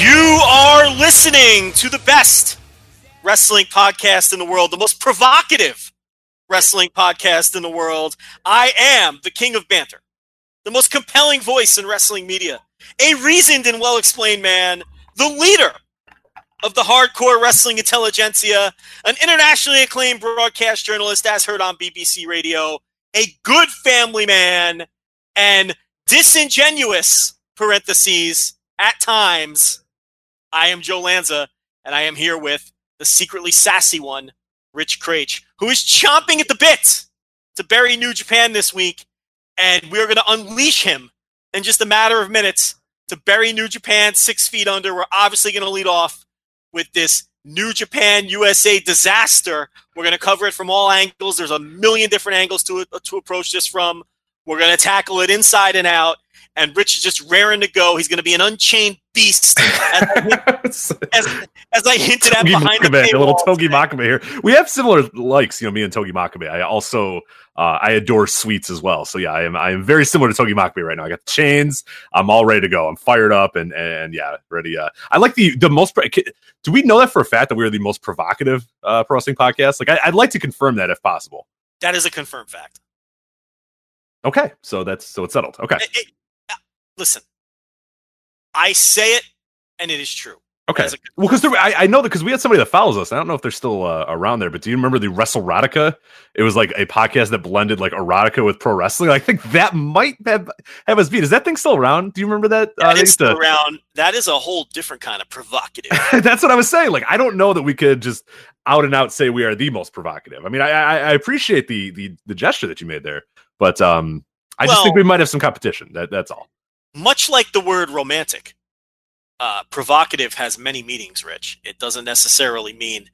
You are listening to the best wrestling podcast in the world, the most provocative wrestling podcast in the world. I am the king of banter, the most compelling voice in wrestling media, a reasoned and well explained man, the leader of the hardcore wrestling intelligentsia, an internationally acclaimed broadcast journalist as heard on BBC Radio, a good family man, and disingenuous, parentheses, at times. I am Joe Lanza, and I am here with the secretly sassy one, Rich Kraetsch, who is chomping at the bit to bury New Japan this week, and we're going to unleash him in just a matter of minutes to bury New Japan six feet under. We're obviously going to lead off with this New Japan USA disaster. We're going to cover it from all angles. There's a million different angles to to approach this from. We're going to tackle it inside and out. And Rich is just raring to go. He's going to be an unchained beast, as, I hint- as, as I hinted at behind the Makabe, a little Togi. Makabe here. We have similar likes, you know, me and Togi Makabe. I also uh, I adore sweets as well. So yeah, I am I am very similar to Togi Makabe right now. I got the chains. I'm all ready to go. I'm fired up and and yeah, ready. Uh, I like the the most. Do we know that for a fact that we are the most provocative uh, pro wrestling podcast? Like I, I'd like to confirm that if possible. That is a confirmed fact. Okay, so that's so it's settled. Okay, It- it- uh, listen, I say it, and it is true. okay. A- Well, because I, I know that because we had somebody that follows us. I don't know if they're still uh, around there, but do you remember the Wrestle Erotica? It was like a podcast that blended like erotica with pro wrestling. I think that might have, have us beat. Is that thing still around? Do you remember that? Uh, is used to- around. That is a whole different kind of provocative. That's what I was saying. Like, I don't know that we could just out and out say we are the most provocative. I mean, I, I, I appreciate the, the the gesture that you made there, but um, I just think we might have some competition. That that's all. Much like the word romantic, uh, provocative has many meanings. Rich, it doesn't necessarily mean,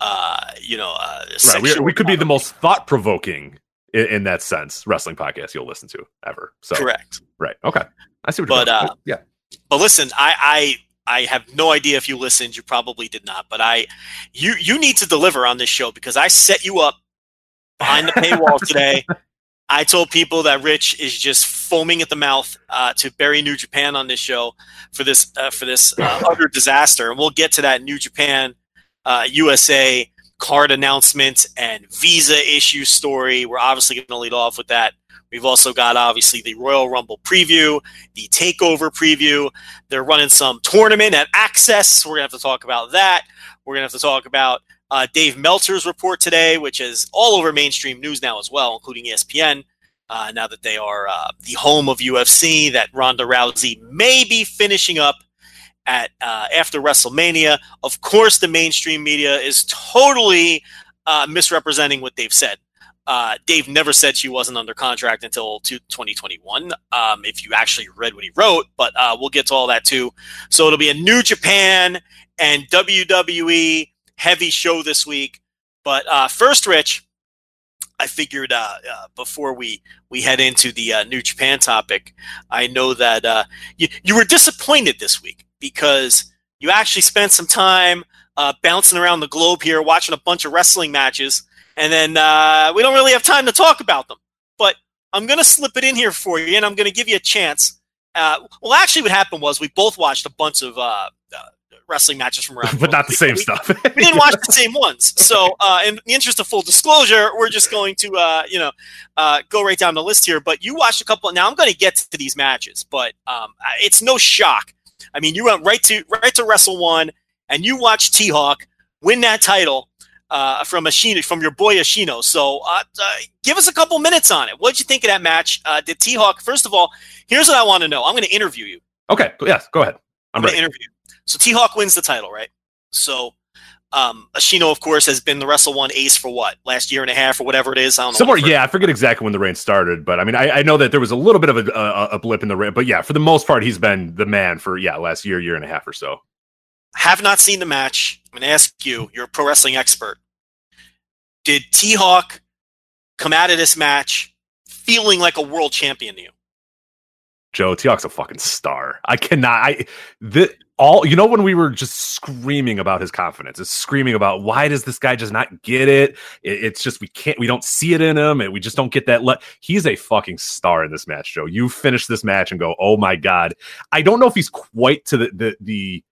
uh, you know, uh, Right. We, we could be the most thought provoking in, in that sense wrestling podcast you'll listen to ever. So correct. right. Okay. I see what But, you're uh, doing. yeah. But listen, I, I I have no idea if you listened. You probably did not. But I, you you need to deliver on this show because I set you up behind the paywall today. I told people that Rich is just foaming at the mouth uh, to bury New Japan on this show for this uh, for this uh, utter disaster, and we'll get to that New Japan uh, USA card announcement and visa issue story. We're obviously going to lead off with that. We've also got obviously the Royal Rumble preview, the Takeover preview. They're running some tournament at Access. We're gonna have to talk about that. We're gonna have to talk about uh, Dave Meltzer's report today, which is all over mainstream news now as well, including ESPN. Uh, now that they are uh, the home of UFC, that Ronda Rousey may be finishing up at uh, after WrestleMania. Of course, the mainstream media is totally uh, misrepresenting what they've said. Uh, Dave never said she wasn't under contract until to 2021. Um, if you actually read what he wrote, but we'll get to all that too. So it'll be a New Japan and WWE heavy show this week. But uh, first, Rich, I figured uh, uh, before we we head into the uh, New Japan topic, I know that uh, you you were disappointed this week because you actually spent some time uh, bouncing around the globe here, watching a bunch of wrestling matches, and then uh, we don't really have time to talk about them. But I'm going to slip it in here for you, and I'm going to give you a chance. Uh, well, actually, what happened was we both watched a bunch of uh, wrestling matches from around, but not the same We- stuff. we didn't watch the same ones. So, uh, in the interest of full disclosure, we're just going to, uh, you know, uh, go right down the list here. But you watched a couple. Now, I'm going to get to these matches, but um, it's no shock. I mean, you went right to right to Wrestle One, and you watched T Hawk win that title uh, from Ashino, from your boy Ashino. So uh, uh, give us a couple minutes on it. What did you think of that match? Uh, did T Hawk? First of all, here's what I want to know. I'm going to interview you. Okay, yes, go ahead. I'm I'm going ready. to interview. So T Hawk wins the title, right? So um, Ashino, of course, has been the Wrestle One ace for what last year and a half or whatever it is. I don't know. Somewhere, yeah, I forget exactly when the reign started, but I mean, I, I know that there was a little bit of a, a, a blip in the reign, but yeah, for the most part, he's been the man for yeah, last year, year and a half or so. Have not seen the match. I'm going to ask you. You're a pro wrestling expert. Did T Hawk come out of this match feeling like a world champion to you? Joe T Hawk's a fucking star. I cannot. I the all you know when we were just screaming about his confidence, is screaming about why does this guy just not get it? it? It's just we can't. We don't see it in him, and we just don't get that. Le- He's a fucking star in this match, Joe. You finish this match and go, oh my god. I don't know if he's quite to the the the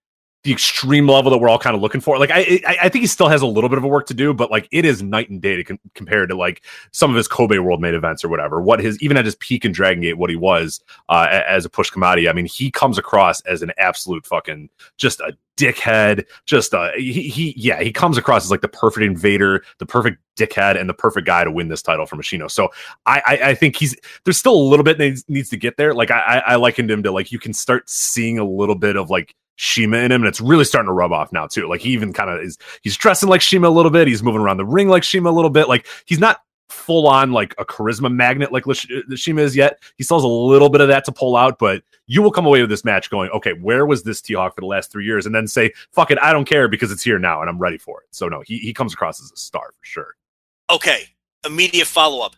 the extreme level that we're all kind of looking for. Like I, I, I think he still has a little bit of a work to do, but like it is night and day to com- compared to like some of his Kobe World Made events or whatever. What his even at his peak in Dragon Gate, what he was uh, as a push commodity. I mean, he comes across as an absolute fucking just a dickhead. Just uh, he, he yeah, he comes across as like the perfect invader, the perfect dickhead, and the perfect guy to win this title from Ashino. So I, I, I think he's there's still a little bit needs, needs to get there. Like I, I likened him to like you can start seeing a little bit of like CIMA in him, and it's really starting to rub off now too. Like he even kind of is he's dressing like CIMA a little bit. He's moving around the ring like CIMA a little bit. Like he's not full on like a charisma magnet like Lish- uh, CIMA is yet. He still has a little bit of that to pull out, but you will come away with this match going, okay, where was this T Hawk for the last three years? And then say, fuck it, I don't care because it's here now and I'm ready for it. So no, he he comes across as a star for sure. Okay, immediate follow up.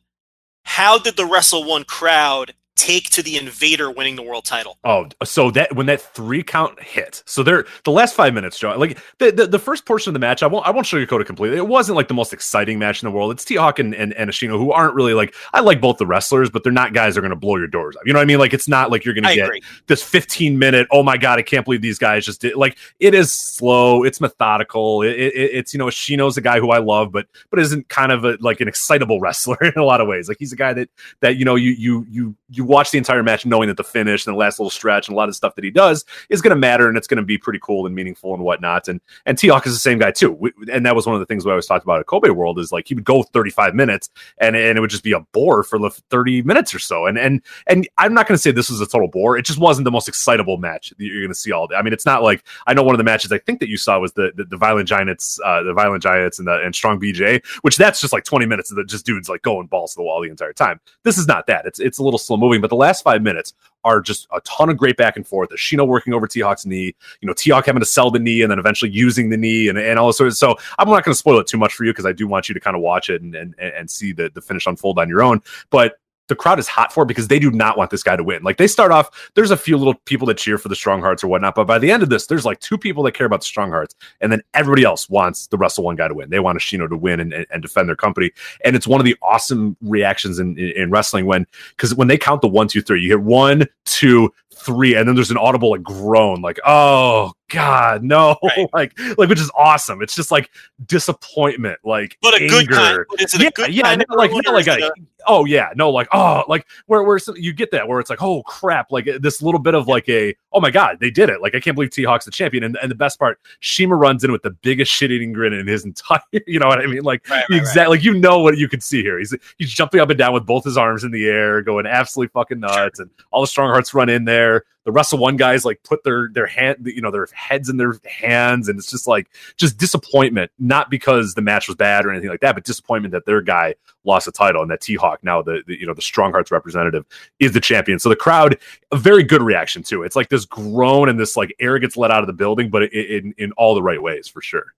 How did the Wrestle One crowd take to the Invader winning the world title? Oh, so that when that three count hit, so there the last five minutes, Joe, like the, the the first portion of the match, I won't I won't sugarcoat it completely. It wasn't like the most exciting match in the world. It's T Hawk and, and and Ashino who aren't really like I like both the wrestlers, but they're not guys that are going to blow your doors up. You know what I mean? Like it's not like you're going I to get agree. this 15 minute. Oh my god, I can't believe these guys just did. Like it is slow. It's methodical. It, it, it's you know Ashino's a guy who I love, but but isn't kind of a, like an excitable wrestler in a lot of ways. Like he's a guy that that you know you you you you watch the entire match knowing that the finish and the last little stretch and a lot of stuff that he does is going to matter and it's going to be pretty cool and meaningful and whatnot. And and T Hawk is the same guy too. We, and that was one of the things we always talked about at Kobe World is like he would go 35 minutes and and it would just be a bore for the 30 minutes or so. And and and I'm not going to say this was a total bore. It just wasn't the most excitable match that you're going to see all day. I mean, it's not like I know one of the matches I think that you saw was the the, the Violent Giants, uh, the Violent Giants and the and Strong BJ, which that's just like 20 minutes of the just dudes like going balls to the wall the entire time. This is not that. It's it's a little slow moving, but the last five minutes are just a ton of great back and forth. Ashino working over T Hawk's knee, you know, T Hawk having to sell the knee and then eventually using the knee and, and all this sort of. So I'm not going to spoil it too much for you because I do want you to kind of watch it and and, and see the, the finish unfold on your own. But the crowd is hot for because they do not want this guy to win. Like they start off, there's a few little people that cheer for the strong hearts or whatnot, but by the end of this, there's like two people that care about the strong hearts, and then everybody else wants the Wrestle One guy to win. They want Ashino to win and, and, and defend their company. And it's one of the awesome reactions in, in, in wrestling when because when they count the one, two, three, you hit one, two, three, and then there's an audible like groan, like, oh God, no, Right. like like which is awesome. It's just like disappointment, like But a good anger. kind. Is it yeah, a good yeah, kind? like of not groan, like a, oh yeah, no, like oh, like where where you get that where it's like oh crap, like uh, this little bit of like a oh my god, they did it, like I can't believe T Hawk's the champion, and and the best part, CIMA runs in with the biggest shit eating grin in his entire, you know what I mean, like Right, right, exactly, like you know what you can see here. He's he's jumping up and down with both his arms in the air, going absolutely fucking nuts, and all the strong hearts run in there. The Wrestle One guys like put their their hand, you know, their heads in their hands, and it's just like just disappointment, not because the match was bad or anything like that, but disappointment that their guy lost the title and that T Hawk now the, the you know the Strong Hearts representative is the champion. So the crowd, a very good reaction to it. It's like this groan and this like arrogance let out of the building, but in in, all the right ways for sure.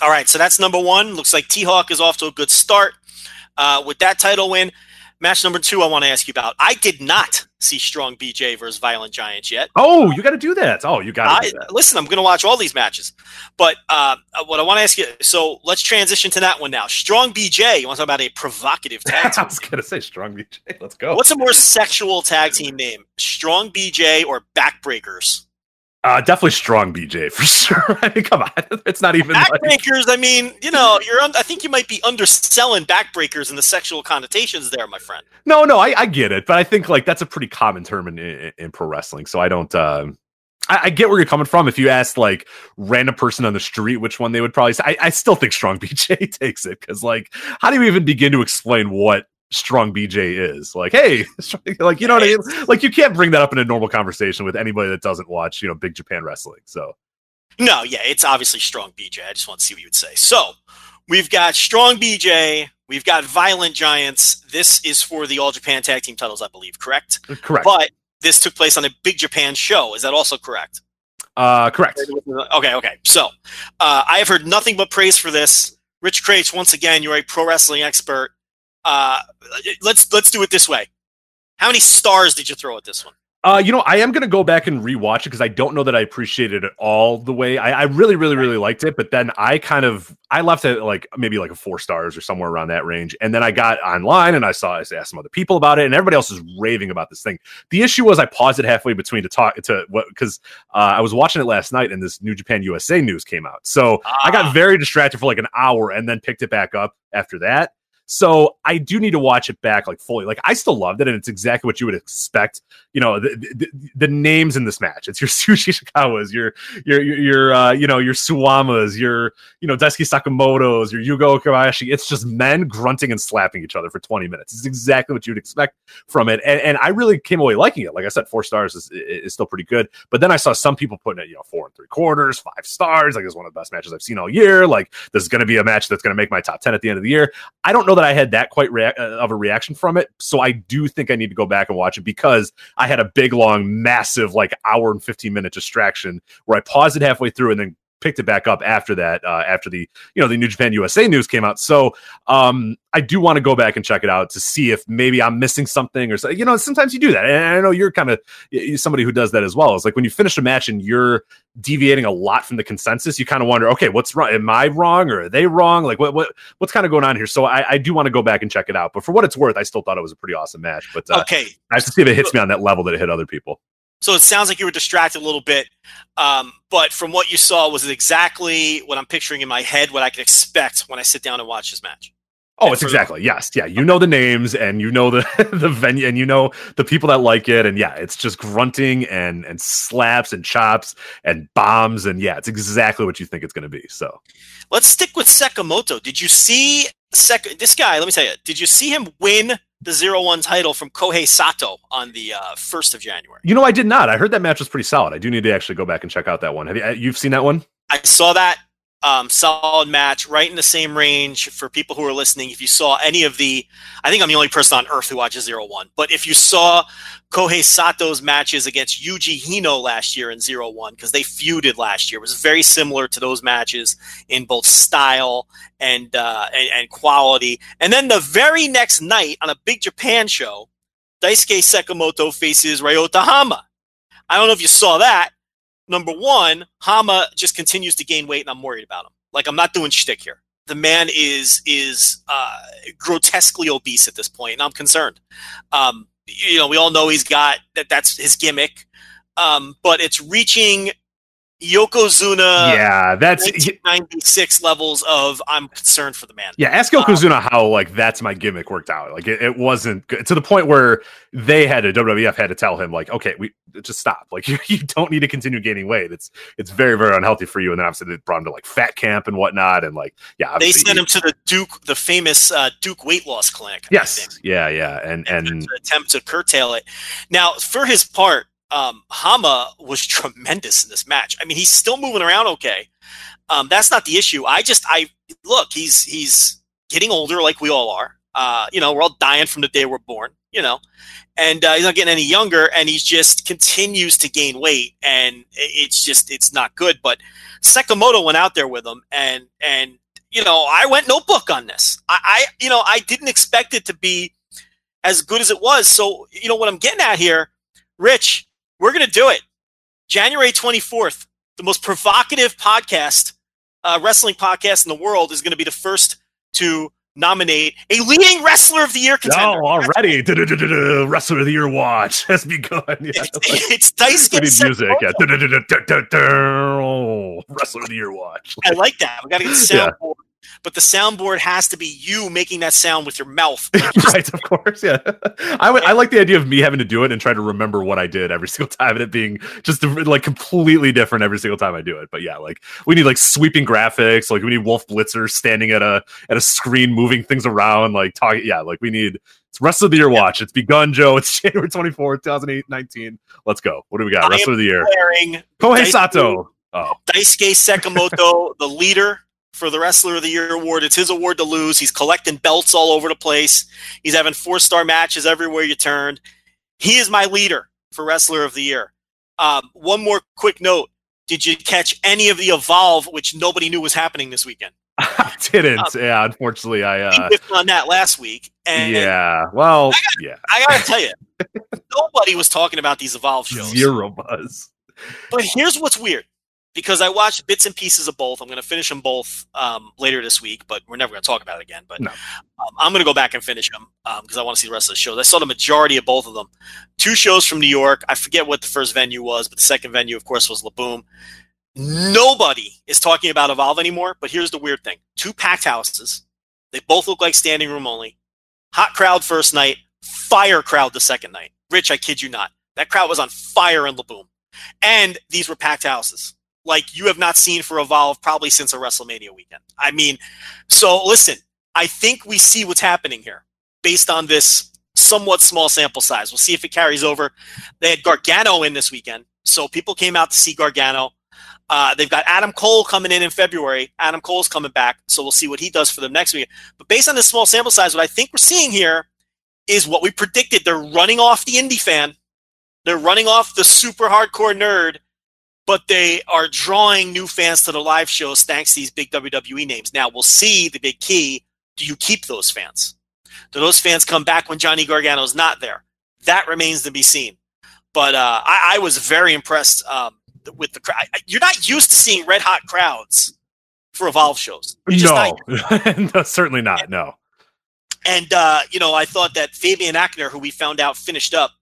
All right, so that's number one. Looks like T Hawk is off to a good start uh, with that title win. Match number two, I want to ask you about. I did not see Strong BJ versus Violent Giants yet. Oh, you got to do that. Oh, you got to I, do that. listen, I'm going to watch all these matches. But uh, what I want to ask you, so let's transition to that one now. Strong BJ, you want to talk about a provocative tag I was gonna say Strong BJ. Let's go. What's a more sexual tag team name? Strong BJ or Backbreakers? Uh, definitely Strong BJ for sure. I mean, come on, it's not even like, Backbreakers, I mean, you know, you're. Un- I think you might be underselling backbreakers and the sexual connotations there, my friend. no, no. I, I get it, but I think like that's a pretty common term in, in, in pro wrestling. So I don't. Um, I, I get where you're coming from. If you asked like random person on the street which one they would probably say, I, I still think Strong BJ takes it because like how do you even begin to explain what strong BJ is. Like, hey, like you know what I mean? Like you can't bring that up in a normal conversation with anybody that doesn't watch, you know, Big Japan wrestling. So No, yeah, it's obviously strong BJ. I just want to see what you would say. So we've got strong BJ, we've got violent giants. This is for the All Japan Tag Team titles, I believe, correct? correct. But this took place on a Big Japan show. Is that also correct? uh correct. Okay, okay. So uh, I have heard nothing but praise for this. Rich Kraetsch, once again, you're a pro wrestling expert. Uh, let's let's do it this way. How many stars did you throw at this one? Uh, you know, I am gonna go back and rewatch it because I don't know that I appreciated it all the way. I, I really, really, really liked it, but then I kind of I left it like maybe like a four stars or somewhere around that range. And then I got online and I saw I asked some other people about it, and everybody else is raving about this thing. The issue was I paused it halfway between to talk to what because uh, I was watching it last night and this New Japan USA news came out, so I Ah. got very distracted for like an hour and then picked it back up after that. So I do need to watch it back like fully. Like I still loved it, and it's exactly what you would expect. You know, the, the, the names in this match. It's your Shuji Ishikawas, your your your, uh, you know your Suwamas, your you know Daisuke Sekimoto's, your Yuji Okabayashi. It's just men grunting and slapping each other for 20 minutes. It's exactly what you'd expect from it, and, and I really came away liking it. Like I said, four stars is, is still pretty good. But then I saw some people putting it, you know, four and three quarters, five stars. Like it's one of the best matches I've seen all year. Like this is going to be a match that's going to make my top 10 at the end of the year. I don't know that I had that quite rea- uh, of a reaction from it. So I do think I need to go back and watch it because I had a big, long, massive, like hour and 15 minute distraction where I paused it halfway through and then picked it back up after that, uh, after the, you know, the New Japan USA news came out. So um, I do want to go back and check it out to see if maybe I'm missing something or so. You know, sometimes you do that. And I know you're kind of somebody who does that as well. It's like when you finish a match and you're deviating a lot from the consensus, you kind of wonder, okay, what's wrong? Am I wrong or are they wrong? Like what, what, what's kind of going on here? So I, I do want to go back and check it out. But for what it's worth, I still thought it was a pretty awesome match. But uh, Okay, I have to see if it hits me on that level that it hit other people. So it sounds like you were distracted a little bit, um, but from what you saw, was it exactly what I'm picturing in my head? What I could expect when I sit down and watch this match? Oh, And it's for- exactly yes, yeah. You know the names and you know the the venue and you know the people that like it, and yeah, it's just grunting and and slaps and chops and bombs and yeah, it's exactly what you think it's going to be. So Let's stick with Sekimoto. Did you see Sek- this guy? Let me tell you. Did you see him win the zero one title from Kohei Sato on the uh, first of January? you know, I did not. I heard that match was pretty solid. I do need to actually go back and check out that one. Have you uh, you've seen that one? I saw that um, solid match right in the same range for people who are listening. If you saw any of the, I think I'm the only person on earth who watches Zero One, but if you saw Kohei Sato's matches against Yuji Hino last year in Zero One, because they feuded last year, it was very similar to those matches in both style and, uh, and and quality. And then the very next night on a Big Japan show, Daisuke Sekimoto faces Ryota Hama. I don't know if you saw that, number one, Hama just continues to gain weight, and I'm worried about him. Like I'm not doing shtick here. The man is is uh, grotesquely obese at this point, and I'm concerned. Um, you know, we all know he's got that. That's his gimmick, um, but it's reaching Yokozuna yeah, that's 1996 levels of I'm concerned for the man. yeah. Ask Yokozuna how like that's my gimmick worked out. Like it, it wasn't good, to the point where they had to WWF had to tell him like, okay, we just stop. Like you, you don't need to continue gaining weight. It's it's very very unhealthy for you. And then obviously they brought him to like fat camp and whatnot. And like yeah, They sent him to the Duke, the famous uh, Duke weight loss clinic. Yes, yeah, yeah, and and and to attempt to curtail it. Now, for his part, um, Hama was tremendous in this match. I mean, he's still moving around okay. Um, that's not the issue. I just, I look, he's he's getting older, like we all are. Uh, you know, we're all dying from the day we're born. You know, and uh, he's not getting any younger, and he just continues to gain weight, and it's just it's not good. But Sekimoto went out there with him, and and you know, I went notebook on this. I, I you know, I didn't expect it to be as good as it was. So, you know what I'm getting at here, Rich, we're going to do it. January 24th, the most provocative podcast, uh, wrestling podcast in the world, is going to be the first to nominate a leading wrestler of the year contender. oh, already wrestler of the year watch has begun. Yeah, It's, it's Dice we need music. Yeah. Wrestler of the year watch. I like that. We got to get soundboard. But the soundboard has to be you making that sound with your mouth. right, of course, yeah. I would, I like the idea of me having to do it and try to remember what I did every single time, and it being just like completely different every single time I do it. But yeah, like we need like sweeping graphics, like we need Wolf Blitzer standing at a at a screen, moving things around, like talking. Yeah, like we need it's rest of the year watch. It's begun, Joe. It's January twenty fourth, two thousand eight nineteen. Let's go. What do we got? I Rest of the year. Kohei Sato. Oh, Daisuke Sekimoto, the leader for the Wrestler of the Year award. It's his award to lose. He's collecting belts all over the place. He's having four star matches everywhere you turn. He is my leader for Wrestler of the Year. Um, one more quick note. Did you catch any of the Evolve, which nobody knew was happening this weekend? I didn't. yeah, unfortunately, I. Uh whiffed on that last week. And Yeah. Well, yeah. I gotta tell you, nobody was talking about these Evolve shows. Zero buzz. But here's what's weird. Because I watched bits and pieces of both. I'm going to finish them both um, later this week, but we're never going to talk about it again. But No. um, I'm going to go back and finish them because I want to see the rest of the shows. I saw the majority of both of them. Two shows from New York. I forget what the first venue was, but the second venue, of course, was La Boom. Nobody is talking about Evolve anymore. But here's the weird thing: two packed houses. They both look like standing room only. Hot crowd first night, fire crowd the second night. Rich, I kid you not. That crowd was on fire in La Boom. And these were packed houses. Like you have not seen for Evolve probably since a WrestleMania weekend. I mean, so listen, I think we see what's happening here based on this somewhat small sample size. We'll see if it carries over. They had Gargano in this weekend. So people came out to see Gargano. Uh, they've got Adam Cole coming in in February. Adam Cole's coming back. So we'll see what he does for them next week. But based on this small sample size, what I think we're seeing here is what we predicted. They're running off the indie fan. They're running off the super hardcore nerd, but they are drawing new fans to the live shows thanks to these big WWE names. Now we'll see the big key. Do you keep those fans? Do those fans come back when Johnny Gargano's not there? That remains to be seen. But uh, I, I was very impressed um, with the crowd. You're not used to seeing red hot crowds for Evolve shows. You're just not No. no, certainly not. No. and uh, you know, I thought that Fabian Aichner, who we found out finished up,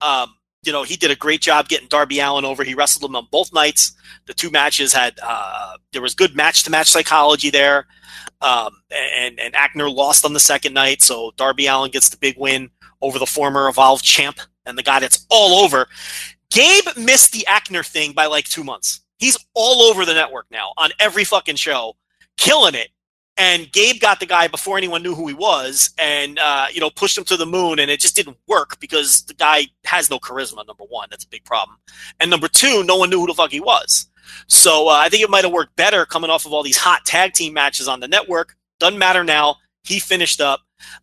um, you know, he did a great job getting Darby Allin over. He wrestled him on both nights. The two matches had uh, there was good match to match psychology there, um, and and Aichner lost on the second night, so Darby Allin gets the big win over the former Evolve champ and the guy that's all over. Gabe missed the Aichner thing by like two months. He's all over the network now on every fucking show, killing it and Gabe got the guy before anyone knew who he was, and uh, you know pushed him to the moon, and it just didn't work because the guy has no charisma. Number one, that's a big problem, and number two, no one knew who the fuck he was. So uh, I think it might have worked better coming off of all these hot tag team matches on the network. Doesn't matter now. He finished up.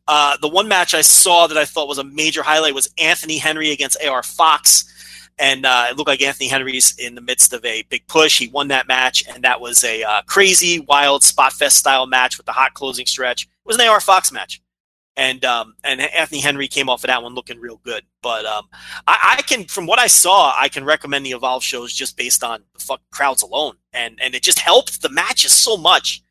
Uh, the one match I saw that I thought was a major highlight was Anthony Henry against AR Fox. And uh, it looked like Anthony Henry's in the midst of a big push. He won that match, and that was a uh, crazy, wild spot fest style match with the hot closing stretch. It was an AR Fox match, and um, and Anthony Henry came off of that one looking real good. But um, I, I can, from what I saw, I can recommend the Evolve shows just based on the fuck crowds alone, and and it just helped the matches so much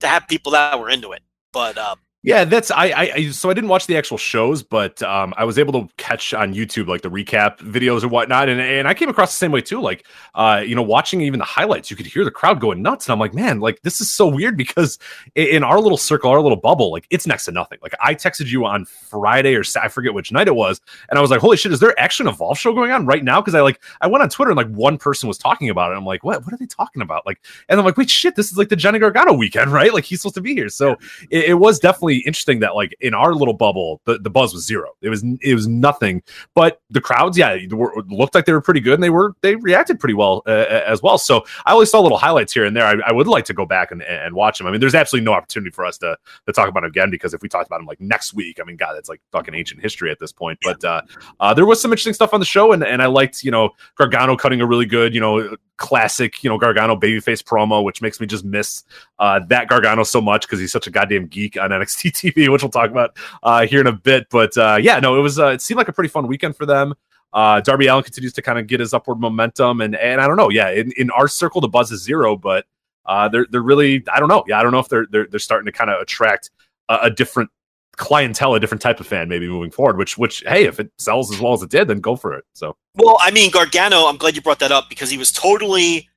to have people that were into it. But um, Yeah, that's I, I I so I didn't watch the actual shows, but um I was able to catch on YouTube like the recap videos or whatnot, and and I came across the same way too. Like uh, you know, watching even the highlights, you could hear the crowd going nuts, and I'm like, man, like this is so weird because in our little circle, our little bubble, like it's next to nothing. Like I texted you on Friday or I forget which night it was, and I was like, holy shit, is there actually an Evolve show going on right now? Because I like I went on Twitter and like one person was talking about it. I'm like, what? What are they talking about? Like, and I'm like, wait, shit, this is like the Johnny Gargano weekend, right? Like he's supposed to be here. So it, it was definitely interesting that like in our little bubble, the, the buzz was zero. It was it was nothing. But the crowds, yeah, were, looked like they were pretty good, and they were they reacted pretty well uh, as well. So I only saw little highlights here and there. I, I would like to go back and, and watch them. I mean, there's absolutely no opportunity for us to to talk about it again because if we talked about them like next week, I mean, God, that's like fucking ancient history at this point. But uh, uh, there was some interesting stuff on the show, and and I liked you know Gargano cutting a really good you know classic you know Gargano babyface promo, which makes me just miss uh, that Gargano so much because he's such a goddamn geek on NXT TV, which we'll talk about uh, here in a bit. But uh, yeah, no, it was uh, it seemed like a pretty fun weekend for them. Uh, Darby Allin continues to kind of get his upward momentum, and and I don't know, yeah, in, in our circle the buzz is zero, but uh, they're they're really I don't know, yeah, I don't know if they're they're they're starting to kind of attract a, a different clientele, a different type of fan, maybe moving forward. Which which hey, if it sells as well as it did, then go for it. So Well, I mean, Gargano, I'm glad you brought that up because he was totally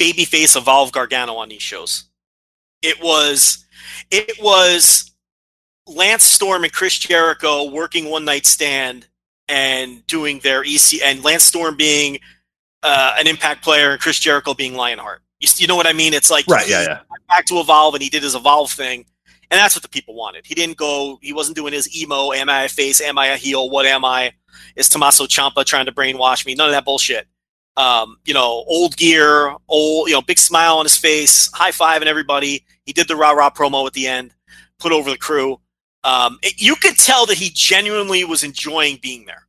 babyface Evolve Gargano on these shows. It was it was Lance Storm and Chris Jericho working one night stand and doing their EC and Lance Storm being uh, an Impact player and Chris Jericho being Lionheart. You, you know what I mean? It's like Right, he yeah, yeah. back to Evolve and he did his Evolve thing, and that's what the people wanted. He didn't go. He wasn't doing his emo. Am I a face? Am I a heel? What am I? Is Tommaso Ciampa trying to brainwash me? None of that bullshit. Um, you know, old gear, old, you know, big smile on his face, high five and everybody. He did the rah rah promo at the end, put over the crew. Um, it- you could tell that he genuinely was enjoying being there.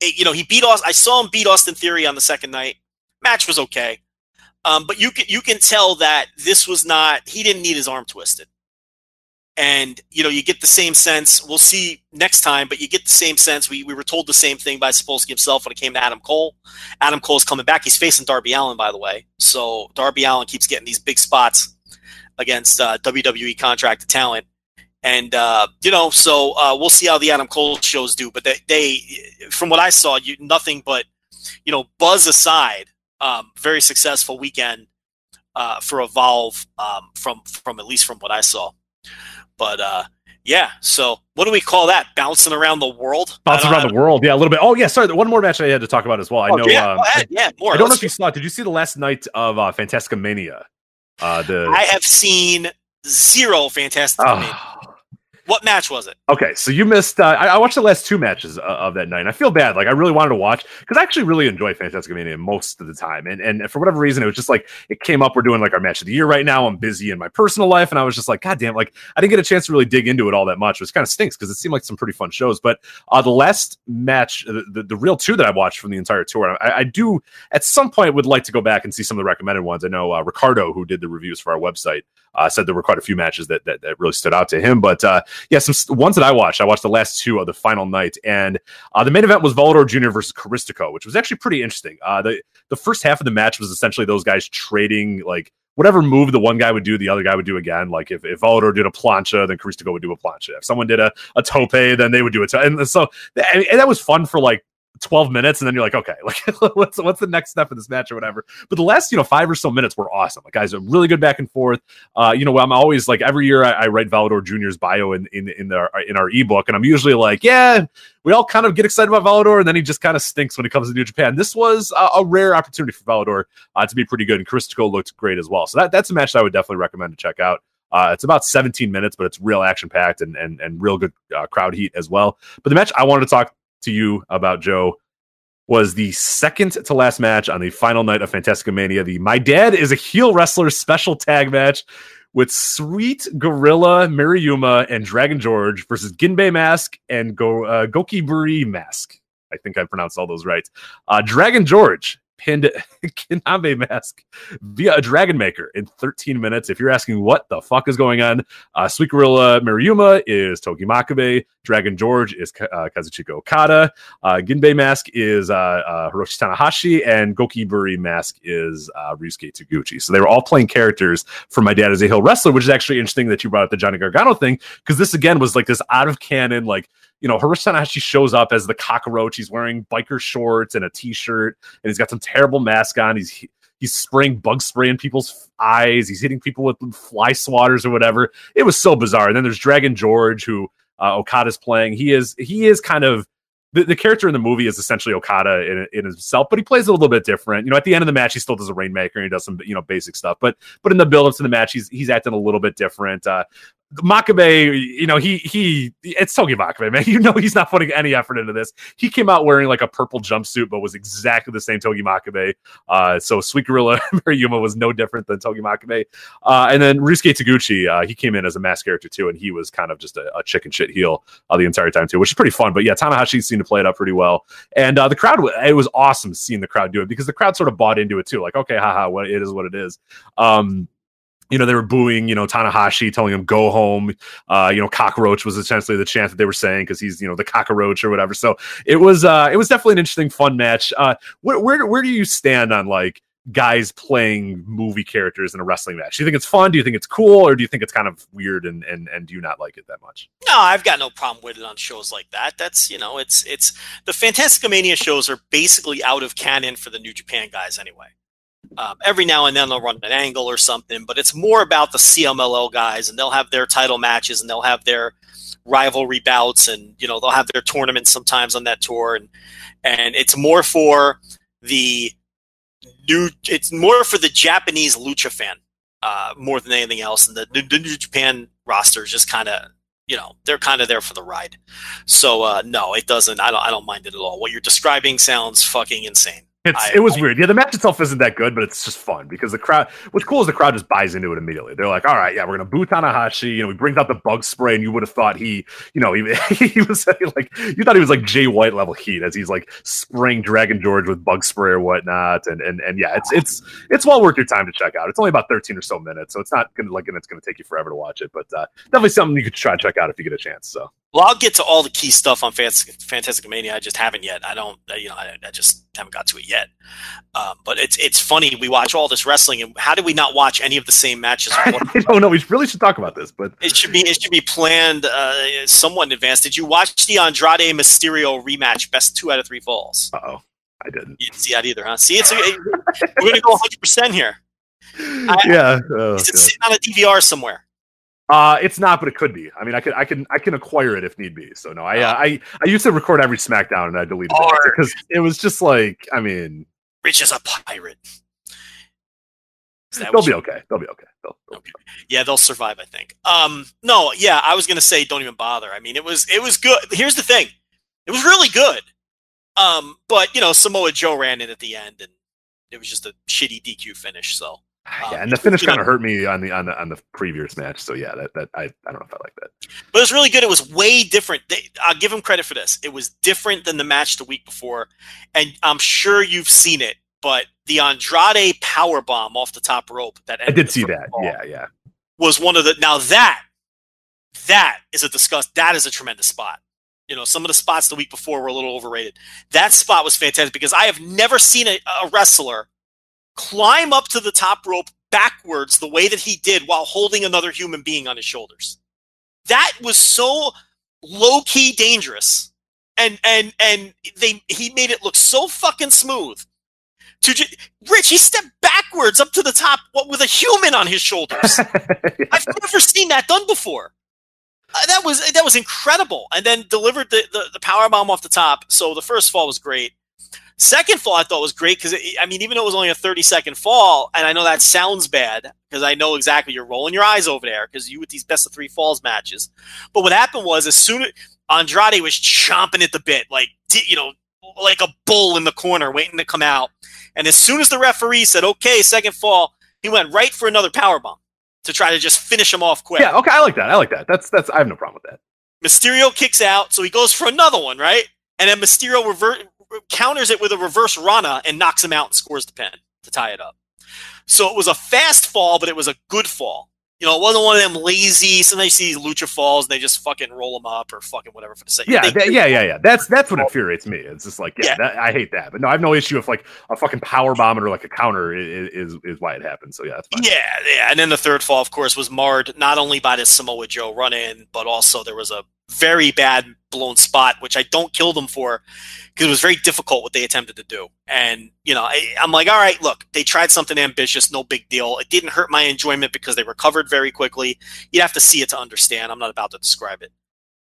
It- you know, he beat Austin. I saw him beat Austin Theory on the second night. Match was okay, um, but you can you can tell that this was not. He didn't need his arm twisted, and you know you get the same sense. We'll see next time, but you get the same sense. We we were told the same thing by Sapolsky himself when it came to Adam Cole. Adam Cole's coming back. He's facing Darby Allin, by the way. So Darby Allin keeps getting these big spots against uh, WWE contracted talent. And uh, you know, so uh, we'll see how the Adam Cole shows do. But they, they from what I saw, you nothing but you know, buzz aside, um, very successful weekend uh, for Evolve um, from from at least from what I saw. But uh, yeah, so what do we call that? Bouncing around the world, Bouncing around the world, yeah, a little bit. Oh yeah, sorry. One more match I had to talk about as well. I Oh, know. yeah, um, go ahead. yeah, more. I don't know if you saw it. Did you see the last night of uh, Fantastica Mania? Uh, the I have seen zero fantastic. Ah. What match was it? Okay, so you missed. Uh, I, I watched the last two matches uh, of that night. And I feel bad. Like I really wanted to watch because I actually really enjoy Fantastic Mania most of the time. And and for whatever reason, it was just like it came up. We're doing like our match of the year right now. I'm busy in my personal life, and I was just like, God damn! Like I didn't get a chance to really dig into it all that much, which kind of stinks because it seemed like some pretty fun shows. But uh, the last match, the, the, the real two that I watched from the entire tour, I, I do at some point would like to go back and see some of the recommended ones. I know uh, Ricardo, who did the reviews for our website, uh, said there were quite a few matches that that, that really stood out to him. But uh, yeah, some ones that I watched. I watched the last two of the final night, and uh, the main event was Volador Jr. versus Caristico, which was actually pretty interesting. Uh, the the first half of the match was essentially those guys trading like whatever move the one guy would do, the other guy would do again. Like if, if Volador did a plancha, then Caristico would do a plancha. If someone did a, a tope, then they would do it. And so and that was fun for like 12 minutes and then you're like okay like what's what's the next step in this match or whatever but the last you know five or so minutes were awesome like guys are really good back and forth uh you know i'm always like every year i, I write Volador junior's bio in in in our in our ebook and i'm usually like yeah we all kind of get excited about Volador, and then he just kind of stinks when it comes to New Japan. This was a, a rare opportunity for Volador uh, to be pretty good, and Caristico looked great as well. So that, that's a match that I would definitely recommend to check out. Uh, it's about 17 minutes, but it's real action packed and, and and real good uh, crowd heat as well. But the match I wanted to talk to you about, Joe, was the second to last match on the final night of Fantastica Mania. The My Dad is a Heel Wrestler special tag match with Sweet Gorilla Maruyama and Dragon George versus Ginbei Mask and Go uh, Gokiburi Mask. I think I pronounced all those right. Uh, Dragon George pinned Ginbei Mask via a Dragon Maker in 13 minutes. If you're asking what the fuck is going on, uh, Sweet Gorilla Maruyama is Togi Makabe. Dragon George is uh, Kazuchika Okada. Uh, Ginbei Mask is uh, uh, Hiroshi Tanahashi, and Gokiburi Mask is uh, Ryusuke Taguchi. So they were all playing characters from My Dad is a Heel Wrestler, which is actually interesting that you brought up the Johnny Gargano thing, because this again was like this out of canon, like you know, Hiroshi Tanahashi shows up as the cockroach. He's wearing biker shorts and a t-shirt, and he's got some terrible mask on. He's he's spraying bug spray in people's eyes. He's hitting people with fly swatters or whatever. It was so bizarre. And then there's Dragon George, who uh, Okada's playing. He is he is kind of the, the character in the movie is essentially Okada in, in himself, but he plays a little bit different. You know, at the end of the match, he still does a rainmaker and he does some you know basic stuff. But but in the build-ups to the match, he's he's acting a little bit different. Uh, Makabe, you know, he he it's Togi Makabe, man. You know he's not putting any effort into this. He came out wearing like a purple jumpsuit, but was exactly the same Togi Makabe. Uh, so Sweet Gorilla Maruyama was no different than Togi Makabe. Uh, and then Ryusuke Taguchi, uh, he came in as a mask character too, and he was kind of just a, a chicken shit heel uh, the entire time too, which is pretty fun. But yeah, Tanahashi seemed to play it up pretty well, and uh, the crowd, it was awesome seeing the crowd do it because the crowd sort of bought into it too. Like, okay, haha, what it is, what it is. Um, you know, they were booing, you know, Tanahashi, telling him go home. Uh, you know, cockroach was essentially the chant that they were saying because he's, you know, the cockroach or whatever. So it was, uh, it was definitely an interesting, fun match. Uh, where, where, where do you stand on like guys playing movie characters in a wrestling match? Do you think it's fun? Do you think it's cool, or do you think it's kind of weird and and and do you not like it that much? No, I've got no problem with it on shows like that. That's you know, it's it's the Fantastica Mania shows are basically out of canon for the New Japan guys anyway. Um, every now and then they'll run an angle or something, but it's more about the CMLL guys, and they'll have their title matches and they'll have their rivalry bouts, and you know they'll have their tournaments sometimes on that tour, and and it's more for the new. It's more for the Japanese lucha fan uh, more than anything else, and the, the, New Japan roster is just kind of you know they're kind of there for the ride. So uh, no, it doesn't. I don't. I don't mind it at all. What you're describing sounds fucking insane. It's, I- it was I- weird. Yeah, the match itself isn't that good, but it's just fun because the crowd. What's cool is the crowd just buys into it immediately. They're like, "All right, yeah, we're gonna boo Tanahashi." You know, he brings out the bug spray, and you would have thought he, you know, he, he was like, you thought he was like Jay White level heat as he's like spraying Dragon George with bug spray or whatnot. And and and yeah, it's it's it's well worth your time to check out. It's only about thirteen or so minutes, so it's not gonna like and it's gonna take you forever to watch it, but uh, definitely something you could try and check out if you get a chance. So Well, I'll get to all the key stuff on Fantastic, Fantastic Mania. I just haven't yet. I don't, you know, I, I just haven't got to it yet. Um, but it's it's funny. We watch all this wrestling, and how did we not watch any of the same matches? I don't know. We really should talk about this, but it should be it should be planned uh, somewhat in advance. Did you watch the Andrade Mysterio rematch? Best two out of three falls. uh oh, I didn't. You didn't see that either, huh? See, it's we're gonna go 100 percent here. yeah, oh, Is it sitting on a DVR somewhere? Uh, it's not, but it could be. I mean, I can, I can, I can acquire it if need be. So no, I, uh, I, I used to record every SmackDown and I deleted it because it was just like, I mean, Rich is a pirate. Is they'll be you- okay. They'll be okay. They'll, they'll Okay. Yeah, they'll survive, I think. Um, no, yeah, I was gonna say don't even bother. I mean, it was it was good. Here's the thing, it was really good. Um, but you know, Samoa Joe ran in at the end, and it was just a shitty DQ finish. So yeah, um, and the finish kind of hurt me on the on the on the previous match. So yeah, that that I, I don't know if I like that. but it was really good. It was way different. They, I'll give him credit for this. It was different than the match the week before, and I'm sure you've seen it. But the Andrade power bomb off the top rope that I did see that. Yeah, yeah. was one of the now that that is a discuss that is a tremendous spot. You know, some of the spots the week before were a little overrated. That spot was fantastic because I have never seen a, a wrestler climb up to the top rope backwards the way that he did while holding another human being on his shoulders. That was so low key dangerous, and and and they he made it look so fucking smooth. To ju- Rich, he stepped backwards up to the top what, with a human on his shoulders. I've never seen that done before. Uh, that was that was incredible, and then delivered the, the the power bomb off the top. So the first fall was great. Second fall I thought was great because I mean even though it was only a thirty second fall, and I know that sounds bad because I know exactly you're rolling your eyes over there because you with these best of three falls matches. But what happened was as soon as Andrade was chomping at the bit, like you know, like a bull in the corner waiting to come out, and as soon as the referee said okay, second fall, he went right for another power bomb to try to just finish him off quick. yeah, okay, I like that. I like that. That's that's. I have no problem with that. Mysterio kicks out, so he goes for another one, right? And then Mysterio rever- counters it with a reverse Rana and knocks him out and scores the pin to tie it up. So it was a fast fall, but it was a good fall. You know, it wasn't one of them lazy. Sometimes you see lucha falls and they just fucking roll them up or fucking whatever for the sake. Yeah, that, yeah, yeah, yeah. That's that's what infuriates me. It's just like, yeah, Yeah. That, I hate that. But no, I have no issue if like a fucking power bomb or like a counter is is, is why it happened. So yeah. Yeah, yeah. And then the third fall, of course, was marred not only by this Samoa Joe run in, but also there was a very bad blown spot, which I don't kill them for because it was very difficult what they attempted to do. And, you know, I, I'm like, all right, look, they tried something ambitious, no big deal. It didn't hurt my enjoyment because they recovered very quickly. You'd have to see it to understand. I'm not about to describe it.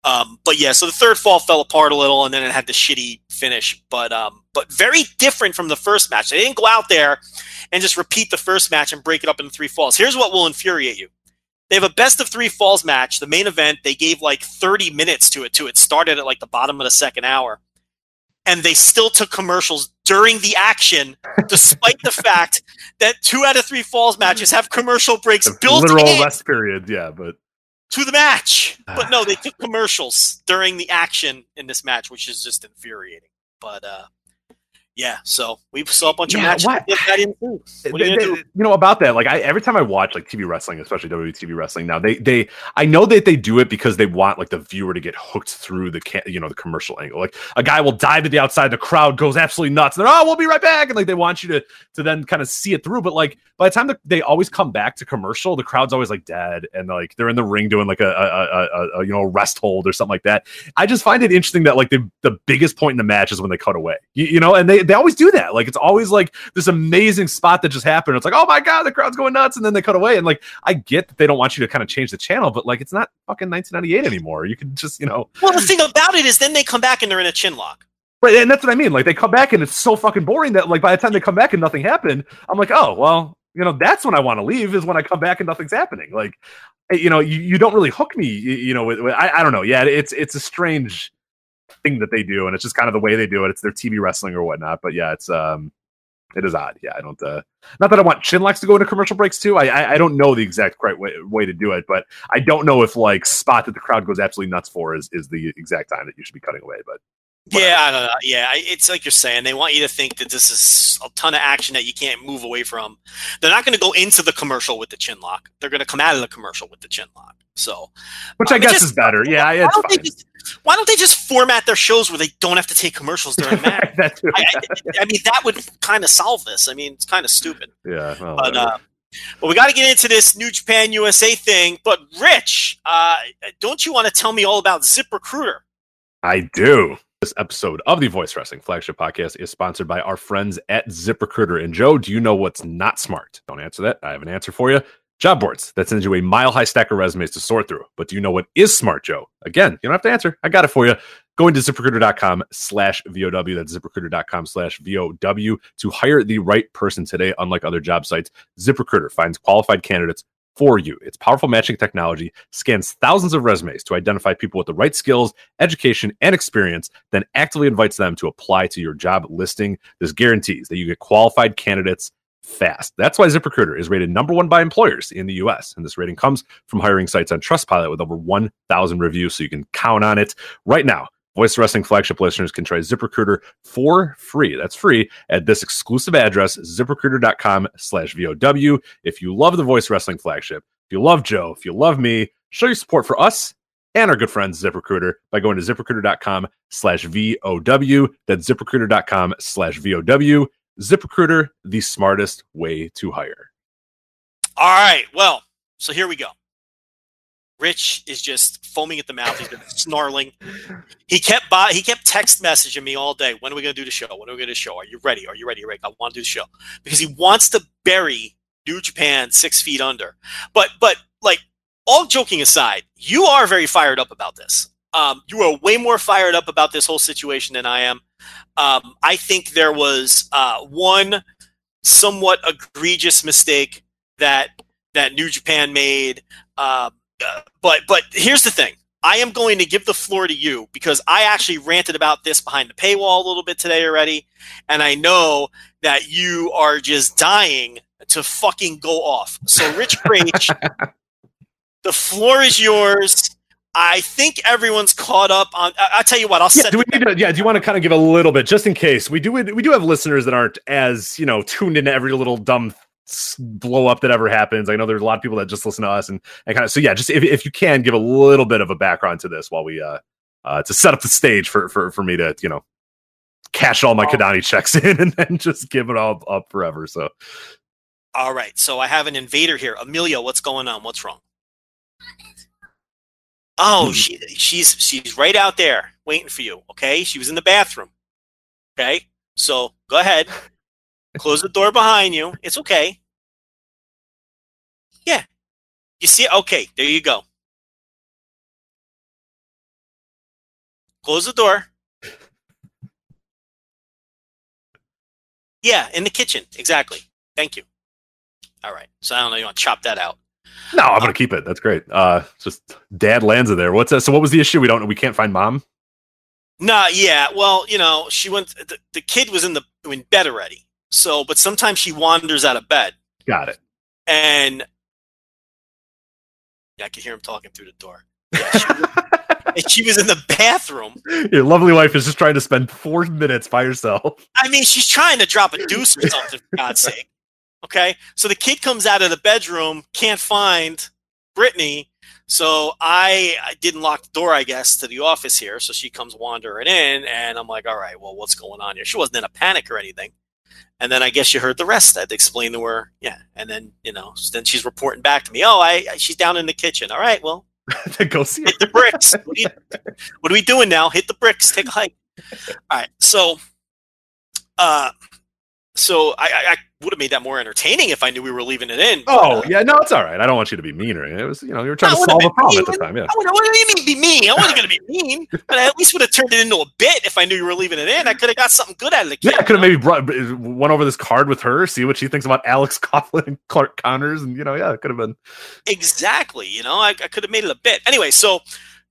Um, but yeah, so the third fall fell apart a little, and then it had the shitty finish. But um, but very different from the first match. They didn't go out there and just repeat the first match and break it up into three falls. Here's what will infuriate you. They have a best of three falls match. The main event, they gave like 30 minutes to it To It started at like the bottom of the second hour. And they still took commercials during the action, despite the fact that two out of three falls matches have commercial breaks The built literal in rest period. Yeah, but to the match. But no, they took commercials during the action in this match, which is just infuriating. But uh yeah, so we saw a bunch of matches. what- that got into. What are you They- gonna they- do? you know about that like I, every time i watch like tv wrestling especially WWE tv wrestling now they they i know that they do it because they want like the viewer to get hooked through the ca- you know the commercial angle like a guy will dive to the outside the crowd goes absolutely nuts and they're oh we'll be right back and like they want you to to then kind of see it through but like by the time that they always come back to commercial the crowd's always like dead and like they're in the ring doing like a, a, a, a, a you know rest hold or something like that i just find it interesting that like the the biggest point in the match is when they cut away you, you know and they they always do that. Like it's always like this amazing spot that just happened. It's like, oh my god, the crowd's going nuts, and then they cut away. And like I get that they don't want you to kind of change the channel, but like it's not fucking 1998 anymore. You can just you know. Well, the thing about it is, then they come back and they're in a chin lock. Right, and that's what I mean. Like they come back and it's so fucking boring that like by the time they come back and nothing happened, I'm like, oh well, you know, that's when I want to leave is when I come back and nothing's happening. Like, eh, you know, you, you don't really hook me. You, you know, with, with, I I don't know. Yeah, it's it's a strange thing that they do, and it's just kind of the way they do it. It's their TV wrestling or whatnot. But yeah, it's um, it is odd. Yeah, I don't. Uh, not that I want chin locks to go into commercial breaks too. I I, I don't know the exact right way, way to do it, but I don't know if like spot that the crowd goes absolutely nuts for is is the exact time that you should be cutting away. But yeah, I don't know. Yeah, it's like you're saying. They want you to think that this is a ton of action that you can't move away from. They're not going to go into the commercial with the chin lock. They're going to come out of the commercial with the chin lock. So, which I um, guess just, is better. Yeah, why it's don't, fine. just, why don't they just format their shows where they don't have to take commercials during a match? That too. I, I, I mean, that would kind of solve this. I mean, it's kind of stupid. yeah, well, But uh, well, we got to get into this New Japan USA thing. But Rich, uh, don't you want to tell me all about ZipRecruiter? I do. This episode of the Voice Wrestling Flagship Podcast is sponsored by our friends at ZipRecruiter. And Joe, do you know what's not smart? Don't answer that. I have an answer for you. Job boards that sends you a mile high stack of resumes to sort through. But do you know what is smart, Joe? Again, you don't have to answer. I got it for you. Going to ziprecruiter.com slash VOW. That's ziprecruiter.com slash VOW to hire the right person today, unlike other job sites. ZipRecruiter finds qualified candidates for you. Its powerful matching technology scans thousands of resumes to identify people with the right skills, education, and experience, then actively invites them to apply to your job listing. This guarantees that you get qualified candidates fast. That's why ZipRecruiter is rated number one by employers in the US. And this rating comes from hiring sites on Trustpilot with over 1,000 reviews, so you can count on it right now. Voice Wrestling flagship listeners can try ZipRecruiter for free. That's free at this exclusive address, ziprecruiter.com slash VOW. If you love the Voice Wrestling flagship, if you love Joe, if you love me, show your support for us and our good friends ZipRecruiter by going to ziprecruiter.com slash VOW. That's ziprecruiter.com slash VOW. ZipRecruiter, the smartest way to hire. All right. Well, so here we go. Rich is just foaming at the mouth. He's been snarling. He kept by, he kept text messaging me all day. When are we going to do the show? When are we going to show? Are you ready? Are you ready, Rick? I want to do the show because he wants to bury New Japan six feet under. But but like all joking aside, you are very fired up about this. Um, you are way more fired up about this whole situation than I am. Um, I think there was uh, one somewhat egregious mistake that that New Japan made. Um, uh, but but here's the thing. I am going to give the floor to you because I actually ranted about this behind the paywall a little bit today already, and I know that you are just dying to fucking go off. So, Rich Kraetsch, the floor is yours. I think everyone's caught up on. I, I'll tell you what. I'll Yeah, set. do we need to? Yeah, do you want to kind of give a little bit, just in case we do? We do have listeners that aren't as you know tuned into every little dumb blow up that ever happens. I know there's a lot of people that just listen to us and, and kind of. So yeah, just if, if you can give a little bit of a background to this while we uh uh to set up the stage for for for me to you know cash all my Kadani checks in and then just give it all up forever. So All right. So I have an invader here. Amelia, what's going on? What's wrong? Oh, mm-hmm. she she's she's right out there waiting for you. Okay, she was in the bathroom. Okay, so go ahead, close the door behind you. It's okay. Yeah, you see. Okay, there you go. Close the door. Yeah, in the kitchen. Exactly. Thank you. All right. So I don't know. You want to chop that out? No, I'm gonna keep it. That's great. Uh, just Dad Lanza there. What's that? So what was the issue? We don't. We can't find mom. Nah, yeah. Well, you know, she went. The, the kid was in the in bed already. So, but sometimes she wanders out of bed, Got it. and yeah, I can hear him talking through the door. Yeah, she, and she was in the bathroom. Your lovely wife is just trying to spend four minutes by herself. I mean, she's trying to drop a deuce or something, for God's sake. Okay, so the kid comes out of the bedroom, can't find Brittany. So I, I didn't lock the door, I guess, to the office here. So she comes wandering in, and I'm like, all right, well, what's going on here? She wasn't in a panic or anything. And then I guess you heard the rest. I to explain to her, yeah. And then you know, then she's reporting back to me. Oh, I, I she's down in the kitchen. All right, well, Go see her. hit the bricks. What are, you, what are we doing now? Hit the bricks. Take a hike. All right. So Uh, so I, I, I would have made that more entertaining if I knew we were leaving it in. Oh yeah, no, it's all right. I don't want you to be mean or. It was you know you were trying to solve a problem at the time. Yeah. I wouldn't- what do you mean be mean? I wasn't going to be mean, but I at least would have turned it into a bit if I knew you were leaving it in. I could have got something good out of the kid. Yeah, I could have maybe brought went over this card with her, see what she thinks about Alex Coughlin and Clark Connors, and you know, yeah, it could have been. Exactly. You know, I, I could have made it a bit. Anyway, so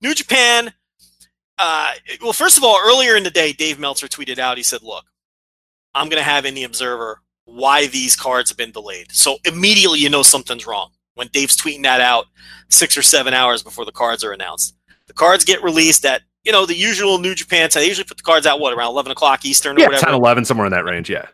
New Japan. Uh, well, first of all, earlier in the day, Dave Meltzer tweeted out. He said, "Look, I'm going to have in the Observer why these cards have been delayed." So immediately, you know something's wrong when Dave's tweeting that out six or seven hours before the cards are announced. The cards get released at you know the usual New Japan time. They usually put the cards out what around eleven o'clock Eastern or Yeah, whatever. 10, 11, somewhere in that range. Yeah,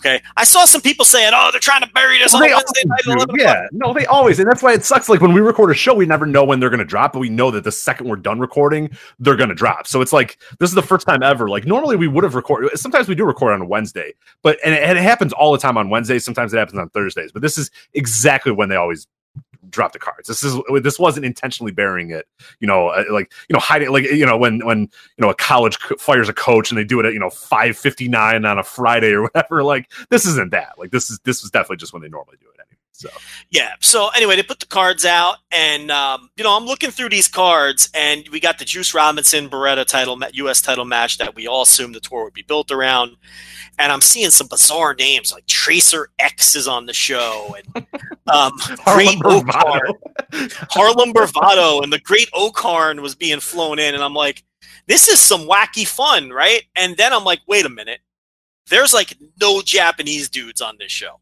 Okay, I saw some people saying, "Oh, they're trying to bury this Well, on Wednesday night at always 11 do. Yeah, no, they always, and that's why it sucks. Like when we record a show, we never know when they're going to drop, but we know that the second we're done recording, they're going to drop. So it's like this is the first time ever. Like normally we would have recorded. Sometimes we do record on a Wednesday, but and it, and it happens all the time on Wednesdays. Sometimes it happens on Thursdays, but this is exactly when they always drop the cards. This is this wasn't intentionally burying it. You know, uh, like you know, hiding like you know when when you know a college fires a coach and they do it at you know five fifty nine on a Friday or whatever. Like this isn't that. Like this is this was definitely just when they normally do it. So Yeah. So anyway, they put the cards out, and um, you know, I'm looking through these cards, and we got the Juice Robinson Beretta title, U.S. title match that we all assumed the tour would be built around, and I'm seeing some bizarre names like Tracer X is on the show, and um, Great Harlem O-Khan, Harlem Bravado, and the Great O-Khan was being flown in, and I'm like, this is some wacky fun, right? And then I'm like, wait a minute, there's like no Japanese dudes on this show.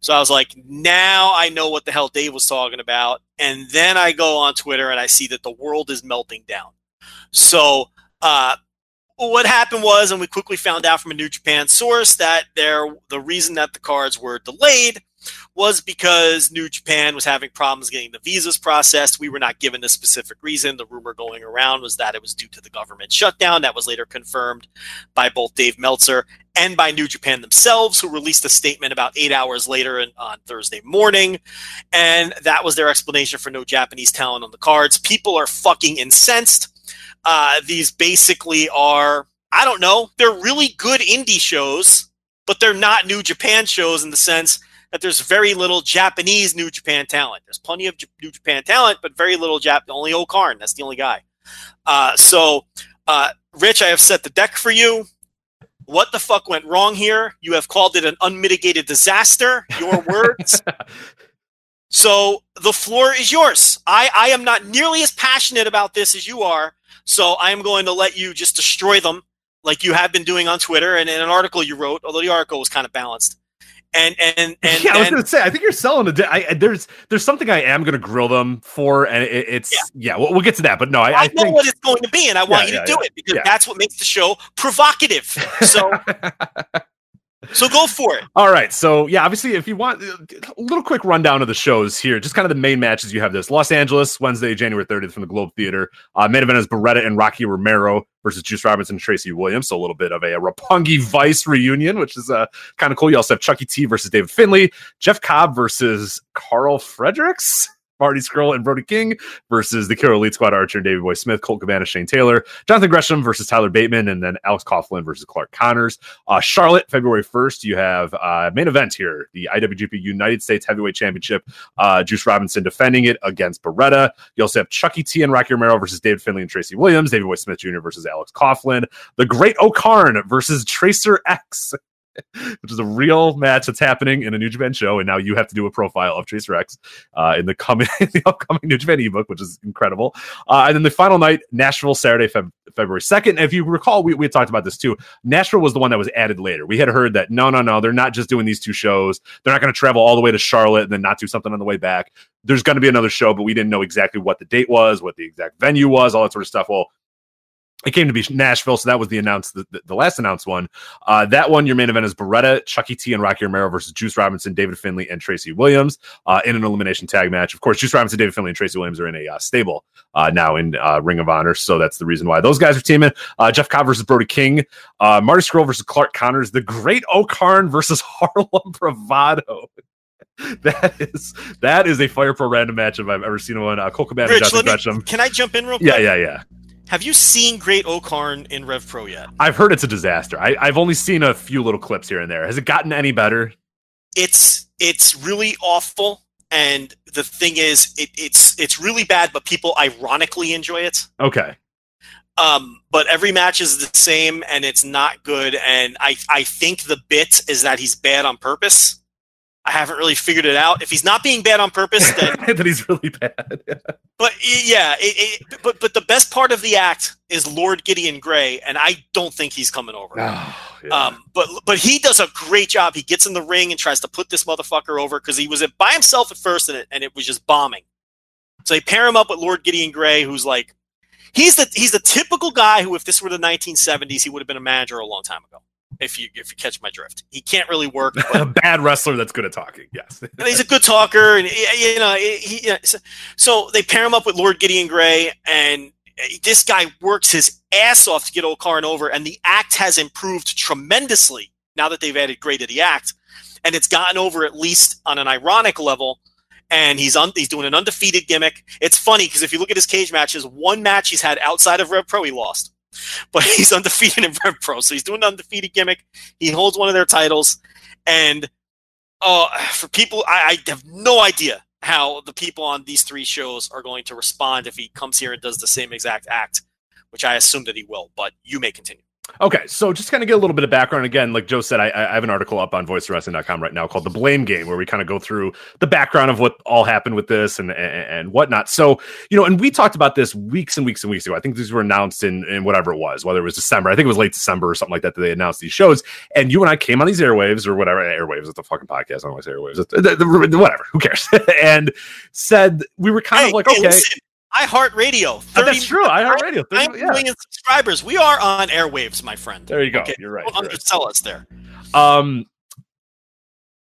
So I was like, now I know what the hell Dave was talking about. And then I go on Twitter and I see that the world is melting down. So uh, what happened was, and we quickly found out from a New Japan source that there the reason that the cards were delayed was because New Japan was having problems getting the visas processed. We were not given a specific reason. The rumor going around was that it was due to the government shutdown. That was later confirmed by both Dave Meltzer and by New Japan themselves, who released a statement about eight hours later on Thursday morning. And that was their explanation for no Japanese talent on the cards. People are fucking incensed. Uh, these basically are, I don't know, they're really good indie shows, but they're not New Japan shows in the sense that there's very little Japanese New Japan talent. There's plenty of J- New Japan talent, but very little Jap. Only O-Khan. That's the only guy. Uh, so, uh, Rich, I have set the deck for you. What the fuck went wrong here? You have called it an unmitigated disaster. Your words. so the floor is yours. I, I am not nearly as passionate about this as you are. So I am going to let you just destroy them like you have been doing on Twitter and in an article you wrote, although the article was kind of balanced. And and and, yeah, I was and gonna say, I think you're selling a. di- I, there's there's something I am gonna grill them for, and it, it's yeah. we'll, we'll get to that, but no, I, I, I know think what it's going to be, and I want Yeah, you to yeah, do yeah. it because Yeah. that's what makes the show provocative. So, so go for it. All right. So, yeah, obviously, if you want a little quick rundown of the shows here, just kind of the main matches you have this Los Angeles, Wednesday, January 30th from the Globe Theater. Uh, main event is Beretta and Rocky Romero versus Juice Robinson and Tracy Williams. So, a little bit of a, Roppongi Vice reunion, which is uh, kind of cool. You also have Chucky T versus David Finlay, Jeff Cobb versus Karl Fredericks. Marty Scurll and Brody King versus the Killer Elite Squad Archer and Davey Boy Smith, Colt Cabana, Shane Taylor, Jonathan Gresham versus Tyler Bateman, and then Alex Coughlin versus Clark Connors. Uh, Charlotte, February 1st, you have uh, main event here, the IWGP United States Heavyweight Championship. Uh, Juice Robinson defending it against Beretta. You also have Chucky T and Rocky Romero versus David Finlay and Tracy Williams, Davey Boy Smith Jr. versus Alex Coughlin, the Great O-Khan versus Tracer X. Which is a real match that's happening in a New Japan show, and now you have to do a profile of Tracer X uh, in the coming, the upcoming New Japan ebook, which is incredible. Uh, and then the final night, Nashville, Saturday, Feb- February 2nd. If you recall, we, we talked about this too. Nashville was the one that was added later. We had heard that no, no, no, they're not just doing these two shows. They're not going to travel all the way to Charlotte and then not do something on the way back. There's going to be another show, but we didn't know exactly what the date was, what the exact venue was, all that sort of stuff. Well, it came to be Nashville, so that was the announced the, the, last announced one. Uh, that one, your main event is Beretta, Chucky T, and Rocky Romero versus Juice Robinson, David Finlay, and Tracy Williams uh, in an elimination tag match. Of course, Juice Robinson, David Finlay, and Tracy Williams are in a uh, stable uh, now in uh, Ring of Honor, so that's the reason why those guys are teaming. Uh, Jeff Cobb versus Brody King, uh, Marty Scurll versus Clark Connors, the Great O-Khan versus Harlem Bravado. That is that is a Fire Pro random match if I've ever seen one. Uh, Colt Cabana, Rich, Jonathan me, can I jump in real quick? Yeah, yeah, yeah. Have you seen Great O-Khan in Rev Pro yet? I've heard it's a disaster. I, I've only seen a few little clips here and there. Has it gotten any better? It's it's really awful, and the thing is, it, it's it's really bad, but people ironically enjoy it. Okay. Um, but every match is the same, and it's not good. And I I think the bit is that he's bad on purpose. I haven't really figured it out. If he's not being bad on purpose, then that he's really bad. But yeah, it, it, but but the best part of the act is Lord Gideon Gray, and I don't think he's coming over. Oh, yeah. Um, but but he does a great job. He gets in the ring and tries to put this motherfucker over because he was by himself at first, and it, and it was just bombing. So they pair him up with Lord Gideon Gray, who's like, he's the he's the typical guy who, if this were the 1970s, he would have been a manager a long time ago. If you if you catch my drift, he can't really work. a bad wrestler that's good at talking. Yes. and he's a good talker, and you know, he, so, so they pair him up with Lord Gideon Gray, and eh, this guy works his ass off to get O-Khan over, and the act has improved tremendously now that they've added Gray to the act, and it's gotten over at least on an ironic level. And he's un- he's doing an undefeated gimmick. It's funny because if you look at his cage matches, one match he's had outside of Rev Pro, he lost, but he's undefeated in Rev Pro. So he's doing an undefeated gimmick. He holds one of their titles, and oh, for people, I, I have no idea how the people on these three shows are going to respond if he comes here and does the same exact act, which I assume that he will. But you may continue. Okay, so just kind of get a little bit of background again. Like Joe said, I, I have an article up on voicewrestling.com right now called "The Blame Game," where we kind of go through the background of what all happened with this and, and and whatnot. So you know, and we talked about this weeks and weeks and weeks ago. I think these were announced in in whatever it was, whether it was December. I think it was late December or something like that that they announced these shows. And you and I came on these airwaves or whatever airwaves. It's a fucking podcast. I don't want to say airwaves. It's, the- the- whatever. Who cares? and said we were kind Hey, of like, hey, okay, listen, iHeartRadio. 30 that's true. I heard radio. 9 million subscribers. We are on airwaves, my friend. There you go. Okay, You're right. Don't you're right. us there. um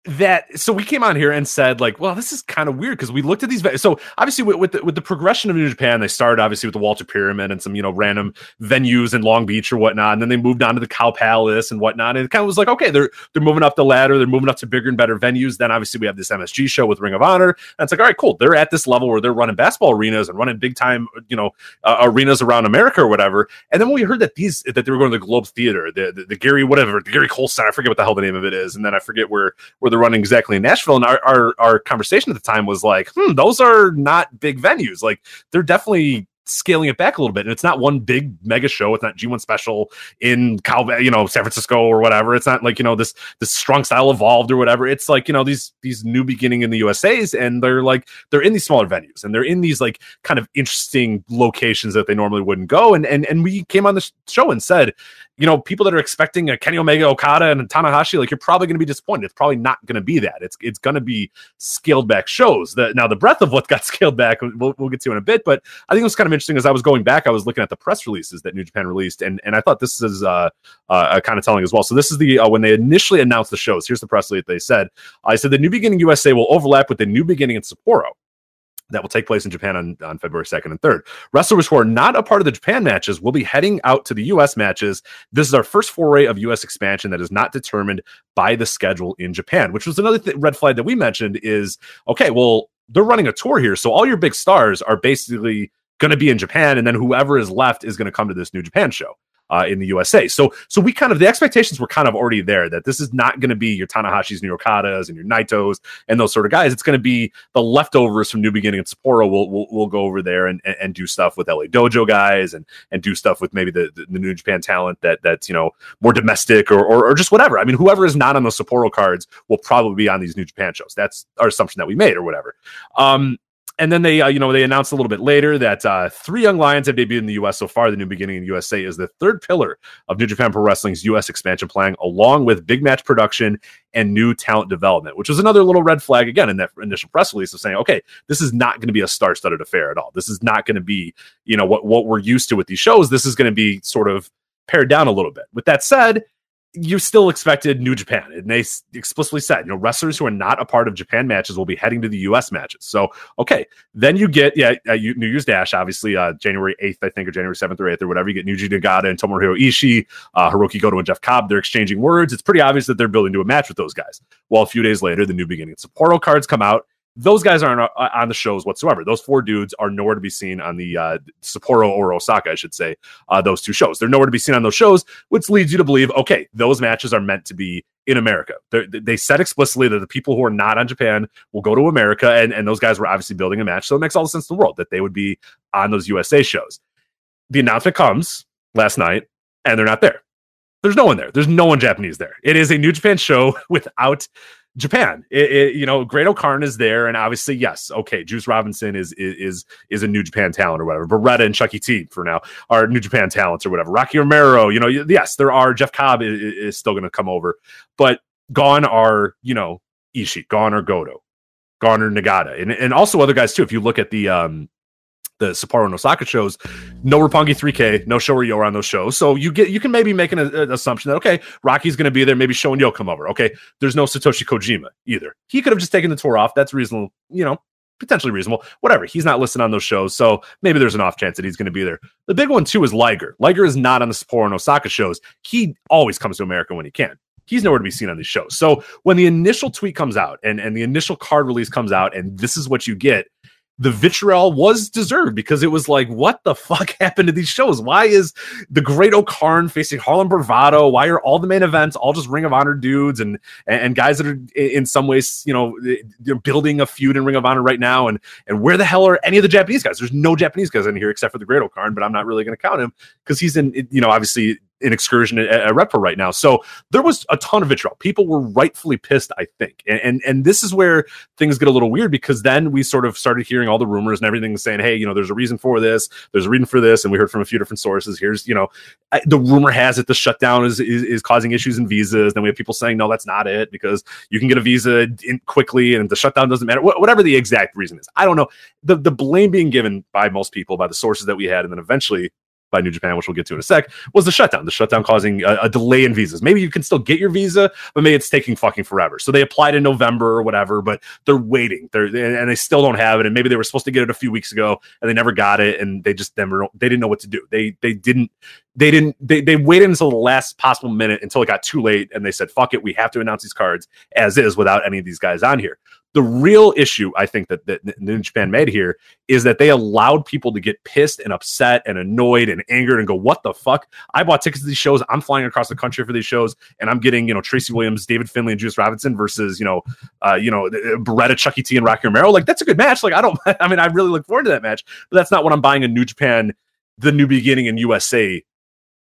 that so we came on here and said like well this is kind of weird because we looked at these so obviously with, with the, with the progression of new japan they started obviously with the walter pyramid and some you know random venues in long beach or whatnot and then they moved on to the cow palace and whatnot and it kind of was like okay they're they're moving up the ladder they're moving up to bigger and better venues then obviously we have this msg show with ring of honor and it's like all right cool they're at this level where they're running basketball arenas and running big time you know uh, arenas around america or whatever and then when we heard that these that they were going to the globe theater the, the, the grady whatever the grady cole center i forget what the hell the name of it is and then i forget where where they're running exactly in Nashville. And our, our, our conversation at the time was like, hmm, those are not big venues. Like they're definitely scaling it back a little bit. And it's not one big mega show. It's not G1 special in Cal, you know, San Francisco or whatever. It's not like, you know, this, this strong style evolved or whatever. It's like, you know, these, these new beginning in the USA's and they're like, they're in these smaller venues and they're in these like kind of interesting locations that they normally wouldn't go. And, and, and we came on the show and said, you know, people that are expecting a Kenny Omega, Okada, and Tanahashi, like you're probably going to be disappointed. It's probably not going to be that. It's it's going to be scaled back shows. That now the breadth of what got scaled back, we'll, we'll get to in a bit. But I think it was kind of interesting as I was going back. I was looking at the press releases that New Japan released, and and I thought this is uh, uh kind of telling as well. So this is the uh, when they initially announced the shows. Here's the press release they said. I said the New Beginning USA will overlap with the New Beginning in Sapporo that will take place in Japan on, on February 2nd and 3rd. Wrestlers who are not a part of the Japan matches will be heading out to the US matches. This is our first foray of US expansion that is not determined by the schedule in Japan, which was another th- red flag that we mentioned is okay, well, they're running a tour here. So all your big stars are basically going to be in Japan, and then whoever is left is going to come to this New Japan show. Uh, in the USA, so so we kind of the expectations were kind of already there that this is not going to be your Tanahashi's, New Okadas, and your Naitos and those sort of guys. It's going to be the leftovers from New Beginning and Sapporo. We'll, we'll we'll go over there and, and, and do stuff with LA Dojo guys and and do stuff with maybe the, the, the New Japan talent that that's you know more domestic or, or or just whatever. I mean, whoever is not on the Sapporo cards will probably be on these New Japan shows. That's our assumption that we made or whatever. Um, and then they, uh, you know, they announced a little bit later that uh, three young lions have debuted in the U.S. so far. The new beginning in USA is the third pillar of New Japan Pro Wrestling's U.S. expansion plan, along with big match production and new talent development, which was another little red flag again in that initial press release of saying, okay, this is not going to be a star-studded affair at all. This is not going to be, you know, what what we're used to with these shows. This is going to be sort of pared down a little bit. With that said, you still expected New Japan, and they explicitly said, you know, wrestlers who are not a part of Japan matches will be heading to the U.S. matches. So, okay, then you get yeah, uh, you, New Year's Dash, obviously uh, January eighth, I think, or January seventh or eighth or whatever. You get Yuji Nagata and Tomohiro Ishii, uh, Hiroki Goto and Jeff Cobb. They're exchanging words. It's pretty obvious that they're building to a match with those guys. Well, a few days later, the New Beginning Sapporo cards come out. Those guys aren't uh, on the shows whatsoever. Those four dudes are nowhere to be seen on the uh, Sapporo or Osaka, I should say. Uh, those two shows, they're nowhere to be seen on those shows, which leads you to believe, okay, those matches are meant to be in America. They're, they said explicitly that the people who are not on Japan will go to America, and, and those guys were obviously building a match, so it makes all the sense in the world that they would be on those USA shows. The announcement comes last night, and they're not there. There's no one there. There's no one Japanese there. It is a New Japan show without Japan. It, it, you know, Great-O-Khan is there, and obviously, yes, okay, Juice Robinson is is is a New Japan talent or whatever. Beretta and Chucky T for now are New Japan talents or whatever. Rocky Romero, you know, yes, there are. Jeff Cobb is, is still going to come over, but gone are you know Ishii, gone are Goto, gone are Nagata, and and also other guys too. If you look at the um the Sapporo and Osaka shows, no Roppongi 3K, no Sho and Yo on those shows. So you get you can maybe make an, an assumption that okay, Rocky's going to be there. Maybe Sho and Yo come over. Okay, there's no Satoshi Kojima either. He could have just taken the tour off. That's reasonable, you know, potentially reasonable. Whatever. He's not listed on those shows, so maybe there's an off chance that he's going to be there. The big one too is Liger. Liger is not on the Sapporo and Osaka shows. He always comes to America when he can he's nowhere to be seen on these shows. So when the initial tweet comes out and, and the initial card release comes out, and this is what you get, the vitriol was deserved because it was like, what the fuck happened to these shows? Why is the Great-O-Khan facing Harlem Bravado? Why are all the main events all just Ring of Honor dudes and and guys that are in some ways, you know, they're building a feud in Ring of Honor right now? And and where the hell are any of the Japanese guys? There's no Japanese guys in here except for the Great-O-Khan, but I'm not really going to count him because he's in, you know, obviously an excursion at, at Rev Pro right now. So there was a ton of vitriol. People were rightfully pissed, I think. And, and, and this is where things get a little weird because then we sort of started hearing all the rumors and everything saying, hey, you know, there's a reason for this, there's a reason for this, and we heard from a few different sources. Here's, you know, I, the rumor has it the shutdown is, is, is causing issues in visas. Then we have people saying, no, that's not it because you can get a visa quickly and the shutdown doesn't matter. Wh- whatever the exact reason is, I don't know. The the blame being given by most people, by the sources that we had, and then eventually by New Japan, which we'll get to in a sec, was the shutdown. The shutdown causing a, a, delay in visas. Maybe you can still get your visa, but maybe it's taking fucking forever. So they applied in November or whatever, but they're waiting. They're and they still don't have it. And maybe they were supposed to get it a few weeks ago and they never got it, and they just never they didn't know what to do. They they didn't they didn't they, they waited until the last possible minute until it got too late and they said fuck it we have to announce these cards as is without any of these guys on here the real issue I think that, that New Japan made here is that they allowed people to get pissed and upset and annoyed and angered and go, "What the fuck? I bought tickets to these shows. I'm flying across the country for these shows, and I'm getting you know Tracy Williams, David Finlay, and Juice Robinson versus you know, uh, you know Beretta, Chucky T, and Rocky Romero. Like that's a good match. Like I don't, I mean, I really look forward to that match, but that's not what I'm buying a New Japan, the New Beginning in USA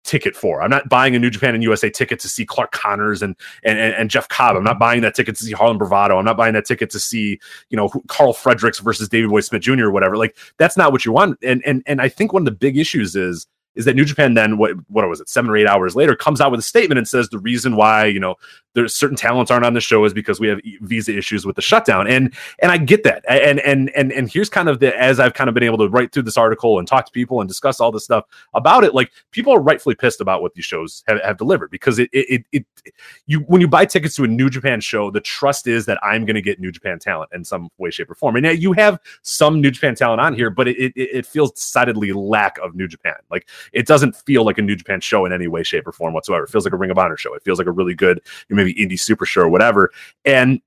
ticket for. I'm not buying a New Japan and USA ticket to see Clark Connors and, and and, Jeff Cobb. I'm not buying that ticket to see Harlem Bravado. I'm not buying that ticket to see you know Karl Fredericks versus Davey Boy Smith Jr. or whatever. Like that's not what you want. And and and I think one of the big issues is is that New Japan then what what was it seven or eight hours later comes out with a statement and says the reason why you know there's certain talents aren't on the show is because we have visa issues with the shutdown. And and I get that. And and and and here's kind of the as I've kind of been able to write through this article and talk to people and discuss all this stuff about it like people are rightfully pissed about what these shows have, have delivered because it, it it it you when you buy tickets to a New Japan show the trust is that I'm going to get New Japan talent in some way shape or form. And you have some New Japan talent on here but it it, it feels decidedly lack of New Japan. Like it doesn't feel like a New Japan show in any way shape or form whatsoever it feels like a Ring of Honor show it feels like a really good maybe indie super show or whatever. And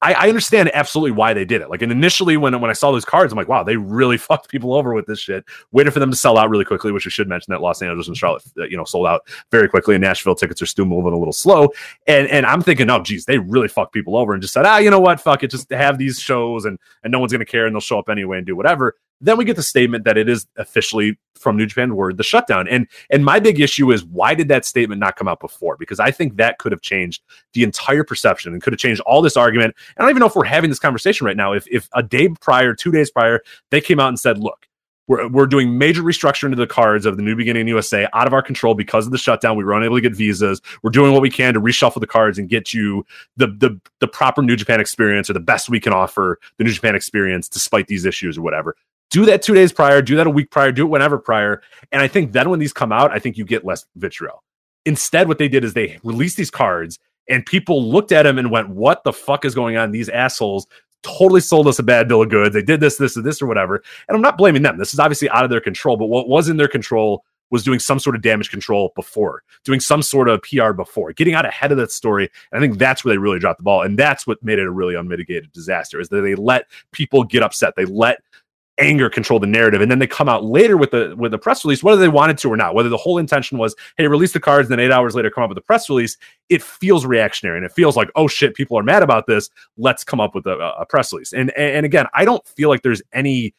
I, I, understand absolutely why they did it. Like, and initially when when I saw those cards, I'm like, wow, they really fucked people over with this shit. Waited for them to sell out really quickly, which I should mention that Los Angeles and Charlotte, uh, you know, sold out very quickly. And Nashville tickets are still moving a little slow. And and I'm thinking, oh, geez, they really fucked people over and just said, ah, you know what, fuck it, just have these shows and and no one's gonna care and they'll show up anyway and do whatever. Then we get the statement that it is officially from New Japan word the shutdown. And and my big issue is why did that statement not come out before? Because I think that could have changed the entire perception and could have changed all this argument. And I don't even know if we're having this conversation right now. If if a day prior, two days prior, they came out and said, look, we're, we're doing major restructuring to the cards of the new beginning USA out of our control because of the shutdown. We were unable to get visas. We're doing what we can to reshuffle the cards and get you the the the proper New Japan experience or the best we can offer the New Japan experience despite these issues or whatever do that two days prior, do that a week prior, do it whenever prior. And I think then when these come out, I think you get less vitriol. Instead, what they did is they released these cards and people looked at them and went, What the fuck is going on? These assholes totally sold us a bad bill of goods. They did this, this, or this, or whatever. And I'm not blaming them. This is obviously out of their control, but what was in their control was doing some sort of damage control before, doing some sort of PR before, getting out ahead of that story. And I think that's where they really dropped the ball. And that's what made it a really unmitigated disaster is that they let people get upset. They let anger control the narrative and then they come out later with the with the press release whether they wanted to or not whether the whole intention was hey release the cards and then eight hours later come up with a press release it feels reactionary and it feels like oh shit people are mad about this let's come up with a, a press release and and again i don't feel like there's any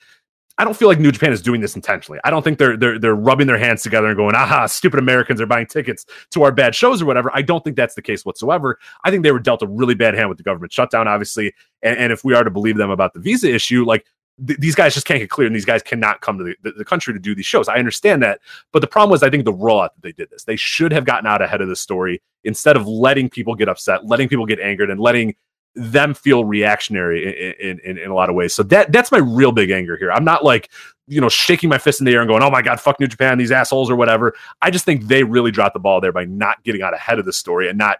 I don't feel like New Japan is doing this intentionally. I don't think they're they're they're rubbing their hands together and going, "Aha, stupid Americans are buying tickets to our bad shows or whatever." I don't think that's the case whatsoever. I think they were dealt a really bad hand with the government shutdown, obviously, and, and if we are to believe them about the visa issue, like th- these guys just can't get clear, and these guys cannot come to the, the, the country to do these shows. I understand that, but the problem was, I think the rollout that they did this, they should have gotten out ahead of the story instead of letting people get upset, letting people get angered, and letting them feel reactionary in, in, in, a lot of ways. So that that's my real big anger here. I'm not like, you know, shaking my fist in the air and going, oh my God, fuck New Japan, these assholes or whatever. I just think they really dropped the ball there by not getting out ahead of the story and not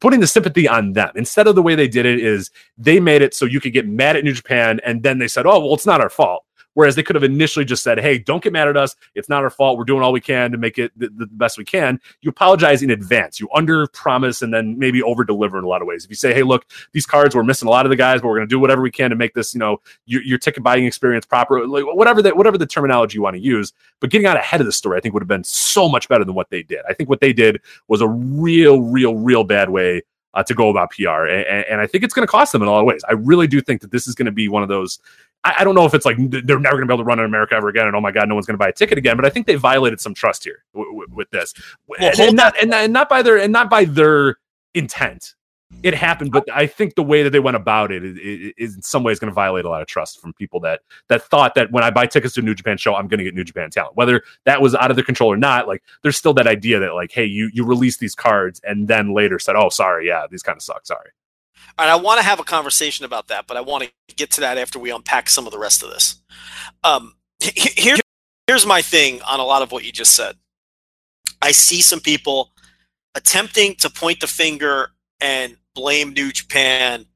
putting the sympathy on them. Instead of the way they did it is they made it so you could get mad at New Japan and then they said, oh, well, it's not our fault. Whereas they could have initially just said, hey, don't get mad at us. It's not our fault. We're doing all we can to make it the, the best we can. You apologize in advance. You under promise and then maybe over deliver in a lot of ways. If you say, hey, look, these cards, we're missing a lot of the guys, but we're going to do whatever we can to make this, you know, your, your ticket buying experience proper, like whatever that, whatever the terminology you want to use. But getting out ahead of the story, I think would have been so much better than what they did. I think what they did was a real, real, real bad way uh, to go about PR. And, and I think it's going to cost them in a lot of ways. I really do think that this is going to be one of those. I, I don't know if it's like they're never going to be able to run in America ever again, and oh my god, no one's going to buy a ticket again. But I think they violated some trust here w- w- with this, well, and, and, not, and, and not by their and not by their intent it happened, but I think the way that they went about it is, is in some ways going to violate a lot of trust from people that that thought that when I buy tickets to a New Japan show, I'm going to get New Japan talent. Whether that was out of their control or not, like there's still that idea that like, hey, you you release these cards and then later said, oh, sorry, yeah, these kind of suck. Sorry. All right, I want to have a conversation about that, but I want to get to that after we unpack some of the rest of this. Um, here, here's my thing on a lot of what you just said. I see some people attempting to point the finger and blame New Japan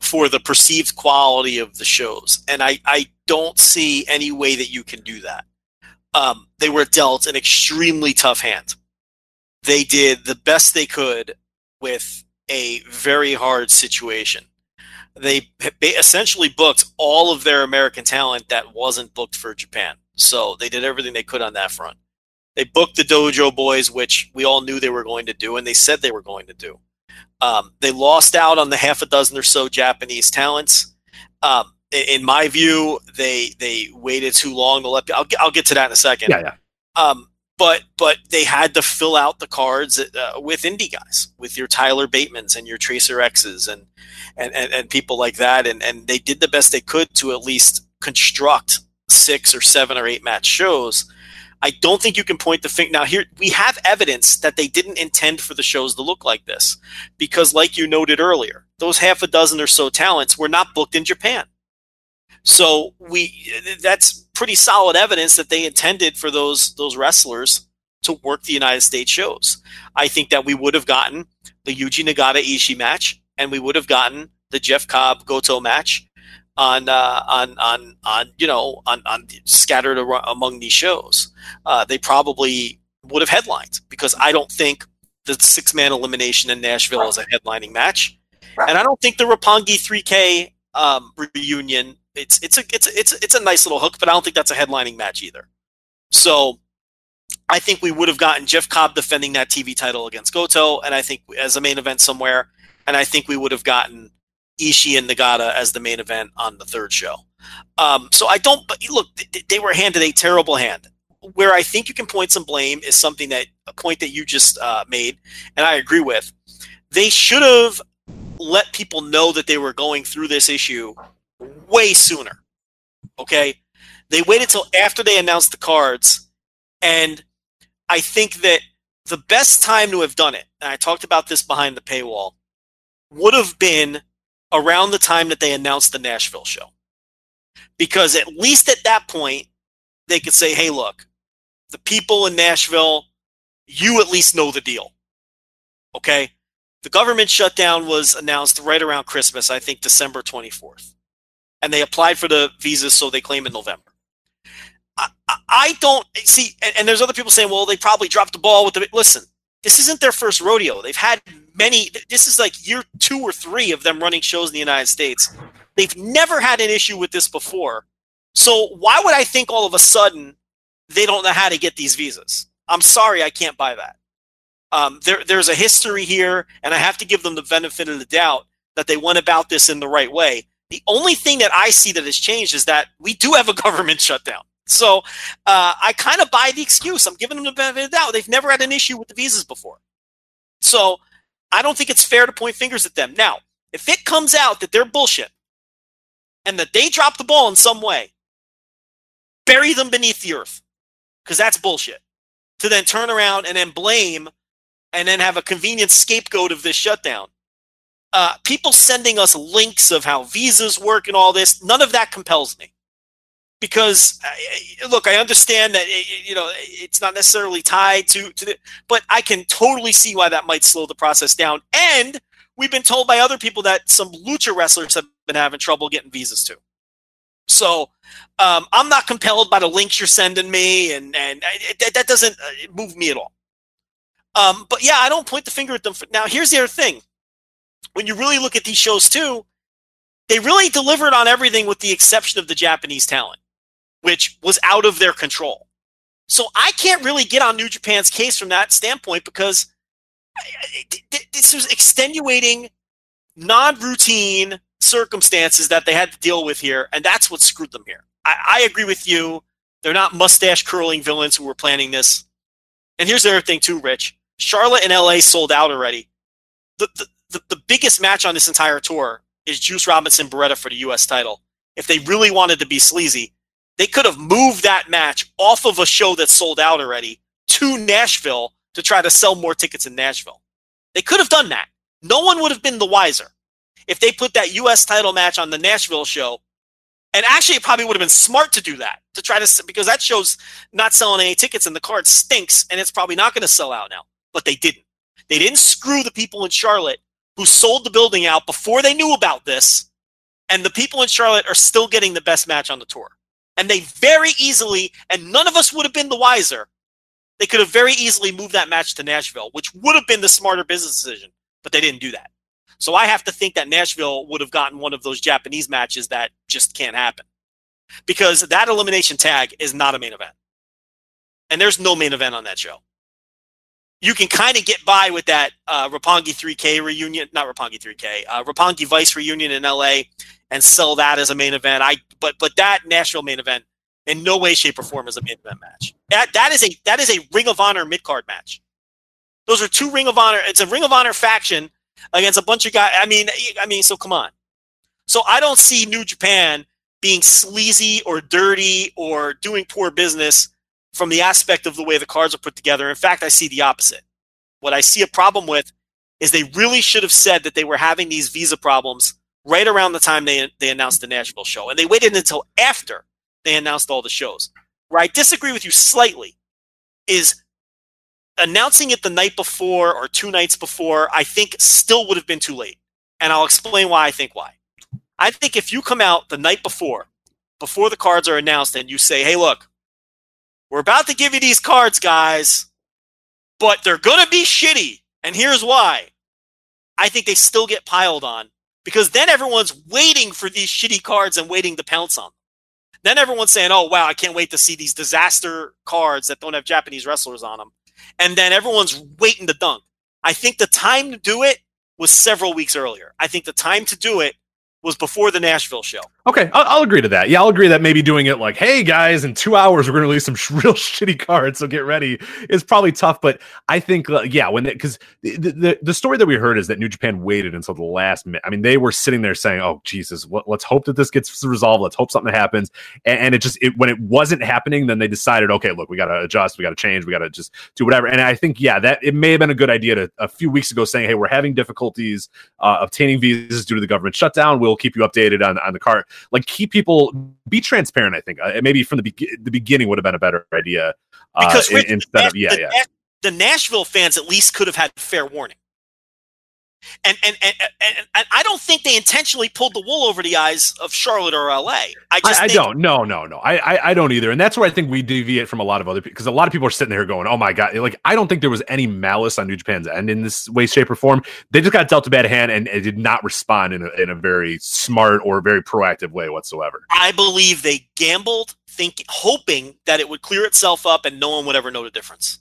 for the perceived quality of the shows. And I, I don't see any way that you can do that. Um, they were dealt an extremely tough hand. They did the best they could with a very hard situation. They, essentially booked all of their American talent that wasn't booked for Japan. So they did everything they could on that front. They booked the Dojo Boys, which we all knew they were going to do, and they said they were going to do. Um, they lost out on the half a dozen or so Japanese talents. Um, in my view, they they waited too long to let. I'll, I'll get to that in a second. Yeah, yeah. Um, but but they had to fill out the cards uh, with indie guys, with your Tyler Batemans and your Tracer X's and, and and and people like that, and and they did the best they could to at least construct six or seven or eight match shows I don't think you can point the finger. Now, here we have evidence that they didn't intend for the shows to look like this, because, like you noted earlier, those half a dozen or so talents were not booked in Japan. So we that's pretty solid evidence that they intended for those those wrestlers to work the United States shows. I think that we would have gotten the Yuji Nagata Ishii match, and we would have gotten the Jeff Cobb Goto match, on uh, on on on you know on on scattered among these shows. Uh, they probably would have headlined because I don't think the six man elimination in Nashville is a headlining match, and I don't think the Roppongi 3K um, reunion. It's it's a it's a, it's a, it's a nice little hook, but I don't think that's a headlining match either. So I think we would have gotten Jeff Cobb defending that TV title against Goto, and I think as a main event somewhere, and I think we would have gotten Ishii and Nagata as the main event on the third show. Um, so I don't. But look, they were handed a terrible hand. Where I think you can point some blame is something that a point that you just uh, made, and I agree with. They should have let people know that they were going through this issue way sooner. Okay, they waited till after they announced the cards, and I think that the best time to have done it, and I talked about this behind the paywall, would have been around the time that they announced the Nashville show. Because at least at that point, they could say, hey, look, the people in Nashville, you at least know the deal. Okay? The government shutdown was announced right around Christmas, I think December 24th. And they applied for the visas, so they claim in November. I, I don't see, and, and, there's other people saying, well, they probably dropped the ball with the. Listen, this isn't their first rodeo. They've had many. This is like year two or three of them running shows in the United States. They've never had an issue with this before. So why would I think all of a sudden they don't know how to get these visas? I'm sorry, I can't buy that. Um, there, there's a history here, and I have to give them the benefit of the doubt that they went about this in the right way. The only thing that I see that has changed is that we do have a government shutdown. So uh, I kind of buy the excuse. I'm giving them the benefit of the doubt. They've never had an issue with the visas before. So I don't think it's fair to point fingers at them. Now, if it comes out that they're bullshit and that they dropped the ball in some way, bury them beneath the earth because that's bullshit. To then turn around and then blame and then have a convenient scapegoat of this shutdown. Uh, people sending us links of how visas work and all this, none of that compels me because uh, look, I understand that you know it's not necessarily tied to to the, but I can totally see why that might slow the process down. And we've been told by other people that some lucha wrestlers have been having trouble getting visas too. So um, I'm not compelled by the links you're sending me, and and it, that doesn't uh, move me at all. Um, but yeah, I don't point the finger at them. For, now, here's the other thing: when you really look at these shows too, they really delivered on everything with the exception of the Japanese talent which was out of their control. So I can't really get on New Japan's case from that standpoint because this was extenuating, non-routine circumstances that they had to deal with here, and that's what screwed them here. I, I agree with you. They're not mustache curling villains who were planning this. And here's the other thing too, Rich. Charlotte and LA sold out already. The, the, the, the biggest match on this entire tour is Juice Robinson Beretta for the US title. If they really wanted to be sleazy, they could have moved that match off of a show that's sold out already to Nashville to try to sell more tickets in Nashville. They could have done that. No one would have been the wiser if they put that U.S. title match on the Nashville show. And actually, it probably would have been smart to do that to try to because that show's not selling any tickets and the card stinks and it's probably not going to sell out now. But they didn't. They didn't screw the people in Charlotte who sold the building out before they knew about this. And the people in Charlotte are still getting the best match on the tour. And they very easily, and none of us would have been the wiser, they could have very easily moved that match to Nashville, which would have been the smarter business decision, but they didn't do that. So I have to think that Nashville would have gotten one of those Japanese matches that just can't happen. Because that elimination tag is not a main event. And there's no main event on that show. You can kind of get by with that uh, Roppongi 3K reunion, not Roppongi 3K, uh, Roppongi Vice reunion in LA and sell that as a main event. I but but that Nashville main event in no way, shape, or form is a main event match. That that is a that is a Ring of Honor mid card match. Those are two Ring of Honor. It's a Ring of Honor faction against a bunch of guys. I mean, I mean, so come on. So I don't see New Japan being sleazy or dirty or doing poor business from the aspect of the way the cards are put together. In fact, I see the opposite. What I see a problem with is they really should have said that they were having these visa problems right around the time they, they announced the Nashville show. And they waited until after they announced all the shows. Where I disagree with you slightly is announcing it the night before or two nights before, I think still would have been too late. And I'll explain why I think why. I think if you come out the night before, before the cards are announced, and you say, hey, look, we're about to give you these cards, guys, but they're going to be shitty. And here's why. I think they still get piled on because then everyone's waiting for these shitty cards and waiting to pounce on them. Then everyone's saying, "Oh wow, I can't wait to see these disaster cards that don't have Japanese wrestlers on them." And then everyone's waiting to dunk. I think the time to do it was several weeks earlier. I think the time to do it was before the Nashville show. Okay, I'll, I'll, agree to that. Yeah, I'll agree that maybe doing it like, "Hey guys, in two hours we're going to release some sh- real shitty cards, so get ready," is probably tough. But I think, uh, yeah, when because the, the, the story that we heard is that New Japan waited until the last minute. I mean, they were sitting there saying, "Oh Jesus, let's hope that this gets resolved. Let's hope something happens." And, and it just it, when it wasn't happening, then they decided, "Okay, look, we got to adjust, we got to change, we got to just do whatever." And I think, yeah, that it may have been a good idea to a few weeks ago saying, "Hey, we're having difficulties uh, obtaining visas due to the government shutdown. We'll keep you updated on on the cart." Like keep people be transparent. I think uh, maybe from the be- the beginning would have been a better idea uh, because Rich, instead of yeah the, yeah. The Nashville fans at least could have had fair warning. And and, and and and I don't think they intentionally pulled the wool over the eyes of Charlotte or LA. I I, just I think- don't. No, no, no. I, I, I don't either. And that's where I think we deviate from a lot of other people because a lot of people are sitting there going, "Oh my god!" Like I don't think there was any malice on New Japan's end in this way, shape, or form. They just got dealt a bad hand and it did not respond in a, in a very smart or very proactive way whatsoever. I believe they gambled, thinking, hoping that it would clear itself up and no one would ever know the difference.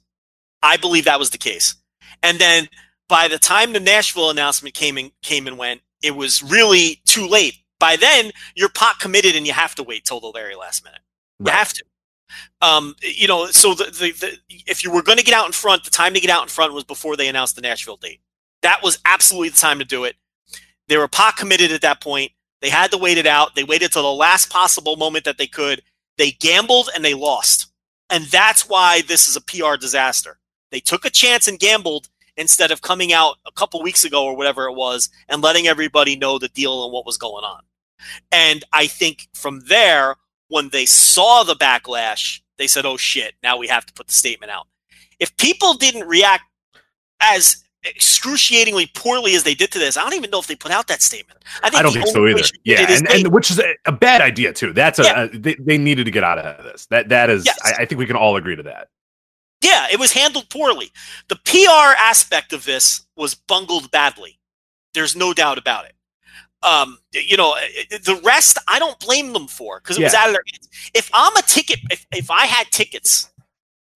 I believe that was the case. And then by the time the Nashville announcement came and came and went, it was really too late. By then, you're pot committed and you have to wait till the very last minute. You have to. Um, you know, so the, the, the if you were going to get out in front, the time to get out in front was before they announced the Nashville date. That was absolutely the time to do it. They were pot committed at that point. They had to wait it out. They waited till the last possible moment that they could. They gambled and they lost. And that's why this is a PR disaster. They took a chance and gambled instead of coming out a couple weeks ago or whatever it was and letting everybody know the deal and what was going on. And I think from there, when they saw the backlash, they said, oh shit, now we have to put the statement out. If people didn't react as excruciatingly poorly as they did to this, I don't even know if they put out that statement. I, I don't think so either. Yeah, and, and which is a, a bad idea too. That's a, Yeah. a- they, they needed to get out of this. That that is. Yes. I, I think we can all agree to that. Yeah, it was handled poorly. The PR aspect of this was bungled badly. There's no doubt about it. Um, you know, the rest I don't blame them for because it was out of their hands. If I'm a ticket, if, if I had tickets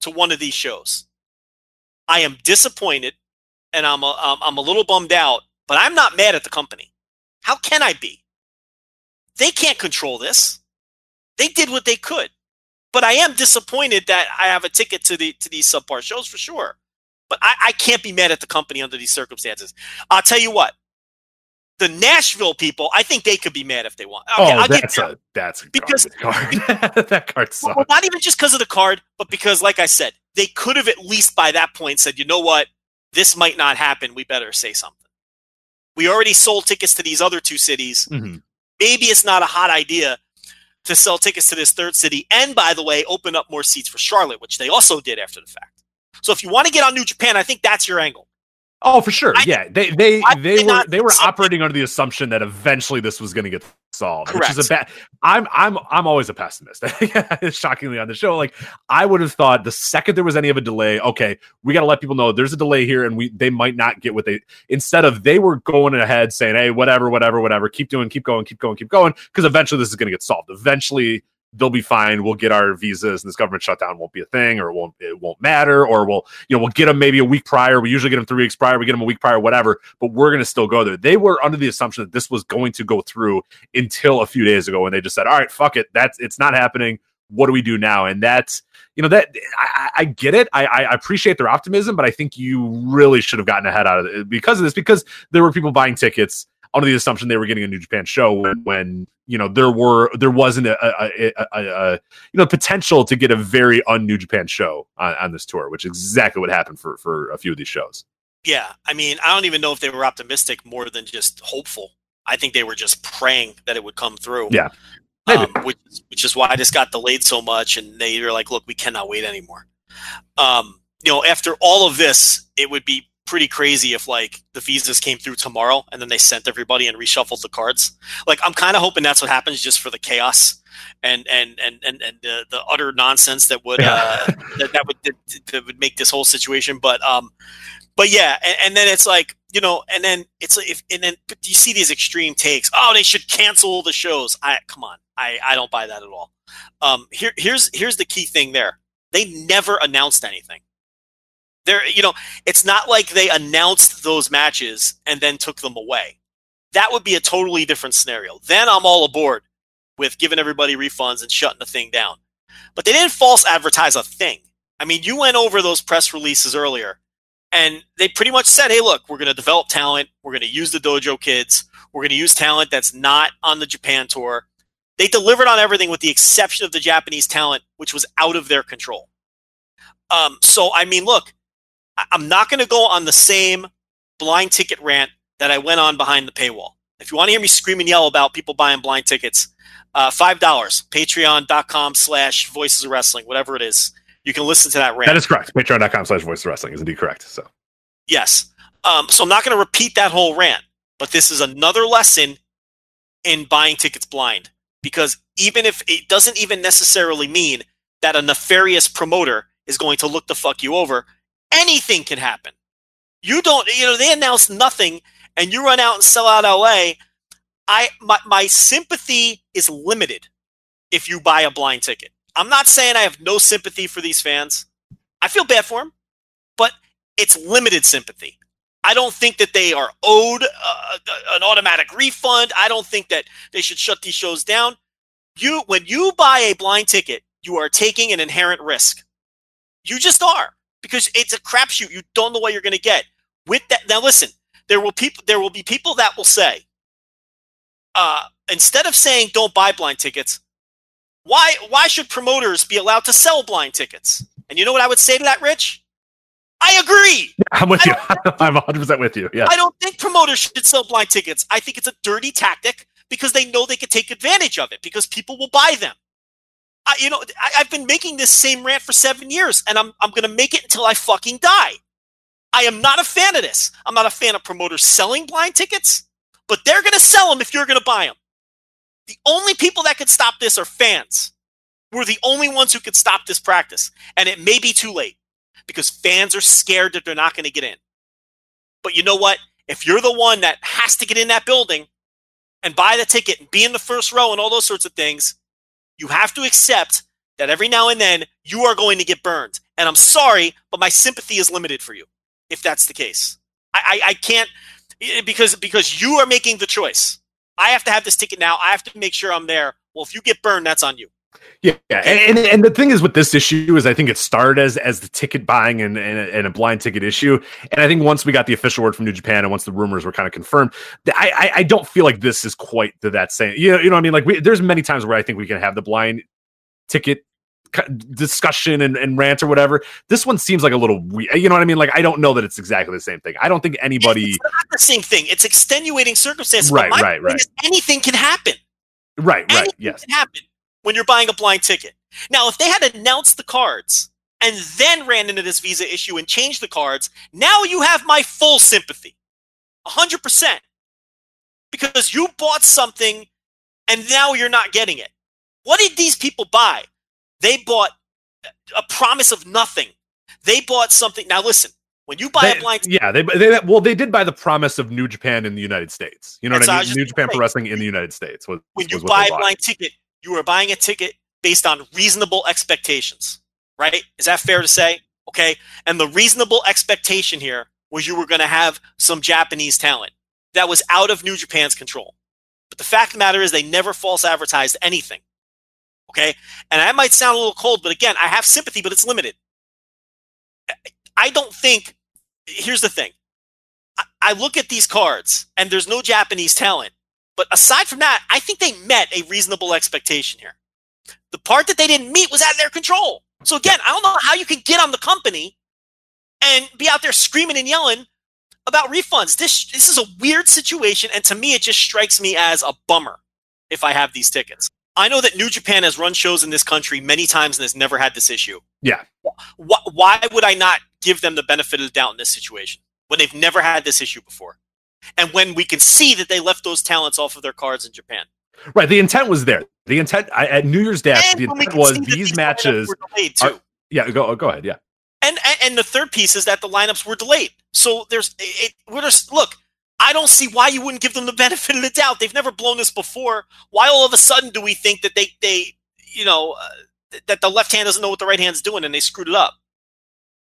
to one of these shows, I am disappointed and I'm a, I'm, I'm a little bummed out, but I'm not mad at the company. How can I be? They can't control this. They did what they could but I am disappointed that I have a ticket to the to these subpar shows for sure. But I, I can't be mad at the company under these circumstances. I'll tell you what, the Nashville people, I think they could be mad if they want. Okay, oh, I'll get that's there. a that's a Because- card. that card sucks. Well, not even just because of the card, but because, like I said, they could have at least by that point said, you know what, this might not happen. We better say something. We already sold tickets to these other two cities. Mhm. Maybe it's not a hot idea to sell tickets to this third city. And by the way, open up more seats for Charlotte, which they also did after the fact. So if you want to get on New Japan, I think that's your angle. Oh, for sure. I- yeah, they they I they were they were operating under the assumption that eventually this was going to get solved, which is a bad. I'm I'm I'm always a pessimist. Shockingly on the show, like I would have thought the second there was any of a delay, okay, we got to let people know there's a delay here, and we they might not get what they. Instead of they were going ahead saying, hey, whatever, whatever, whatever, keep doing, keep going, keep going, keep going, because eventually this is going to get solved. Eventually they'll be fine. We'll get our visas, and this government shutdown won't be a thing, or it won't it won't matter, or we'll you know we'll get them maybe a week prior. We usually get them three weeks prior. We get them a week prior, whatever. But we're going to still go there. They were under the assumption that this was going to go through until a few days ago, and they just said, "All right, fuck it. That's it's not happening. What do we do now?" And that's you know that I, I get it. I, I appreciate their optimism, but I think you really should have gotten ahead out of it because of this because there were people buying tickets under the assumption they were getting a New Japan show when, when you know there were there wasn't a, a, a, a, you know potential to get a very un New Japan show on, on this tour, which is exactly what happened for for a few of these shows. Yeah, I mean, I don't even know if they were optimistic more than just hopeful. I think they were just praying that it would come through. Yeah, um, which which is why this got delayed so much, and they were like, "Look, we cannot wait anymore." Um, you know, after all of this, it would be pretty crazy if like the visas came through tomorrow and then they sent everybody and reshuffled the cards. Like, I'm kind of hoping that's what happens, just for the chaos and and and and, and the, the utter nonsense that would uh, that, that would that, that would make this whole situation. But um, but yeah, and, and then it's like you know, and then it's like if and then but you see these extreme takes. Oh, they should cancel the shows. I come on, I I don't buy that at all. Um, here here's here's the key thing there. They never announced anything. There, you know, it's not like they announced those matches and then took them away. That would be a totally different scenario. Then I'm all aboard with giving everybody refunds and shutting the thing down. But they didn't false advertise a thing. I mean, you went over those press releases earlier, and they pretty much said, hey, look, we're going to develop talent. We're going to use the dojo kids. We're going to use talent that's not on the Japan tour. They delivered on everything with the exception of the Japanese talent, which was out of their control. Um, so, I mean, look, I- I'm not going to go on the same blind ticket rant that I went on behind the paywall. If you want to hear me scream and yell about people buying blind tickets, uh, $5, patreon.com slash voices of wrestling, whatever it is. You can listen to that rant. That is correct. Patreon.com slash voices of wrestling is indeed correct. So Yes. Um, so I'm not going to repeat that whole rant, but this is another lesson in buying tickets blind because even if it doesn't even necessarily mean that a nefarious promoter is going to look the fuck you over, anything can happen. You don't, you know, they announce nothing and you run out and sell out LA. I my, my sympathy is limited if you buy a blind ticket. I'm not saying I have no sympathy for these fans. I feel bad for them, but it's limited sympathy. I don't think that they are owed uh, an automatic refund. I don't think that they should shut these shows down. You, when you buy a blind ticket, you are taking an inherent risk. You just are because it's a crapshoot. You don't know what you're going to get. With that, now listen, there will people, there will be people that will say, uh, instead of saying don't buy blind tickets, why why should promoters be allowed to sell blind tickets? And you know what I would say to that, Rich? I agree. I'm with you. I'm 100 percent with you. Yeah. I don't think promoters should sell blind tickets. I think it's a dirty tactic because they know they can take advantage of it because people will buy them. I, you know, I, I've been making this same rant for seven years, and I'm I'm going to make it until I fucking die. I am not a fan of this. I'm not a fan of promoters selling blind tickets, but they're going to sell them if you're going to buy them. The only people that could stop this are fans. We're the only ones who could stop this practice, and it may be too late because fans are scared that they're not going to get in. But you know what? If you're the one that has to get in that building and buy the ticket and be in the first row and all those sorts of things, you have to accept that every now and then you are going to get burned. And I'm sorry, but my sympathy is limited for you if that's the case. I, I, I can't because because you are making the choice. I have to have this ticket now. I have to make sure I'm there. Well, if you get burned, that's on you. Yeah, and, and and the thing is with this issue is I think it started as as the ticket buying and, and, and a blind ticket issue, and I think once we got the official word from New Japan and once the rumors were kind of confirmed, I I, I don't feel like this is quite to that same. You know, you know what I mean? Like we, there's many times where I think we can have the blind ticket discussion and, and rant or whatever. This one seems like a little weird. You know what I mean? Like I don't know that it's exactly the same thing. I don't think anybody. It's not the same thing. It's extenuating circumstances. Right, but my right, right. is Anything can happen. Right, right, yes. can happen when you're buying a blind ticket. Now, if they had announced the cards and then ran into this visa issue and changed the cards, now you have my full sympathy. 100%. Because you bought something and now you're not getting it. What did these people buy? They bought a promise of nothing. They bought something. Now, listen, when you buy They- a blind ticket, yeah, they, they well they did buy the promise of New Japan in the United States. You know what I mean? New Japan. Pro Wrestling in the United States was when you was what buy a blind ticket, you are buying a ticket based on reasonable expectations, right? Is that fair to say? Okay. And the reasonable expectation here was you were going to have some Japanese talent that was out of New Japan's control. But the fact of the matter is, they never false advertised anything. Okay. And that might sound a little cold, but again, I have sympathy, but it's limited. I don't think, here's the thing I, I look at these cards and there's no Japanese talent. But aside from that, I think they met a reasonable expectation here. The part that they didn't meet was out of their control. So again, I don't know how you can get on the company and be out there screaming and yelling about refunds. This this is a weird situation, and to me, it just strikes me as a bummer if I have these tickets. I know that New Japan has run shows in this country many times and has never had this issue. Yeah. Why, why would I not give them the benefit of the doubt in this situation when they've never had this issue before? And when we can see that they left those talents off of their cards in Japan. Right. The intent was there. The intent I, at New Year's Dash, the intent was that these matches. were delayed too. are- Yeah, go go ahead. Yeah. And, and and the third piece is that the lineups were delayed. So there's it, we're just look. I don't see why you wouldn't give them the benefit of the doubt. They've never blown this before. Why all of a sudden do we think that they they you know uh, that the left hand doesn't know what the right hand's doing and they screwed it up?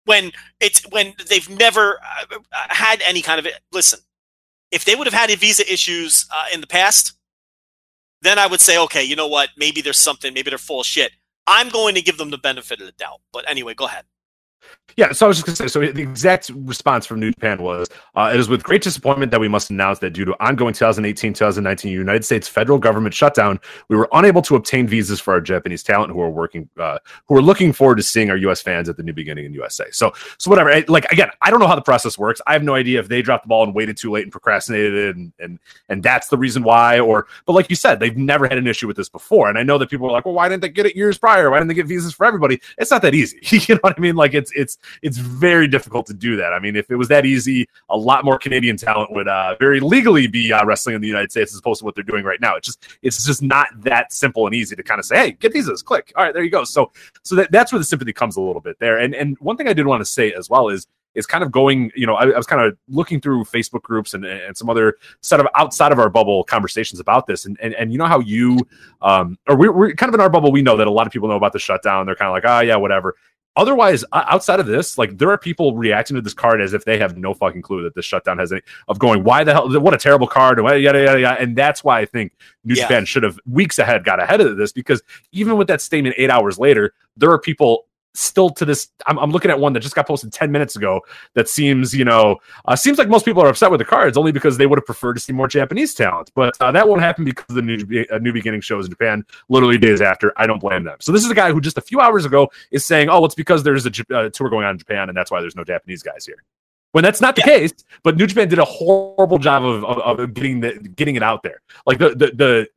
When it's when they've never uh, had any kind of listen. If they would have had visa issues uh, in the past, then I would say, okay, you know what? Maybe there's something. Maybe they're full shit. I'm going to give them the benefit of the doubt. But anyway, go ahead. Yeah, so I was just going to say, so the exact response from New Japan was, uh, it is with great disappointment that we must announce that due to ongoing 2018-2019 United States federal government shutdown, we were unable to obtain visas for our Japanese talent who are working, uh, who are looking forward to seeing our U.S. fans at the new beginning in USA. So, so whatever. I- Like again, I don't know how the process works. I have no idea if they dropped the ball and waited too late and procrastinated, and and and that's the reason why. Or, but like you said, they've never had an issue with this before. And I know that people are like, well, why didn't they get it years prior? Why didn't they get visas for everybody? It's not that easy. you know what I mean? Like it's it's it's very difficult to do that. I mean, if it was that easy, a lot more Canadian talent would uh, very legally be uh, wrestling in the United States as opposed to what they're doing right now. It's just it's just not that simple and easy to kind of say, hey, get these as click. All right, there you go. So so that, that's where the sympathy comes a little bit there. And and one thing I did want to say as well is is kind of going, you know, I, I was kind of looking through Facebook groups and, and some other set of outside of our bubble conversations about this. And, and, and you know how you, um, or we're, we're kind of in our bubble, we know that a lot of people know about the shutdown. They're kind of like, oh, yeah, whatever. Otherwise, outside of this, like there are people reacting to this card as if they have no fucking clue that this shutdown has any of going. Why the hell? What a terrible card! And yada yada yada. And that's why I think New yeah. Japan should have weeks ahead got ahead of this because even with that statement eight hours later, there are people still to this I'm, I'm, looking at one that just got posted 10 minutes ago that seems you know uh, seems like most people are upset with the cards only because they would have preferred to see more japanese talent. But uh, that won't happen because the new, uh, new beginning shows in japan literally days after. I don't blame them. So this is a guy who just a few hours ago is saying oh it's because there's a uh, tour going on in japan and that's why there's no japanese guys here. When that's not the yeah. case but new japan did a horrible job of, of, of getting the getting it out there. Like the, the the,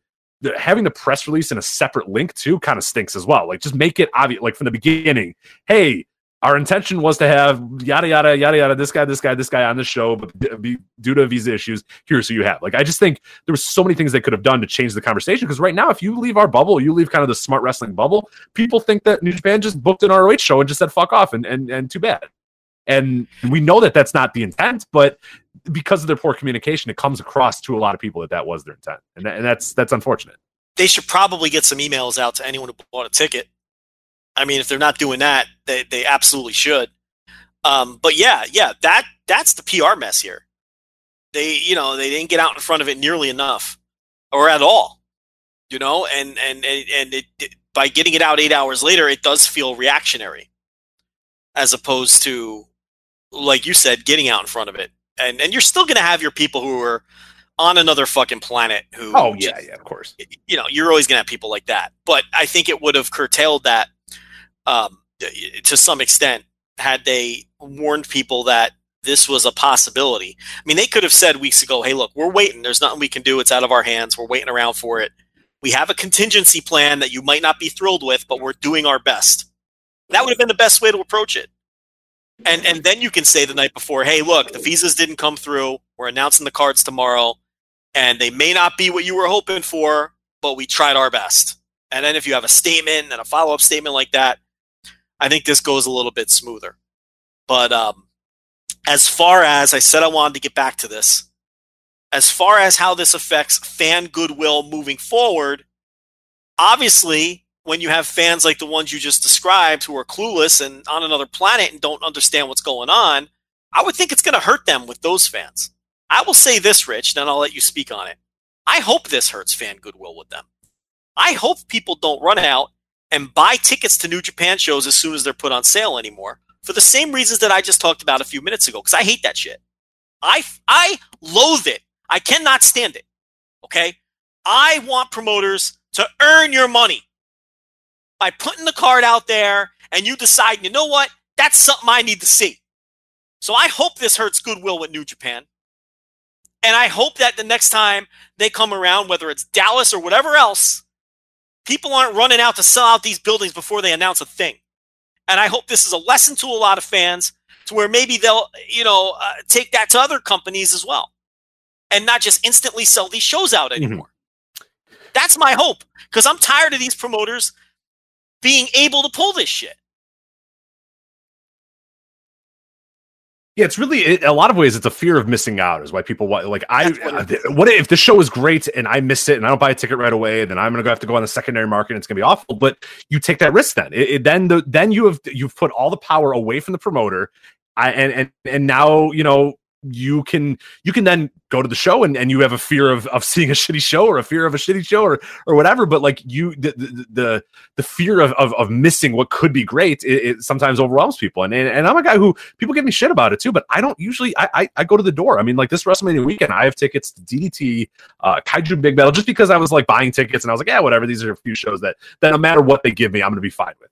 having the press release in a separate link too kind of stinks as well. Like just make it obvious, like from the beginning. Hey, our intention was to have yada yada yada yada this guy, this guy, this guy on the show, but due to visa issues, here's who you have. Like I just think there was so many things they could have done to change the conversation. Because right now, if you leave our bubble, you leave kind of the smart wrestling bubble, people think that New Japan just booked an ROH show and just said fuck off and and and too bad. And we know that that's not the intent, but because of their poor communication, it comes across to a lot of people that that was their intent, and, and that's that's unfortunate. They should probably get some emails out to anyone who bought a ticket. I mean, if they're not doing that, they they absolutely should. Um, but yeah, yeah, that that's the PR mess here. They, you know, they didn't get out in front of it nearly enough, or at all. You know, and and and, and it, it, by getting it out eight hours later, it does feel reactionary, as opposed to, like you said, getting out in front of it and and you're still going to have your people who are on another fucking planet who oh yeah just, yeah of course. you know you're always going to have people like that. But i think it would have curtailed that um, to some extent had they warned people that this was a possibility. I mean they could have said weeks ago hey look we're waiting. There's nothing we can do. It's out of our hands. We're waiting around for it. We have a contingency plan that you might not be thrilled with but we're doing our best. That would have been the best way to approach it and and then you can say the night before, hey, look, the visas didn't come through. We're announcing the cards tomorrow, and they may not be what you were hoping for, but we tried our best. And then if you have a statement and a follow up statement like that, I think this goes a little bit smoother. But um, as far as I said, I wanted to get back to this. As far as how this affects fan goodwill moving forward, obviously when you have fans like the ones you just described who are clueless and on another planet and don't understand what's going on, I would think it's going to hurt them with those fans. I will say this, Rich, then I'll let you speak on it. I hope this hurts fan goodwill with them. I hope people don't run out and buy tickets to New Japan shows as soon as they're put on sale anymore for the same reasons that I just talked about a few minutes ago because I hate that shit. I I loathe it. I cannot stand it. Okay? I want promoters to earn your money by putting the card out there and you decide, you know what, that's something I need to see. So I hope this hurts goodwill with New Japan. And I hope that the next time they come around, whether it's Dallas or whatever else, people aren't running out to sell out these buildings before they announce a thing. And I hope this is a lesson to a lot of fans to where maybe they'll, you know, uh, take that to other companies as well and not just instantly sell these shows out mm-hmm. anymore. Mm-hmm. That's my hope because I'm tired of these promoters being able to pull this shit. Yeah, it's really it, a lot of ways. It's a fear of missing out, is why people want. Like, I what, uh, what if the show is great and I miss it and I don't buy a ticket right away? Then I'm going to have to go on the secondary market. and It's going to be awful. But you take that risk. Then, it, it, then the then you have you've put all the power away from the promoter, I, and and and now you know you can you can then go to the show and, and you have a fear of, of seeing a shitty show or a fear of a shitty show or or whatever but like you the the the, fear of, of, of missing what could be great it, it, sometimes overwhelms people. And, and and i'm a guy who people give me shit about it too but i don't usually I, I, I go to the door. I mean like this wrestlemania weekend i have tickets to ddt uh kaiju big battel just because i was like buying tickets and i was like yeah whatever these are a few shows that that no matter what they give me i'm gonna be fine with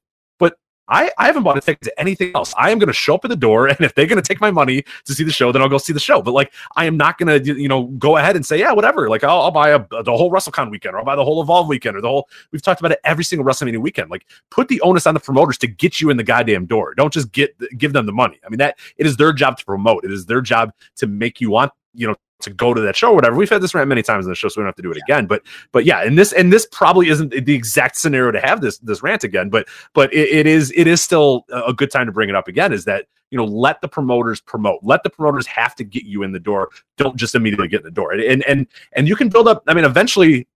I, I haven't bought a ticket to anything else. I am going to show up at the door, and if they're going to take my money to see the show, then I'll go see the show. But like, I am not going to, you know, go ahead and say, yeah, whatever. Like, I'll, I'll buy a, the whole WrestleCon weekend, or I'll buy the whole Evolve weekend, or the whole. We've talked about it every single WrestleMania weekend. Like, put the onus on the promoters to get you in the goddamn door. Don't just get give them the money. I mean, that it is their job to promote. It is their job to make you want, you know, to go to that show or whatever. We've had this rant many times in the show, so we don't have to do it yeah. again. But but yeah, and this and this probably isn't the exact scenario to have this this rant again. But but it, it is it is still a good time to bring it up again. Is that you know let the promoters promote, let the promoters have to get you in the door. Don't just immediately get in the door. And and and you can build up. I mean, eventually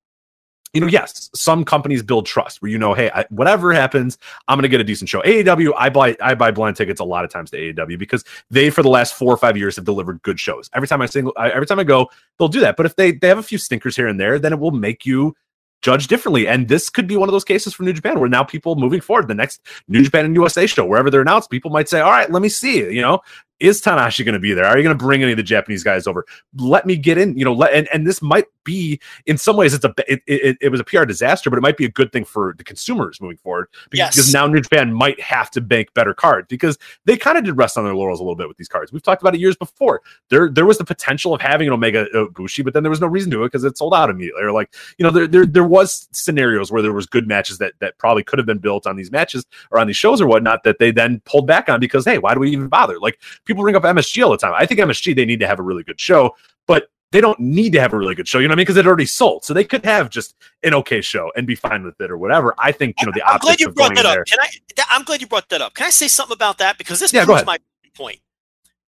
you know, yes, some companies build trust where you know, hey, I, whatever happens, I'm going to get a decent show. AEW, I buy I buy blind tickets a lot of times to AEW because they, for the last four or five years, have delivered good shows. Every time I single, I, every time I go, they'll do that. But if they they have a few stinkers here and there, then it will make you judge differently. And this could be one of those cases for New Japan where now people moving forward, the next New Japan and USA show, wherever they're announced, people might say, all right, let me see, you know, is Tanahashi going to be there? Are you going to bring any of the Japanese guys over? Let me get in, you know, let, and, and this might be in some ways it's a it, it, it was a PR disaster, but it might be a good thing for the consumers moving forward because, yes. because now New Japan might have to bank better cards because they kind of did rest on their laurels a little bit with these cards. We've talked about it years before. There there was the potential of having an Omega uh, Bushi, but then there was no reason to it because it sold out immediately. Or like you know there, there there was scenarios where there was good matches that that probably could have been built on these matches or on these shows or whatnot that they then pulled back on because hey, why do we even bother? Like people bring up MSG all the time. I think MSG they need to have a really good show, but they don't need to have a really good show. You know what I mean? Because it already sold, so they could have just an okay show and be fine with it or whatever. I think you know the. I'm glad you brought that up. There, Can I? I'm glad you brought that up. Can I say something about that? Because this yeah, proves my point.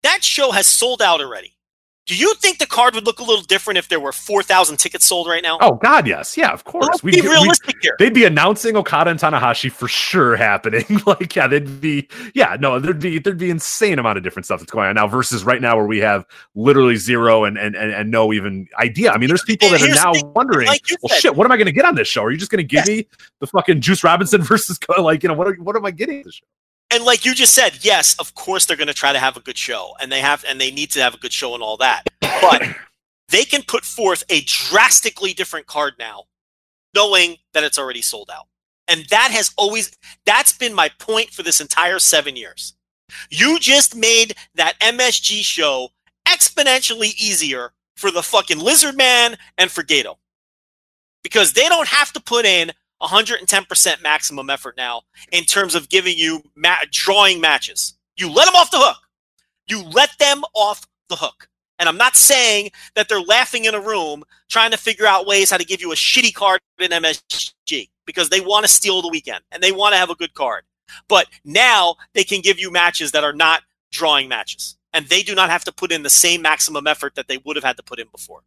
That show has sold out already. Do you think the card would look a little different if there were four thousand tickets sold right now? Oh God, yes, yeah, of course. Let's we, be realistic here. They'd be announcing Okada and Tanahashi for sure happening. like, yeah, they'd be, yeah, no, there'd be there'd be insane amount of different stuff that's going on now versus right now where we have literally zero and and and, and no even idea. I mean, there's people that are now wondering, like well, said, shit, what am I going to get on this show? Are you just going to give yes. me the fucking Juice Robinson versus like you know what are, what am I getting this show? And like you just said, yes, of course they're going to try to have a good show, and they have, and they need to have a good show and all that. But they can put forth a drastically different card now, knowing that it's already sold out. And that has always that's been my point for this entire seven years. You just made that MSG show exponentially easier for the fucking Lizard Man and for Gedo Because they don't have to put in 110% maximum effort now in terms of giving you ma- drawing matches. You let them off the hook. You let them off the hook. And I'm not saying that they're laughing in a room trying to figure out ways how to give you a shitty card in MSG because they want to steal the weekend and they want to have a good card. But now they can give you matches that are not drawing matches. And they do not have to put in the same maximum effort that they would have had to put in before.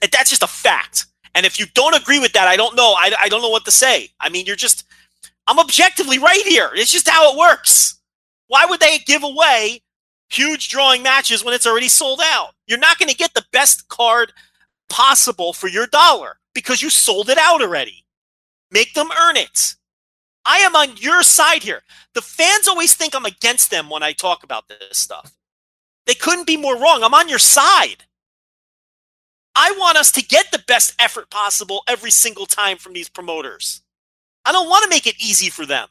That's just a fact. And if you don't agree with that, I don't know. I, I don't know what to say. I mean, you're just, I'm objectively right here. It's just how it works. Why would they give away huge drawing matches when it's already sold out? You're not going to get the best card possible for your dollar because you sold it out already. Make them earn it. I am on your side here. The fans always think I'm against them when I talk about this stuff. They couldn't be more wrong. I'm on your side. I want us to get the best effort possible every single time from these promoters. I don't want to make it easy for them.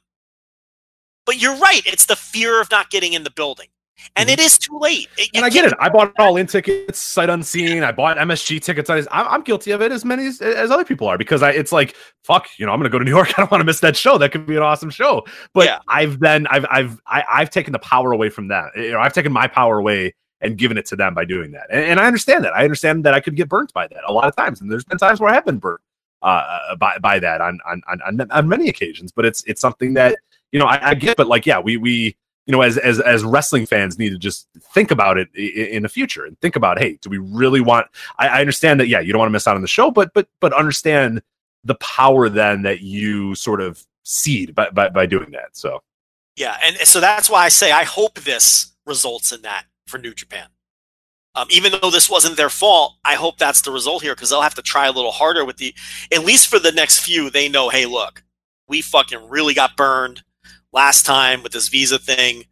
But you're right. It's the fear of not getting in the building. And mm-hmm. it is too late. It, and I get it. I bought all in tickets, sight unseen. I bought MSG tickets. I'm, I'm guilty of it as many as, as, other people are because I, it's like, fuck, you know, I'm going to go to New York. I don't want to miss that show. That could be an awesome show. But yeah. I've then, I've, I've, I, have i have taken the power away from that. You know, I've taken my power away and giving it to them by doing that. And, and, I understand that. I understand that I could get burnt by that a lot of times, and there's been times where I have been burnt uh, uh, by by that on, on on on many occasions. But it's it's something that you know I, I get. But like, yeah, we we you know as as as wrestling fans need to just think about it in, the future and think about hey, do we really want? I, I understand that yeah, you don't want to miss out on the show, but but but understand the power then that you sort of seed by, by, by doing that. So, yeah. And so that's why I say I hope this results in that for New Japan. Um, even though this wasn't their fault, I hope that's the result here because they'll have to try a little harder with the, at least for the next few, they know, hey, look, we fucking really got burned last time with this visa thing.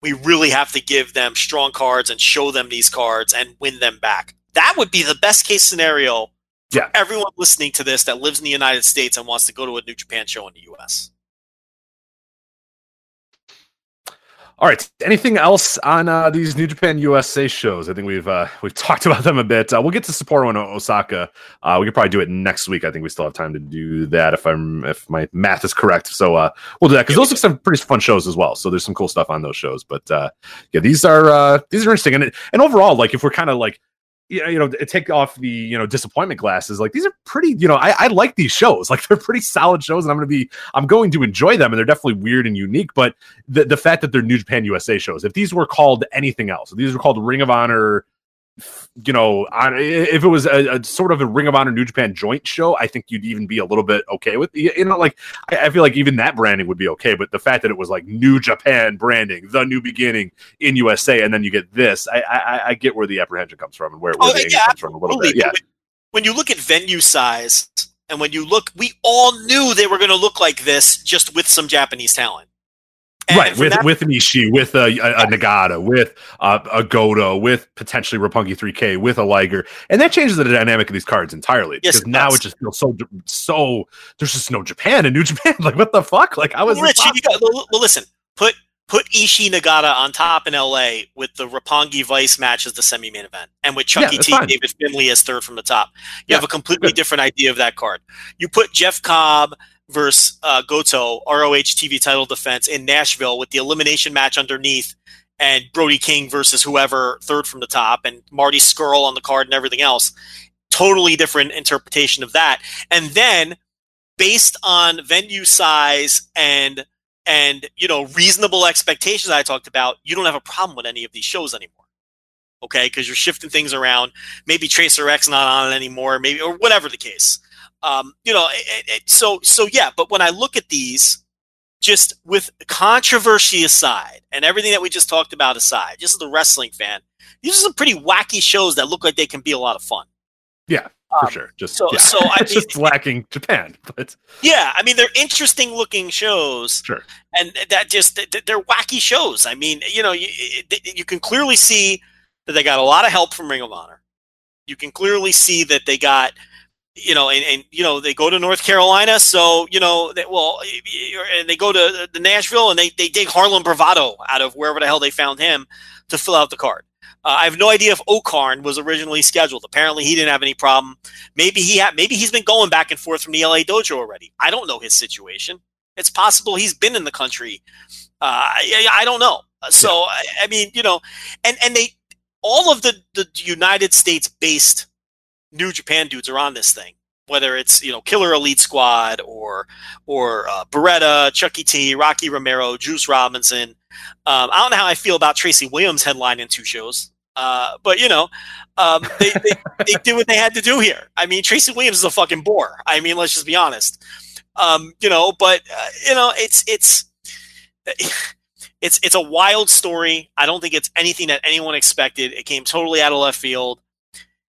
We really have to give them strong cards and show them these cards and win them back. That would be the best case scenario for yeah. everyone listening to this that lives in the United States and wants to go to a New Japan show in the US. All right. Anything else on uh, these New Japan USA shows? I think we've uh, we've talked about them a bit. Uh, we'll get to Sapporo and Osaka. Uh, we could probably do it next week. I think we still have time to do that if I'm if my math is correct. So uh, we'll do that because those are some pretty fun shows as well. So there's some cool stuff on those shows. But uh, yeah, these are these are interesting. And and overall, like if we're kind of like you know, take off the you know disappointment glasses. Like these are pretty, you know, I, I like these shows. Like they're pretty solid shows, and I'm to be, I'm going to enjoy them, and they're definitely weird and unique. But the the fact that they're New Japan USA shows, if these were called anything else, if these were called Ring of Honor you know, on if it was a, a, sort of a Ring of Honor New Japan joint show, I think you'd even be a little bit okay with you know, like I, feel like even that branding would be okay. But the fact that it was like New Japan branding, the new beginning in USA, and then you get this, I I, I get where the apprehension comes from and where, where oh, the yeah, comes from a little bit. Yeah. When you look at venue size and when you look, we all knew they were going to look like this just with some Japanese talent. And right with that, with an Ishii, with a, a, a Nagata, with uh, a Goto, with potentially Roppongi 3K, with a Liger, and that changes the dynamic of these cards entirely. Yes, because it now it just feels so so. There's just no Japan and New Japan. Like what the fuck? Like I was. Rich, got, well, listen, put put Ishii Nagata on top in LA with the Roppongi Vice match as the semi main event, and with Chucky yeah, T, fine. David Finlay as third from the top. You yeah, have a completely good. different idea of that card. You put Jeff Cobb versus uh, Goto ROH TV title defense in Nashville with the elimination match underneath and Brody King versus whoever third from the top and Marty Scurll on the card and everything else. Totally different interpretation of that. And then based on venue size and and you know reasonable expectations I talked about, you don't have a problem with any of these shows anymore. Okay, because you're shifting things around. Maybe Tracer X not on it anymore, maybe or whatever the case. Um, you know, it, it, so so yeah. But when I look at these, just with controversy aside and everything that we just talked about aside, just as a wrestling fan, these are some pretty wacky shows that look like they can be a lot of fun. Yeah, for um, sure. Just so, yeah. so I mean, just lacking Japan, but yeah, I mean they're interesting looking shows. Sure, and that just they're wacky shows. I mean, you know, you you can clearly see that they got a lot of help from Ring of Honor. You can clearly see that they got you know, and, and you know they go to North Carolina, so you know, they, well, and they go to the Nashville, and they they dig Harlem Bravado out of wherever the hell they found him to fill out the card. Uh, I have no idea if O-Khan was originally scheduled. Apparently, he didn't have any problem. Maybe he had. Maybe he's been going back and forth from the LA dojo already. I don't know his situation. It's possible he's been in the country. Uh, I, I don't know. So yeah. I, I mean, you know, and and they all of the the United States based New Japan dudes are on this thing. Whether it's you know Killer Elite Squad or or uh, Beretta, Chucky T, Rocky Romero, Juice Robinson. Um, I don't know how I feel about Tracy Williams headlining two shows, uh, but you know, um, they, they, they did what they had to do here. I mean, Tracy Williams is a fucking bore. I mean, let's just be honest. Um, you know, but uh, you know, it's it's it's it's a wild story. I don't think it's anything that anyone expected. It came totally out of left field,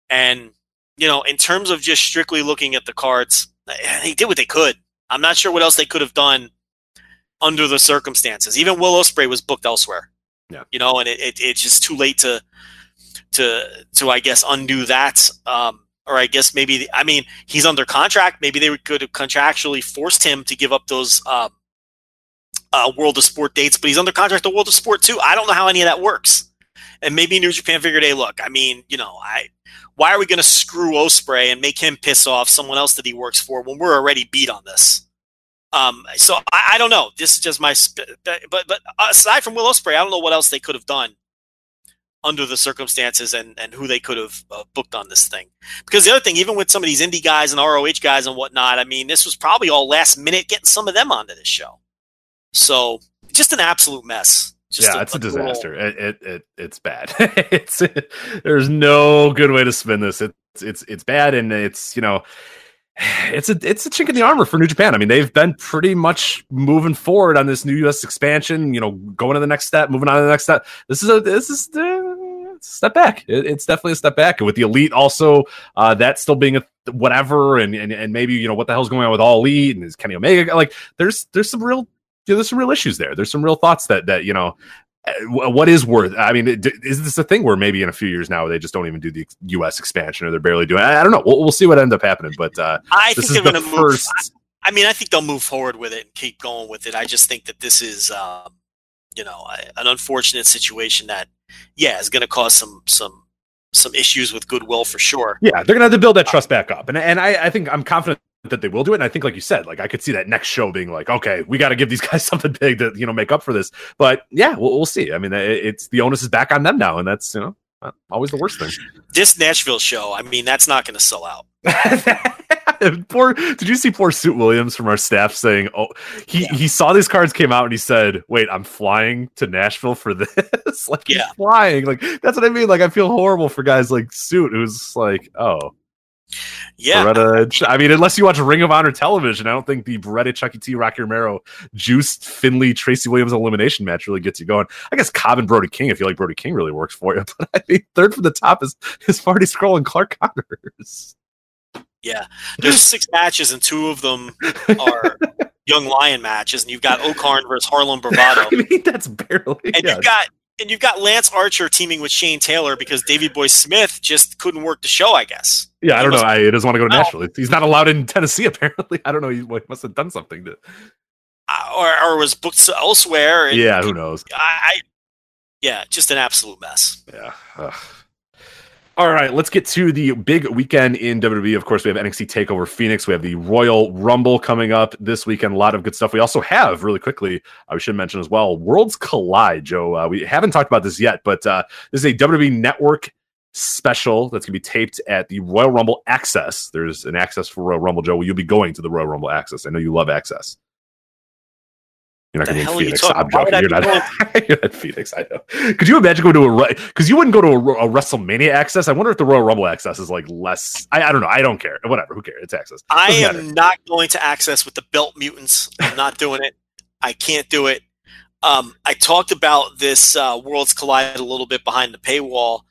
and you know, in terms of just strictly looking at the cards, they did what they could. I'm not sure what else they could have done under the circumstances. Even Will Ospreay was booked elsewhere. Yeah. You know, and it, it, it's just too late to to to I guess undo that. Um, or I guess maybe I mean he's under contract. Maybe they could have contractually forced him to give up those um, uh, World of Sport dates, but he's under contract to World of Sport too. I don't know how any of that works. And maybe New Japan figured, hey, look, I mean, you know, I why are we going to screw Ospreay and make him piss off someone else that he works for when we're already beat on this? Um, so I, I, don't know. This is just my, but but aside from Will Ospreay, I don't know what else they could have done under the circumstances and and who they could have uh, booked on this thing. Because the other thing, even with some of these indie guys and ROH guys and whatnot, I mean, this was probably all last minute getting some of them onto this show. So just an absolute mess. Just yeah, a, it's a, disaster. It, it, it it's bad. it's it, there's no good way to spin this. It's it's it's bad, and it's you know it's a it's a chink in the armor for New Japan. I mean, they've been pretty much moving forward on this new U.S. expansion. You know, going to the next step, moving on to the next step. This is a this is uh, a step back. It's definitely a step back. And with the elite, also uh, that still being a whatever, and, and and maybe you know what the hell's going on with all elite and is Kenny Omega. Like, there's there's some real know, there's some real issues there. There's some real thoughts that that you know uh, what is worth i mean is this a thing where maybe in a few years now they just don't even do the us expansion or they're barely doing i, I don't know we'll, we'll, see what ends up happening but uh i think they're going to first... move I, mean i think they'll move forward with it and keep going with it i just think that this is um you know, an unfortunate situation that, yeah, is going to cause some some some issues with goodwill for sure. Yeah, they're gonna have to build that trust back up, and and I, I think I'm confident that they will do it. And I think, like you said, like I could see that next show being like, okay, we got to give these guys something big to you know make up for this. But yeah, we'll, we'll see. I mean, it's the onus is back on them now, and that's you know uh, always the worst thing. This Nashville show, I mean, that's not going to sell out. poor did you see poor suit williams from our staff saying oh he he saw these cards came out and he said wait i'm flying to nashville for this like Yeah. flying like that's what i mean like i feel horrible for guys like suit who's like oh Yeah, Beretta, I mean, unless you watch Ring of Honor television, I don't think the Beretta, Chucky T, Rocky Romero, Juiced, Finlay, Tracy Williams elimination match really gets you going. I guess Cobb and Brody King, if you like Brody King, really works for you. But I think third from the top is is Marty Scurll and Clark Connors. yeah. There's six matches, and two of them are Young Lion matches, and you've got O-Khan versus Harlem Bravado, I mean, that's barely. and yeah. you've got and you've got Lance Archer teaming with Shane Taylor because Davey Boy Smith just couldn't work the show, I guess. Yeah, I don't know. I, he doesn't want to go to No. Nashville. He's not allowed in Tennessee, apparently. I don't know. He well, he must have done something to. Uh, or, or was booked elsewhere. And Yeah, who knows? I, I, yeah, just an absolute mess. Yeah. Ugh. All right, let's get to the big weekend in WWE. Of course, we have NXT Takeover Phoenix. We have the Royal Rumble coming up this weekend. A lot of good stuff. We also have, really quickly, I should mention as well, Worlds Collide. Joe, uh, we haven't talked about this yet, but uh, this is a WWE Network special that's going to be taped at the Royal Rumble Access. There's an access for Royal Rumble. Joe, You'll you be going to the Royal Rumble Access? I know you love Access. You're not going to be in Phoenix. I'm about? Why would joking. You're not, you're not Phoenix. I know. Could you imagine going to a because you wouldn't go to a, a WrestleMania access? I wonder if the Royal Rumble access is like less. I, I don't know. I don't care. Whatever. Who cares? It's access. I am matter. not going to access with the belt mutants. I'm not doing it. I can't do it. Um, I talked about this uh, Worlds Collide a little bit behind the paywall.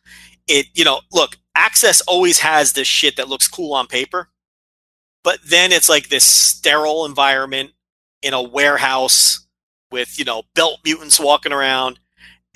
It, you know, look, Access always has this shit that looks cool on paper, but then it's like this sterile environment in a warehouse with you know belt mutants walking around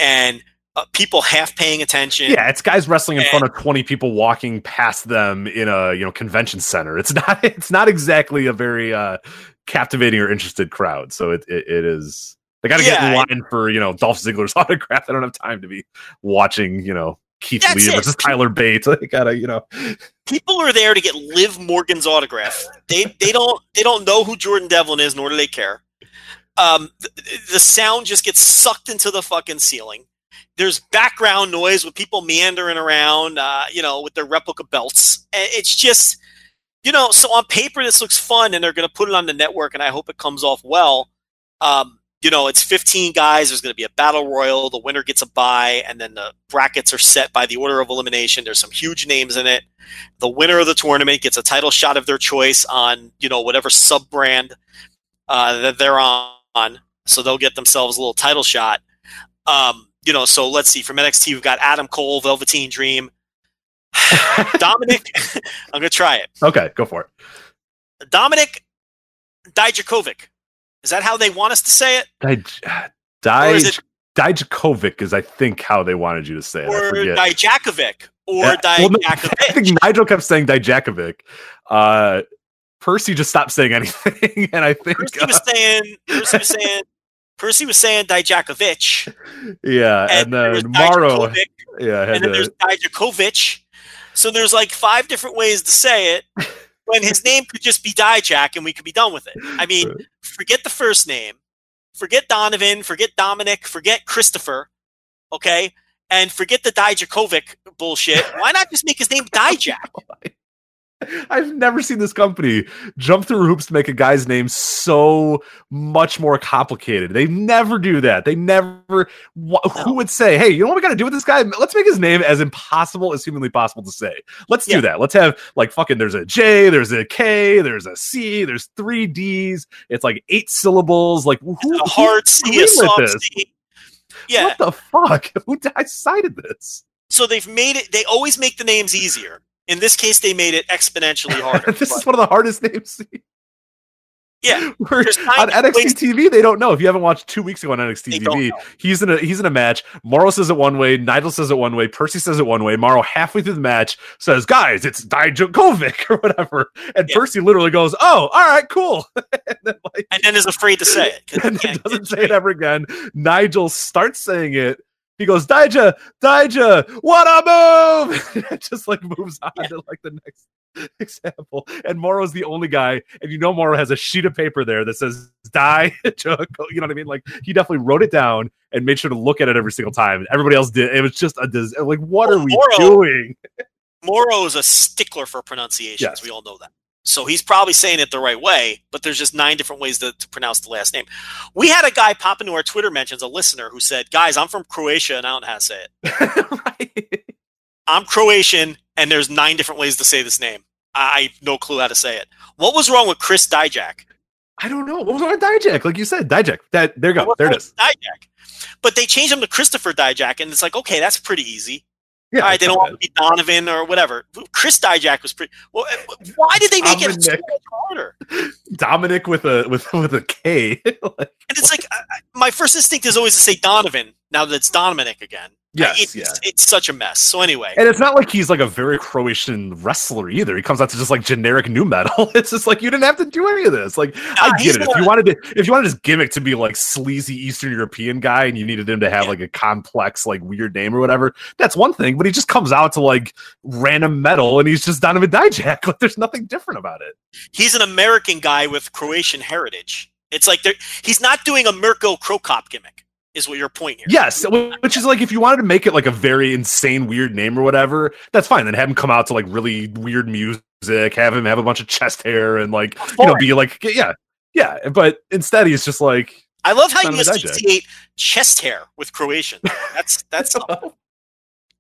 and uh, people half paying attention. Yeah, it's guys wrestling in front of twenty people walking past them in a you know convention center. It's not. It's not exactly a very uh captivating or interested crowd. So it it, it is. They got to get in Yeah, line for you know Dolph Ziggler's autograph. I don't have time to be watching you know Keith That's Lee it. versus Tyler Bates. I gotta you know. people are there to get Liv Morgan's autograph. They they don't they don't know who Jordan Devlin is, nor do they care. Um, the, the sound just gets sucked into the fucking ceiling. There's background noise with people meandering around, uh, you know, with their replica belts. It's just, you know, so on paper this looks fun, and they're going to put it on the network, and I hope it comes off well. Um, you know, it's 15 guys. There's going to be a battle royal. The winner gets a bye, and then the brackets are set by the order of elimination. There's some huge names in it the winner of the tournament gets a title shot of their choice on you know whatever sub brand uh, that they're on so they'll get themselves a little title shot um, you know so let's see from nxt we've got adam cole velveteen dream dominik i'm gonna try it Okay, go for it. dominik dijakovic is that how they want us to say it Dij- Dij- Dijakovic is, I think, how they wanted you to say it. Or dijakovic or Yeah, well, no, I think Nigel kept saying Dijakovic. Uh, Percy just stopped saying anything, and I think, percy was uh, saying percy was saying percy was saying dijakovic yeah, and, was then Mauro, yeah, and then to, there's Dijakovic. So there's like five different ways to say it. When his name could just be Dijak, and we could be done with it. I mean, forget the first name, forget Donovan, forget Dominik, forget Christopher, okay, and forget the Dijakovic bullshit. Why not just make his name Dijak? I've never seen this company jump through hoops to make a guy's name so much more complicated. They never do that. They never. Wh- Who would say, "Hey, you know what we got to do with this guy? Let's make his name as impossible as humanly possible to say. Let's Yeah. do that. Let's have like fucking. There's a J, there's a K, there's a C, there's three D's. It's like eight syllables. Like who? A hard C, a soft this? C. Yeah. What the fuck? Who decided this? So they've made it. They always make the names easier. In this case, they made it exponentially harder. this but- is one of the hardest names. Yeah, Where There's nine on NXT TV, they don't know. If you haven't watched two weeks ago on NXT don't TV, he's in a he's in a match. Mauro says it one way, Nigel says it one way, Percy says it one way. Mauro halfway through the match says, "Guys, it's Dijakovic or whatever," and Yeah. Percy literally goes, "Oh, all right, cool," and then like and then is afraid to say it. he and then doesn't say it ever again. Nigel starts saying it. He goes, Dija, Dija, what a move! It just like moves on to like the next example. And Mauro's the only guy, and you know Mauro has a sheet of paper there that says die. Chuck," you know what I mean? Like he definitely wrote it down and made sure to look at it every single time. Everybody else did. It was just a dis- like, what Well, are we doing? Mauro is a stickler for pronunciations. Yes. We all know that. So he's probably saying it the right way, but there's just nine different ways to, to pronounce the last name. We had a guy pop into our Twitter mentions, a listener who said, Guys, I'm from Croatia and I don't know how to say it. right? I'm Croatian and there's nine different ways to say this name. I, I have no clue how to say it. What was wrong with Chris Dijak? I don't know. What was wrong with Dijak? Like you said, Dijak. That there you go. There it is. Dijak? But they changed him to Christopher Dijak, and it's like, okay, that's pretty easy. Yeah, All right, they don't want to be Donovan or whatever. Chris Dijak was pretty. Well, uh, why did they make it so Dominik. much harder? Dominik with a with with a K. Like, And it's like I- I- my first instinct is always to say Donovan. Now that it's Dominic again, yes, it's, yeah. it's such a mess. So anyway, And it's not like he's like a very Croatian wrestler either. He comes out to just like generic nu metal. It's just like you didn't have to do any of this. Like uh, I get it. If you wanted to if you wanted his gimmick to be like sleazy Eastern European guy and you needed him to have Yeah. like a complex, like weird name or whatever, that's one thing. But he just comes out to like random metal and he's just Donovan Dijak. Like there's nothing different about it. he's an American guy with Croatian heritage. It's like he's not doing a Mirko Cro Cop gimmick. Is what your point here? Yes, which is like if you wanted to make it like a very insane weird name or whatever, that's fine. Then have him come out to like really weird music, have him have a bunch of chest hair and like you know be like yeah, yeah. But instead he's just like I love how you of a Dijak. associate chest hair with Croatian. That's that's.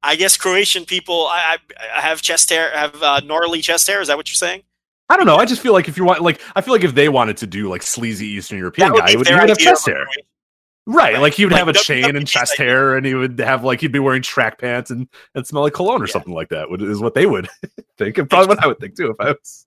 I guess Croatian people. I, I, I have chest hair. Have uh, gnarly chest hair. Is that what you're saying? I don't know. I just feel like if you want like I feel like if they wanted to do like sleazy Eastern European guy, would, he would have chest hair. Right, Right. like he would Like have a WWE chain and 's chest hair, and he would have like he'd be wearing track pants and, and smell like cologne or Yeah. something like that. Would is what they would think, and probably what I would think too if I was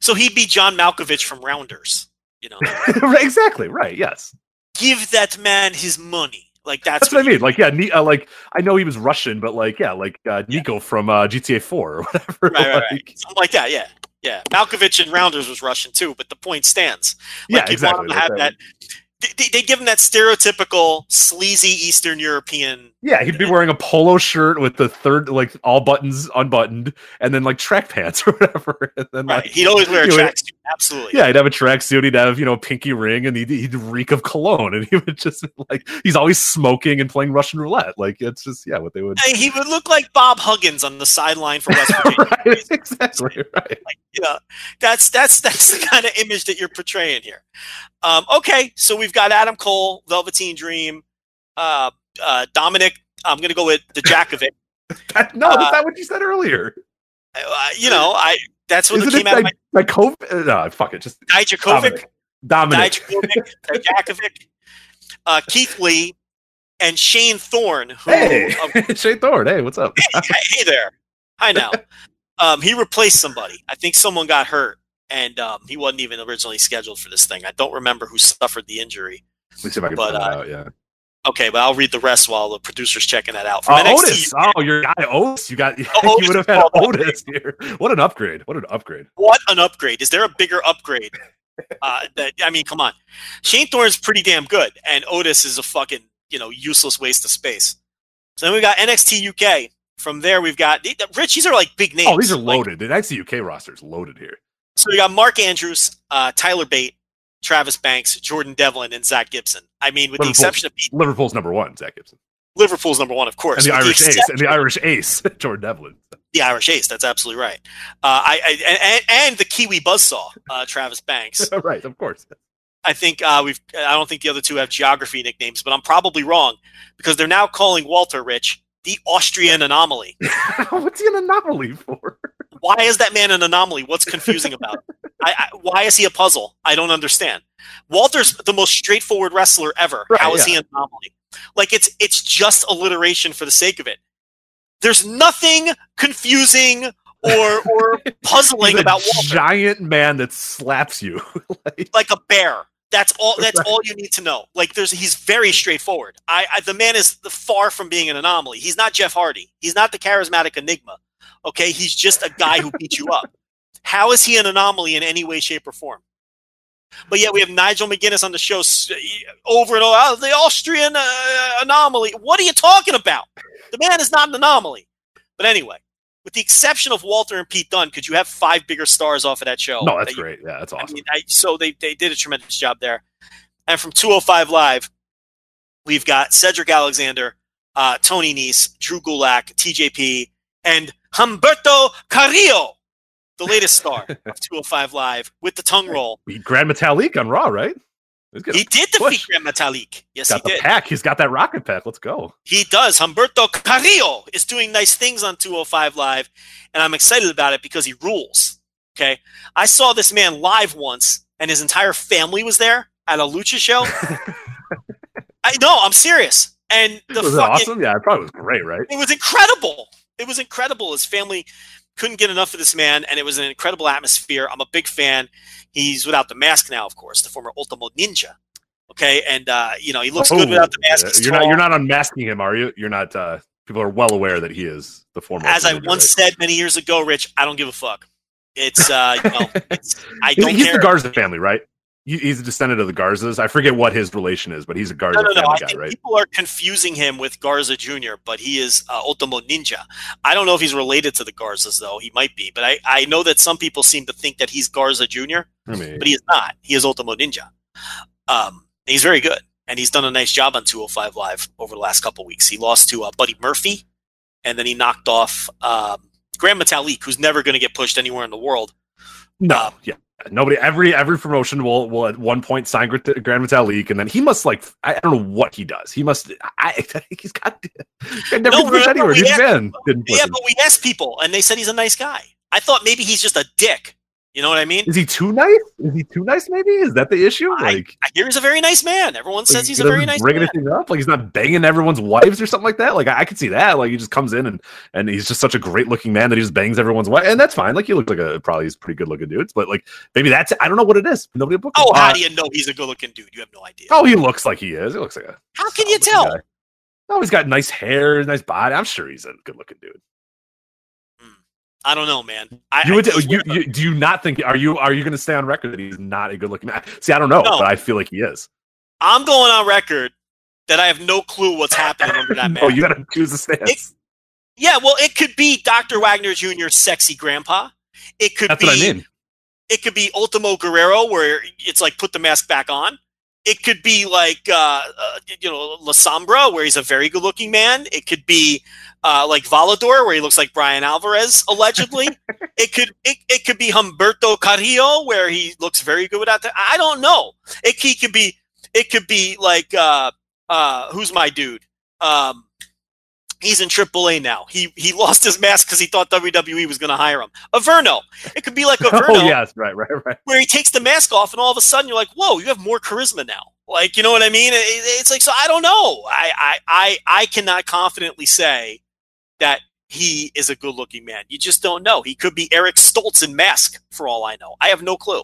So he'd be John Malkovich from Rounders. You know, right, exactly right. Yes, give that man his money. Like that's, that's what I mean. Like, yeah, Ni- uh, like I know he was Russian, but like, yeah, like uh, Nico from uh, GTA Four or whatever. Right, right, right. like, Something like that. Yeah, yeah. Malkovich and Rounders was Russian too, but the point stands. Yeah, Like, you'd exactly. Want him to like have that that. They, they, give him that stereotypical sleazy Eastern European. Yeah, he'd be wearing a polo shirt with the third, like all buttons unbuttoned, and then like track pants or whatever. And then Right. like, He'd always wear a tracksuit. Absolutely. yeah, he'd have a tracksuit, he'd have you know a pinky ring, and he'd, he'd reek of cologne, and he would just like he's always smoking and playing Russian roulette. Like it's just yeah, what they would. Hey, He would look like Bob Huggins on the sideline for West Virginia. right, exactly right. yeah, that's that's that's the kind of image that you're portraying here. Um, okay, so we've got Adam Cole, Velveteen Dream, uh, uh, Dominik. I'm going to go with Dijakovic. That- no, Uh, that's not what you said earlier. uh, you know, I that's what Isn't came it out of my like, like No, fuck it. Just Dijakovic, Dominik. Dijakovic, Dijakovic, uh, Keith Lee, and Shane Thorne. Who, Hey, Shane Thorne. Hey, what's up? hey there, hi now. Um, he replaced somebody. I think someone got hurt, and um, he wasn't even originally scheduled for this thing. I don't remember who suffered the injury. Let me see if I can But, find it uh, out. Yeah. Okay, but I'll read the rest while the producer's checking that out. From Oh, NXT, Otis. Oh, your guy Otis. You got. Oh, you would have had. Otis here. What an upgrade! What an upgrade! What an upgrade! Is there a bigger upgrade? Uh, that I mean, come on. Shane Thorne's pretty damn good, and Otis is a fucking you know useless waste of space. So then we got NXT UK. From there, we've got Rich. These are like big names. Oh, these are Like, loaded. The NXT UK roster is loaded here. so we got Mark Andrews, uh, Tyler Bate, Travis Banks, Jordan Devlin, and Zack Gibson. I mean, with the exception of Liverpool's number one, Zack Gibson, Liverpool's number one, of course. and the Irish ace, and the Irish ace, Jordan Devlin. the Irish Ace. That's absolutely right. Uh, I, I and, and the Kiwi Buzzsaw, uh, Travis Banks. right, of course. I think uh, we've. I don't think the other two have geography nicknames, but I'm probably wrong because they're now calling Walter Rich the Austrian anomaly. What's he an anomaly for? Why is that man an anomaly? What's confusing about it? I, I, why is he a puzzle? I don't understand. Walter's the most straightforward wrestler ever. Right, How is yeah. he an anomaly? Like it's it's just alliteration for the sake of it. There's nothing confusing or or puzzling about Walter giant man that slaps you. like, like a bear. That's all. That's all you need to know. Like, there's he's very straightforward. I, I the man is far from being an anomaly. He's not Jeff Hardy. He's not the charismatic enigma. Okay, he's just a guy who beats you up. How is he an anomaly in any way, shape, or form? But yet we have Nigel McGuinness on the show over and over. Oh, the Austrian uh, anomaly. What are you talking about? The man is not an anomaly. But anyway, with the exception of Walter and Pete Dunne, could you have five bigger stars off of that show? no, that's that you- great. Yeah, that's I awesome. mean, I, so they, they did a tremendous job there. And from 205 Live, we've got Cedric Alexander, uh, Tony Nese, Drew Gulak, TJP, and Humberto Carrillo, the latest star of 205 Live with the tongue roll. Beat Grand Metalik on Raw, right? He did defeat. Grand Metalik. Yes, got he the did. pack. He's got that rocket pack. Let's go. He does. Humberto Carrillo is doing nice things on 205 Live, and I'm excited about it because he rules. Okay. I saw this man live once, and his entire family was there at a lucha show. I know, I'm serious. And the was it fucking awesome? Yeah, it probably was great, right? it was incredible. It was incredible. His family couldn't get enough of this man, and it was an incredible atmosphere. I'm a big fan. He's without the mask now, of course, the former Ultimo Ninja. Okay, and uh, you know he looks good Oh, without the mask. You're not. You're not unmasking him, are you? You're not. uh People are well aware that he is the former. As I Ninja, once said many years ago, Rich, I don't give a fuck. It's uh, you know, it's I He's- don't he's care. the Garza family, right? He- He's a descendant of the Garzas. I forget what his relation is, but he's a Garza no, no, no. guy, right? people are confusing him with Garza Jr., but he is uh, Ultimo Ninja. I don't know if he's related to the Garzas, though. He might be, but I, I know that some people seem to think that he's Garza Jr., I mean, but he is not. He is Ultimo Ninja. Um, he's very good, and he's done a nice job on 205 Live over the last couple weeks. He lost to uh, Buddy Murphy, and then he knocked off um, Grand Metalik, who's never going to get pushed anywhere in the world. No, yeah. Nobody, every every promotion will will at one point sign Grand Metalik, and then he must like I don't know what he does. He must. I, he's got. I never No, pushed anywhere. New asked- didn't Yeah, but we asked people, and they said he's a nice guy. I thought maybe he's just a dick. You know what I mean? Is he too nice? Is he too nice? Maybe is that the issue? I- Like, I hear he's a very nice man. Everyone says like, he's he a very nice bring man. anything up. Like he's not banging everyone's wives or something like that. Like I, I could see that. Like he just comes in and and he's just such a great looking man that he just bangs everyone's wife, and that's fine. Like he looks like a probably he's pretty good looking dude. But like maybe that's I don't know what it is. Nobody will book him. Oh, how Uh, do you know he's a good-looking dude? You have no idea. Oh, he looks like he is. He looks like a. how can you tell? guy. Oh, he's got nice hair, nice body. I'm sure he's a good looking dude. I don't know, man. I, You would just- you, you do you not think are you are you going to stay on record that he's not a good looking man? See, I don't know, No. but I feel like he is. I'm going on record that I have no clue what's happening under that man. Oh, you got to choose a stance. yeah, well, it could be Dr. Wagner Jr.'s sexy grandpa. It could That's be what I mean. it could be Ultimo Guerrero, where it's like put the mask back on. It could be like uh, uh, you know La Sombra, where he's a very good-looking man. It could be uh, like Volador, where he looks like Bryan Alvarez, allegedly. it could it, it could be Humberto Carrillo, where he looks very good without that. I don't know. It he could be it could be like uh, uh, who's my dude? Um, he's in AAA now. He he lost his mask because he thought WWE was going to hire him. Averno. It could be like oh, Averno Oh yes, right, right, right. where he takes the mask off and all of a sudden you're like, whoa, you have more charisma now. Like, you know what I mean? It- it's like, so I don't know. I, I, I, I cannot confidently say that he is a good looking man. You just don't know. He could be Eric Stoltz in mask for all I know. I have no clue.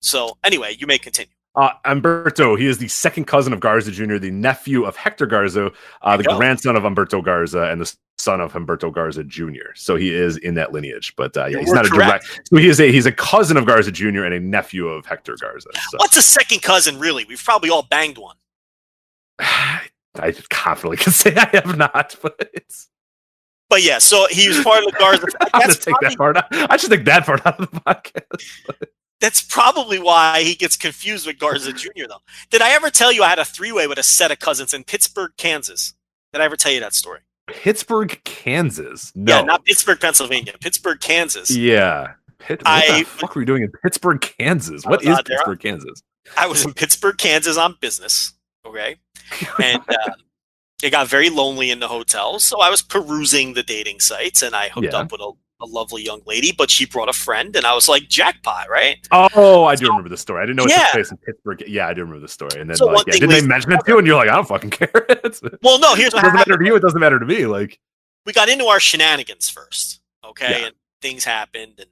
So anyway, you may continue. Uh, Humberto, he is the second cousin of Garza Jr., the nephew of Hector Garza, uh, the There you go. grandson of Humberto Garza, and the son of Humberto Garza Jr. So he is in that lineage, but uh, yeah, he's were not a direct. So he is a he's a cousin of Garza Jr. and a nephew of Hector Garza. So What's a second cousin, really? We've probably all banged one. I confidently can say I have not, but it's. But yeah, so he was part of the Garza. I'm gonna take probably, that part out. I should take that part out of the podcast. That's probably why he gets confused with Garza Jr. Though. Did I ever tell you I had a three way with a set of cousins in Pittsburgh, Kansas? Did I ever tell you that story? Pittsburgh, Kansas. No, Yeah, not Pittsburgh, Pennsylvania. Pittsburgh, Kansas. Yeah. Pit- what I- the fuck were you doing in Pittsburgh, Kansas? What is out there. Pittsburgh, Kansas? I was in Pittsburgh, Kansas on business. Okay. And uh, it got very lonely in the hotel. So I was perusing the dating sites and I hooked Yeah. up with a, a lovely young lady, but she brought a friend and I was like, jackpot, right? Oh, I do remember the story. I didn't know it Yeah. took place in Pittsburgh. Yeah, I do remember the story. And then, So like, yeah, didn't they was- mention it too? And you're like, I don't fucking care. Well, no, here's what it doesn't happened. matter to you. It doesn't matter to me. Like, we got into our shenanigans first. Okay. Yeah. And things happened, and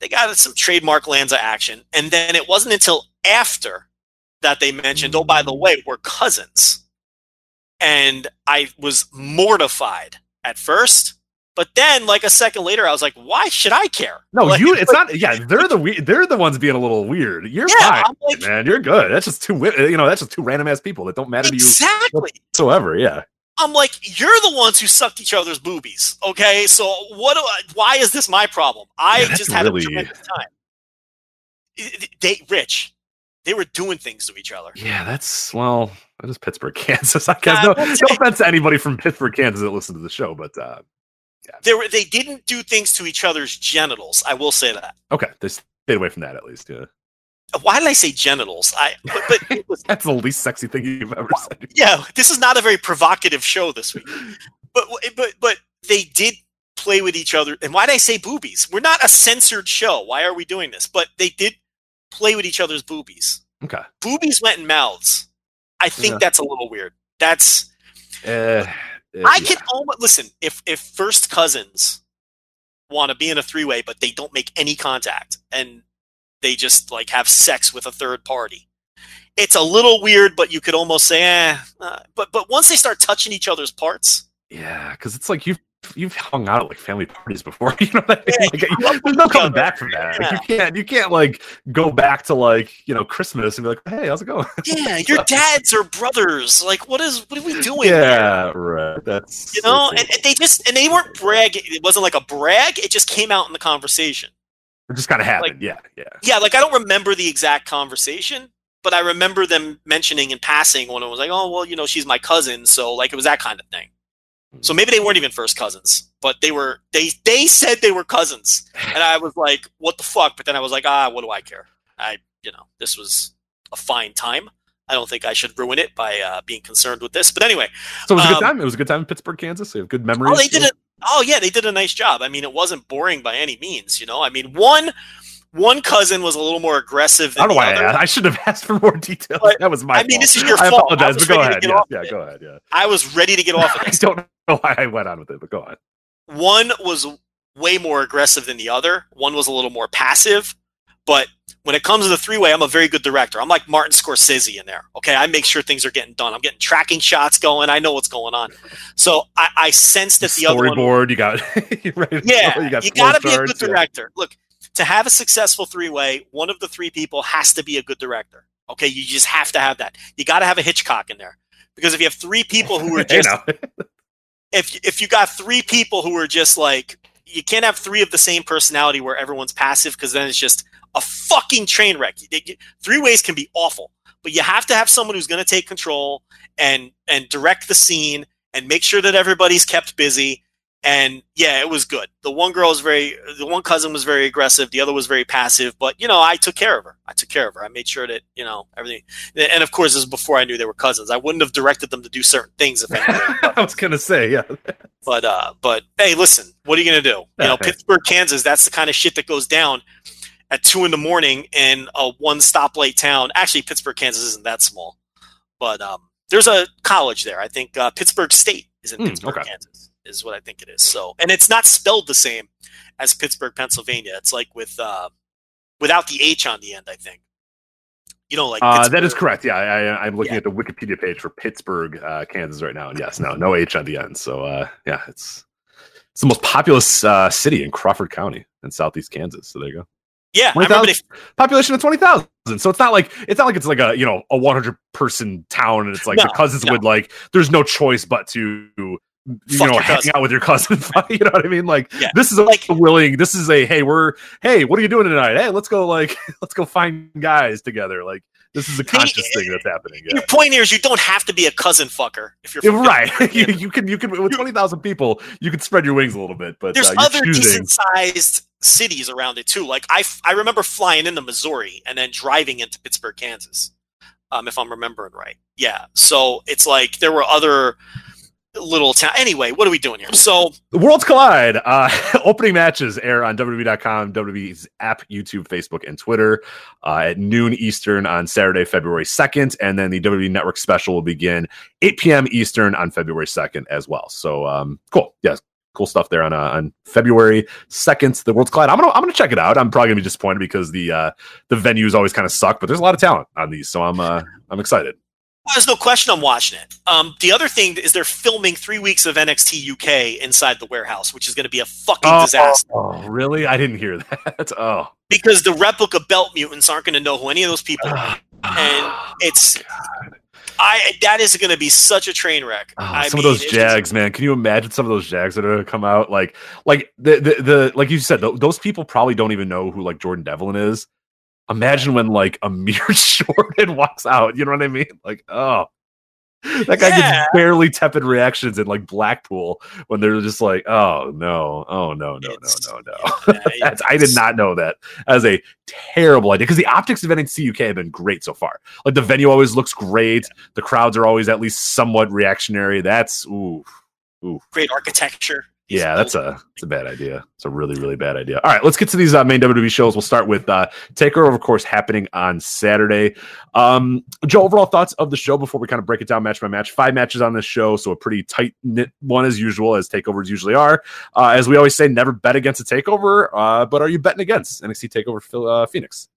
they got some trademark Lanza action. And then it wasn't until after that they mentioned, oh, by the way, we're cousins. And I was mortified at first. But then, like a second later, I was like, "Why should I care?" No, Like, you. It's not. Yeah, they're the we- they're the ones being a little weird. You're Yeah, fine, like- man. You're good. That's just two. You know, that's just two random ass people that don't matter to you exactly. whatsoever. Yeah. I'm like, you're the ones who sucked each other's boobies. Okay, so what? Do I, why is this my problem? I Yeah, just had really- a tremendous time. They, Rich, they were doing things to each other. Yeah, that's well, that is Pittsburgh, Kansas. I guess Uh, no, no offense to anybody from Pittsburgh, Kansas that listens to the show, but uh, They were. They didn't do things to each other's genitals. I will say that. okay, they stayed away from that at least. Yeah, Why did I say genitals? I. But, but was, that's the least sexy thing you've ever said. yeah, this is not a very provocative show this week. But but but they did play with each other. And why did I say boobies? We're not a censored show. Why are we doing this? But they did play with each other's boobies. Okay, Boobies went in mouths. I think Yeah. that's a little weird. That's uh, I can almost listen if if first cousins want to be in a three way, but they don't make any contact and they just like have sex with a third party. It's a little weird, but you could almost say, eh. Uh, but but once they start touching each other's parts, Yeah, because it's like you've you've hung out at like family parties before. You know, what I mean? Yeah, Like, you grew up there's no coming back from that. Like, you can't you can't like go back to like you know Christmas and be like, hey, how's it going? yeah, your dads are brothers. Like, what is what are we doing? yeah, right. That's you know, that's and, and they just and they weren't bragging. It wasn't like a brag. It just came out in the conversation. it just kind of happened. yeah, yeah. yeah, like I don't remember the exact conversation, but I remember them mentioning in passing when it was like, oh, well, you know, she's my cousin. So, like, it was that kind of thing. So maybe they weren't even first cousins, but they were, they, they said they were cousins. And I was like, what the fuck? But then I was like, ah, what do I care? I, you know, this was a fine time. I don't think I should ruin it by uh, being concerned with this. But anyway, So it was a good Um, time. It was a good time in Pittsburgh, Kansas. You have good memories. Oh, they did it. Oh, yeah, they did a nice job. I mean, it wasn't boring by any means. You know, I mean, one one cousin was a little more aggressive. I don't know why I, other. asked. I should have asked for more details. But, that was my. I mean, fault. this is your I fault. I apologize, but go ahead. Yeah, yeah, go ahead. Yeah. I was ready to get off of I don't know why I went on with it, but go on. One was way more aggressive than the other. One was a little more passive. But when it comes to the three way, I'm a very good director. I'm like Martin Scorsese in there. Okay, I make sure things are getting done. I'm getting tracking shots going. I know what's going on. So I, I sense that the other one Storyboard. You got. you ready to Yeah, go, you, got got to be a good yeah. director. Look, to have a successful three way, one of the three people has to be a good director. Okay, you just have to have that. You got to have a Hitchcock in there because if you have three people who are You just know. if if you got three people who are just like you can't have three of the same personality where everyone's passive because then it's just a fucking train wreck. Three ways can be awful, but you have to have someone who's going to take control and and direct the scene and make sure that everybody's kept busy. And yeah, it was good. The one girl was very, the one cousin was very aggressive. The other was very passive. But you know, I took care of her. I took care of her. I made sure that you know everything. And of course, this was before I knew they were cousins. I wouldn't have directed them to do certain things if I knew they were I was gonna say, yeah. but uh, but hey, listen, what are you gonna do? You know, Pittsburgh, Kansas. That's the kind of shit that goes down at two in the morning in a one stoplight town. Actually, Pittsburgh, Kansas isn't that small, but um, there's a college there. I think uh, Pittsburgh State is in Hmm, Pittsburgh, okay. Kansas. Is what I think it is. So, and it's not spelled the same as Pittsburgh, Pennsylvania. It's like with uh, without the H on the end. I think. You know, like Uh, that is correct. Yeah, I, I'm looking Yeah. at the Wikipedia page for Pittsburgh, uh, Kansas, right now, and yes, no, no H on the end. So, uh, yeah, it's it's the most populous uh, city in Crawford County in southeast Kansas. So there you go. Yeah, I remember they population of twenty thousand. So it's not like it's not like it's like a you know a one hundred person town, and it's like the No, cousins no. would like. There's no choice but to you Fuck know hang cousin. out with your cousin. you know what I mean? Like Yeah. this is a Like- willing. This is a hey, we're hey, what are you doing tonight? Hey, let's go like let's go find guys together. Like this is a conscious thing that's happening. Yeah. Your point here is you don't have to be a cousin fucker if you're right. You, you can you can with twenty thousand people, you can spread your wings a little bit, but There's uh, other decent sized cities around it too. Like I, f- I remember flying into Missouri and then driving into Pittsburgh, Kansas, um, if I'm remembering right. Yeah. So it's like there were other little town. Anyway, what are we doing here? So The Worlds Collide. Uh, opening matches air on WWE.com, WWE's app, YouTube, Facebook, and Twitter uh, at noon Eastern on Saturday, February 2nd. And then the WWE Network special will begin 8 p.m. Eastern on February 2nd as well. So, um, cool. Yes. cool stuff there on uh, on February second. The World's Collide. I'm gonna I'm gonna check it out. I'm probably gonna be disappointed because the uh, the venues always kind of suck, but there's a lot of talent on these, so I'm uh, I'm excited. There's no question I'm watching it. Um, the other thing is they're filming three weeks of NXT UK inside the warehouse, which is going to be a fucking disaster Oh, really? I didn't hear that. Oh, because the replica belt mutants aren't going to know who any of those people are. And it's I that is going to be such a train wreck. Oh, some mean, of those Jags, man. Can you imagine some of those Jags that are going to come out? Like, like the, the the like you said, th- those people probably don't even know who like Jordan Devlin is. Imagine when like Amir Jordan walks out. You know what I mean? Like, oh, that guy Yeah. gets barely tepid reactions in like Blackpool when they're just like, oh no, oh no, no, It's- no, no, no. yeah, That's, I did not know that as a terrible idea because the optics of NXT UK have been great so far. Like the venue always looks great. The crowds are always at least somewhat reactionary. That's ooh, ooh, great architecture. Yeah, that's a it's a bad idea. It's a really really bad idea. All right, let's get to these uh, main WWE shows. We'll start with uh, Takeover, of course, happening on Saturday. Um, Joe, overall thoughts of the show before we kind of break it down match by match. Five matches on this show, so a pretty tight knit one as usual, as takeovers usually are. Uh, as we always say, never bet against a takeover. Uh, but are you betting against NXT Takeover Phil- uh, Phoenix?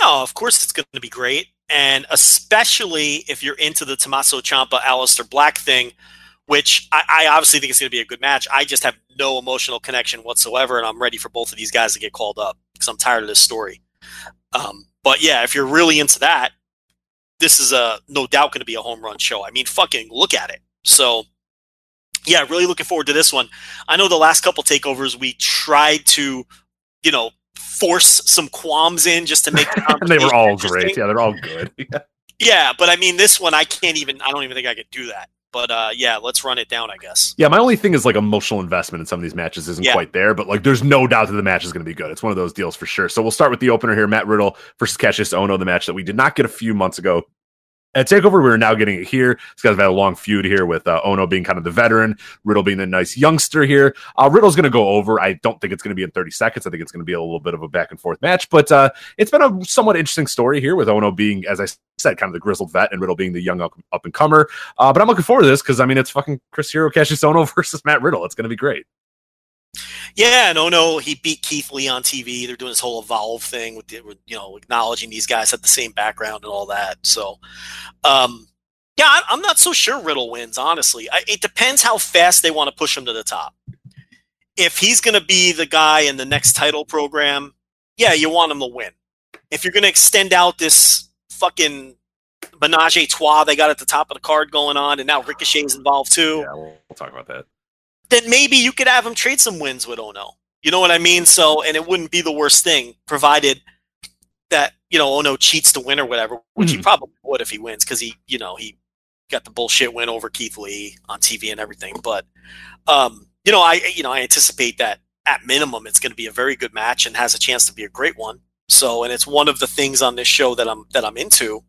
No, of course it's going to be great, and especially if you're into the Tommaso Ciampa, Aleister Black thing, which I, I obviously think it's going to be a good match. I just have no emotional connection whatsoever, and I'm ready for both of these guys to get called up because I'm tired of this story. Um, but yeah, if you're really into that, this is a no doubt going to be a home run show. I mean, fucking look at it. So yeah, really looking forward to this one. I know the last couple takeovers we tried to, you know, force some qualms in just to make the they were all great. Yeah, they're all good. Yeah, but I mean, this one I can't even. I don't even think I could do that. But uh, yeah, let's run it down. I guess. Yeah, my only thing is like emotional investment in some of these matches isn't Yeah. quite there, but like there's no doubt that the match is going to be good. It's one of those deals for sure. So we'll start with the opener here Matt Riddle versus Kassius Ohno, the match that we did not get a few months ago. At TakeOver, we're now getting it here. These guys have had a long feud here with uh, Ohno being kind of the veteran, Riddle being the nice youngster here. Uh, Riddle's going to go over. I don't think it's going to be in 30 seconds. I think it's going to be a little bit of a back and forth match, but uh, it's been a somewhat interesting story here with Ohno being, as I said, kind of the grizzled vet and Riddle being the young up, up and comer. Uh, but I'm looking forward to this because I mean it's fucking Chris Hero, Kassius Ohno versus Matt Riddle. It's going to be great. Yeah, no, no, he beat Keith Lee on TV. They're doing this whole evolve thing with, the, with you know acknowledging these guys had the same background and all that. So, um, yeah, I'm not so sure Riddle wins. Honestly, I, it depends how fast they want to push him to the top. If he's going to be the guy in the next title program, yeah, you want him to win. If you're going to extend out this fucking menage a trois they got at the top of the card going on, and now Ricochet's involved too Yeah, we'll, we'll talk about that. Then maybe you could have him trade some wins with Ohno. You know what I mean? So, and it wouldn't be the worst thing, provided that you know Ohno cheats to win or whatever, which he Mhm. probably would if he wins because he, you know, he got the bullshit win over Keith Lee on TV and everything. But, um, you know, I, you know, I anticipate that at minimum it's going to be a very good match and has a chance to be a great one. So, and it's one of the things on this show that I'm that I'm into,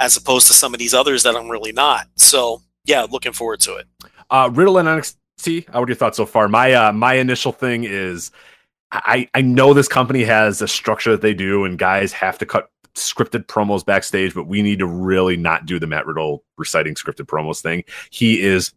as opposed to some of these others that I'm really not. So, yeah, looking forward to it. Uh, Riddle and NXT. See, how are your thoughts so far? My uh, my initial thing is, I I know this company has a structure that they do, and guys have to cut scripted promos backstage, but we need to really not do the Matt Riddle reciting scripted promos thing. He is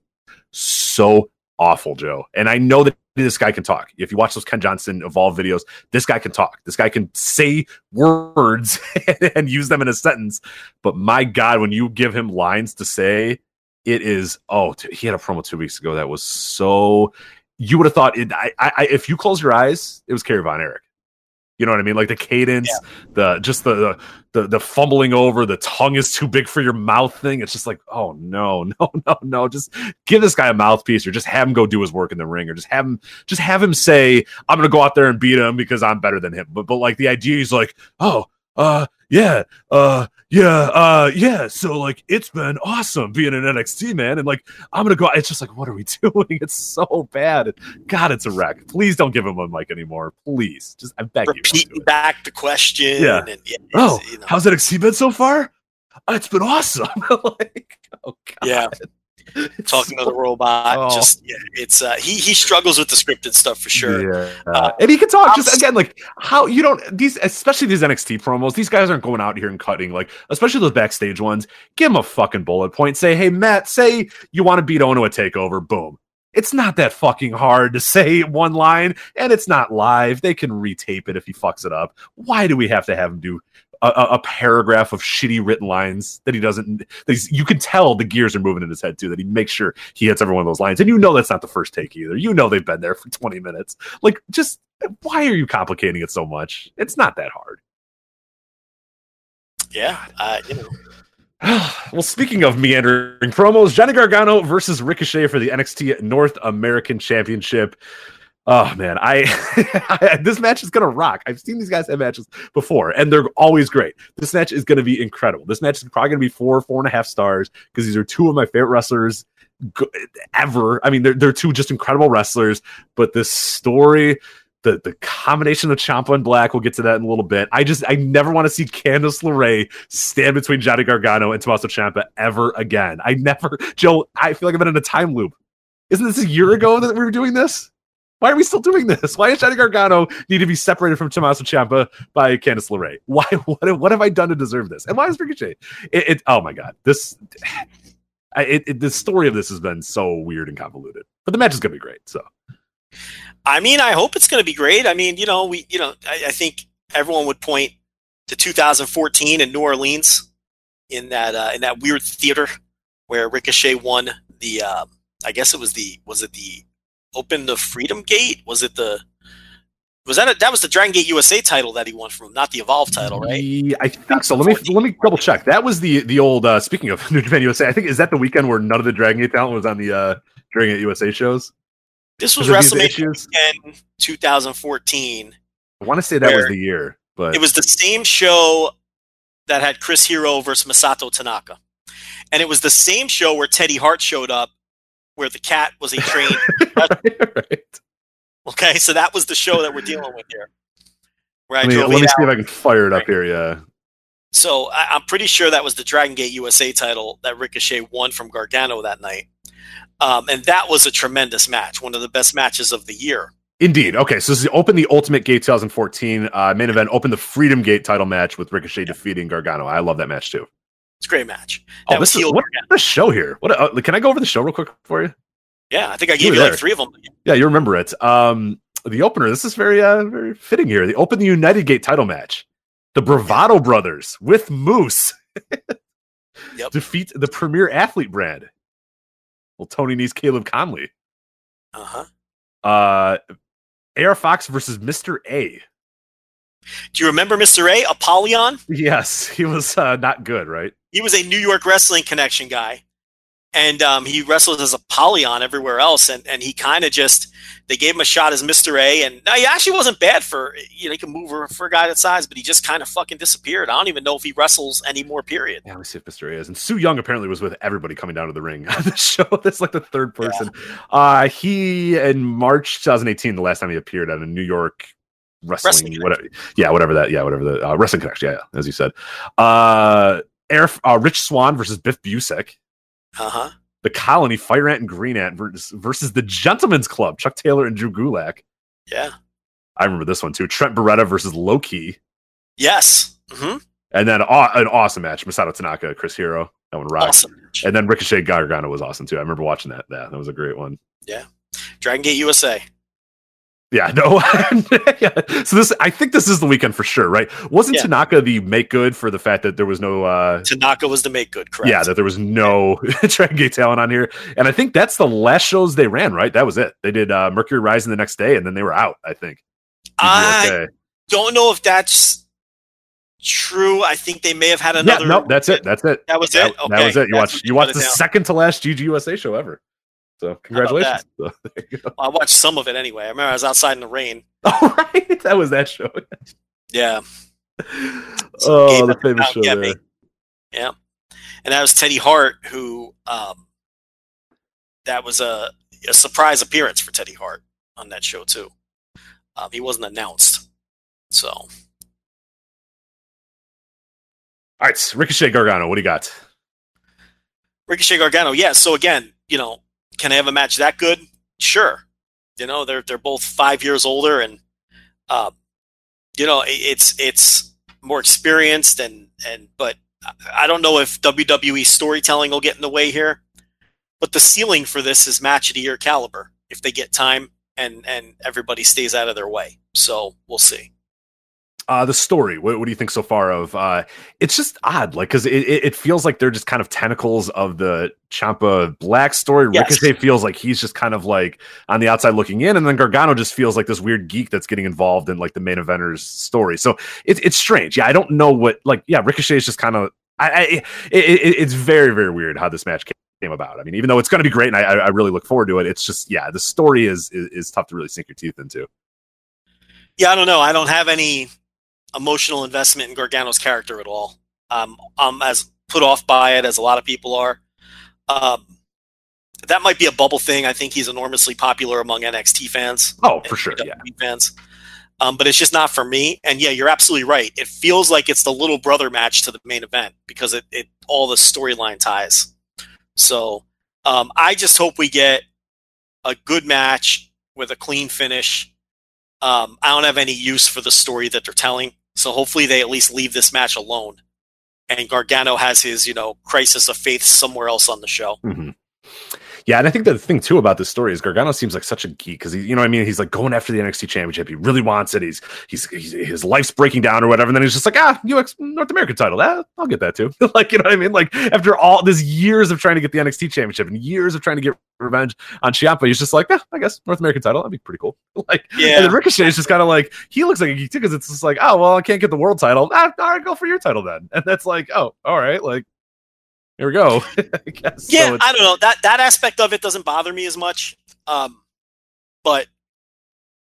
so awful, Joe, and I know that this guy can talk. If you watch those Ken Johnson Evolve videos, this guy can talk. This guy can say words and use them in a sentence. But my God, when you give him lines to say, it is oh he had a promo two weeks ago that was so you would have thought it I, I if you close your eyes it was Kerry Von Erich. You know what I mean? Like the cadence the just the, the the fumbling over the tongue is too big for your mouth thing. It's just like oh no no no no. Just give this guy a mouthpiece or just have him go do his work in the ring or just have him just have him say I'm gonna go out there and beat him because I'm better than him. But but like the idea is like oh uh yeah uh yeah, uh, yeah. So like, it's been awesome being an NXT man, and like, I'm gonna go. It's just like, what are we doing? It's so bad. God, it's a wreck. Please don't give him a mic anymore. Please, just I beg you. don't repeating back the question. Yeah. And, yeah Oh, you know, how's NXT been so far? Uh, It's been awesome. like, oh god. yeah. Talking to so- the robot. Oh. Just yeah, it's uh, he he struggles with the scripted stuff for sure. Yeah. Uh, and he can talk I'm just again, like how you don't these, especially these NXT promos. These guys aren't going out here and cutting, like especially those backstage ones. Give him a fucking bullet point. Say, hey Matt, say you want to beat Ohno at Takeover. Boom. It's not that fucking hard to say one line, and it's not live. They can retape it if he fucks it up. Why do we have to have him do a, a, paragraph of shitty written lines that he doesn't? That you can tell the gears are moving in his head too. That he makes sure he hits every one of those lines, and you know that's not the first take either. You know they've been there for twenty minutes. Like, just why are you complicating it so much? It's not that hard. Yeah, uh, you know. well, speaking of meandering promos, Johnny Gargano versus Ricochet for the NXT North American Championship. Oh man, I, this match is gonna rock. I've seen these guys have matches before, and they're always great. This match is gonna be incredible. This match is probably gonna be four, four and a half stars because these are two of my favorite wrestlers ever. I mean, they're they're two just incredible wrestlers. But this story, the the combination of Ciampa and Black, we'll get to that in a little bit. I just I never want to see Candice LeRae stand between Johnny Gargano and Tommaso Ciampa ever again. I never, Joe. I feel like I've been in a time loop. Isn't this a year ago that we were doing this? Why are we still doing this? Why does Johnny Gargano need to be separated from Tommaso Ciampa by Candice LeRae? Why? What, what have I done to deserve this? And why is Ricochet? It, it oh my god, this. It, it, the story of this has been so weird and convoluted, but the match is gonna be great. So I mean, I hope it's going to be great. I mean, you know, we, you know, I, I think everyone would point to 2014 in New Orleans in that uh, in that weird theater where Ricochet won the. Uh, I guess it was the was it the Open the Freedom Gate? Was it the was that a, that was the Dragon Gate USA title that he won from, not the Evolve title, right? Yeah, I think so. Let me let me double check. That was the the old. Uh, speaking of New Japan USA, I think is that the weekend where none of the Dragon Gate talent was on the uh, Dragon Gate USA shows. This was WrestleMania weekend 2014. I want to say that was the year, but It was the same show that had Chris Hero versus Masato Tanaka. And it was the same show where Teddy Hart showed up, where the cat was a trained. right. okay, so that was the show that we're dealing with here. Where I Let me, let me see if. I can fire it up Right. here. Yeah. So I, I'm pretty sure that was the Dragon Gate USA title that Ricochet won from Gargano that night. Um, and that was a tremendous match, one of the best matches of the year. Indeed. Okay, so this is open the Ultimate Gate 2014 uh, main event. Open the Freedom Gate title match with Ricochet defeating Gargano. I love that match too. It's a great match. Oh, That this is what the show here. What? Uh, can I go over the show real quick for you? Yeah, I think I gave you like three of them. Yeah, you remember it. Um, the opener. This is very, uh, very fitting here. The Open the United Gate title match. The Bravado Brothers with Moose Yep. defeat the Premier Athlete brand. Well, Tony Nese Caleb Konley. Uh huh. Uh, AR Fox versus Mr. A. Do you remember Mr. A, Apollyon? Yes, he was uh, not good, right? He was a New York Wrestling Connection guy. And um, he wrestled as Apollyon everywhere else. And, and he kind of just, they gave him a shot as Mr. A. And no, he actually wasn't bad for, you know, he can move for- for a guy that size, but he just kind of fucking disappeared. I don't even know if he wrestles anymore, period. Yeah, let me see if Mr. A is. And Su Yung apparently was with everybody coming down to the ring on the show. That's like the third person. Uh, he in March 2018, the last time he appeared at a New York wrestling, Wrestling whatever. Yeah, whatever that. Yeah, whatever the uh, wrestling connection. Yeah, yeah, as you said. Uh, Air, uh, Rich Swann versus Biff Busick. Uh huh. The Colony, Fire Ant and Green Ant versus, versus the Gentleman's Club, Chuck Taylor and Drew Gulak. Yeah. I remember this one too. Trent Beretta versus Loki. Yes. hmm And then aw- an awesome match, Masato Tanaka, Chris Hero. That one rocked. Awesome. And then Ricochet Gargano was awesome too. I remember watching that. Yeah, that was a great one. Yeah. Dragon Gate USA. Yeah, no. yeah. So this, I think this is the weekend for sure, right? Wasn't Yeah. Tanaka the make good for the fact that there was no, uh Tanaka was the make good, correct? yeah, that there was no Gate talent on here, and I think that's the last shows they ran, right? That was it. They did uh Mercury Rising the next day, and then they were out. I think. I Okay. don't know if that's true. I think they may have had Yeah, another. no, that's it. That's it. That was That, it. Okay. that was it. You watched you watched the down. second to last DGUSA show ever. So congratulations. So, go. I watched some of it anyway. I remember I was outside in the rain. All right, that was that show. Yeah. oh, Gabe the famous show there. Yeah. And that was Teddy Hart, who um, that was a, a surprise appearance for Teddy Hart on that show too. Um, he wasn't announced, so All right, Ricochet Gargano. What do you got? Ricochet Gargano. Yeah. So again, you know, can I have a match that good? Sure. You know, they're they're both five years older, and uh, you know, it- it's it's more experienced, and and but I- I don't know if WWE storytelling will get in the way here. but the ceiling for this is match of the year caliber if they get time and and everybody stays out of their way. So we'll see. Uh, the story. What, what do you think so far of? Uh, it's just odd, like because it, it, it feels like they're just kind of tentacles of the Ciampa Black story. Yes. Ricochet feels like he's just kind of like on the outside looking in, and then Gargano just feels like this weird geek that's getting involved in like the main eventers story. So it's it's strange. Yeah, I don't know what like. Yeah, Ricochet is just kind of. I, I it, it, it's very very weird how this match came, came about. I mean, even though it's going to be great, and I, I really look forward to it, it's just yeah, the story is, is is tough to really sink your teeth into. Yeah, I don't know. I don't have any emotional investment in Gargano's character at all. Um, I'm as put off by it as a lot of people are. Um, that might be a bubble thing. I think he's enormously popular among NXT fans. Oh, for sure, yeah. fans. Um, but it's just not for me. And yeah, you're absolutely right. It feels like it's the little brother match to the main event because it, it all the storyline ties. So um, I just hope we get a good match with a clean finish. Um, I don't have any use for the story that they're telling, so hopefully they at least leave this match alone. And Gargano has his, you know, crisis of faith somewhere else on the show. hmm Yeah, and I think the thing too about this story is Gargano seems like such a geek because he, you know, what I mean, he's like going after the NXT Championship. He really wants it. He's, he's, he's his life's breaking down or whatever, and then he's just like, ah, UX North American title. Ah, I'll get that too. like, you know what I mean? Like after all this years of trying to get the NXT Championship and years of trying to get revenge on Ciampa, he's just like, yeah, I guess North American title. That'd be pretty cool. like, Yeah. And then Ricochet is just kind of like he looks like a geek too because it's just like, oh well, I can't get the world title. Ah, all right, go for your title then. And that's like, oh, all right, like here we go. I guess. Yeah, it's- I don't know. That that aspect of it doesn't bother me as much. Um, but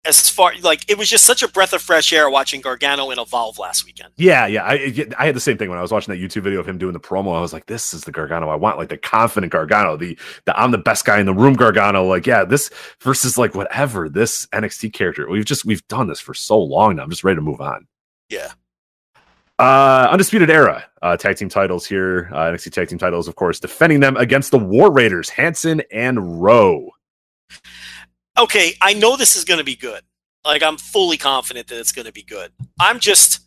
as far like it was just such a breath of fresh air watching Gargano in Evolve last weekend. Yeah, yeah. I I had the same thing when I was watching that YouTube video of him doing the promo. I was like, this is the Gargano I want, like the confident Gargano, the the I'm the best guy in the room Gargano. Like, yeah, this versus like whatever this NXT character. We've just we've done this for so long now. I'm just ready to move on. Yeah. Uh, Undisputed Era uh, tag team titles here. Uh, NXT tag team titles, of course, defending them against the War Raiders, Hanson and Rowe. Okay, I know this is going to be good. Like I'm fully confident that it's going to be good. I'm just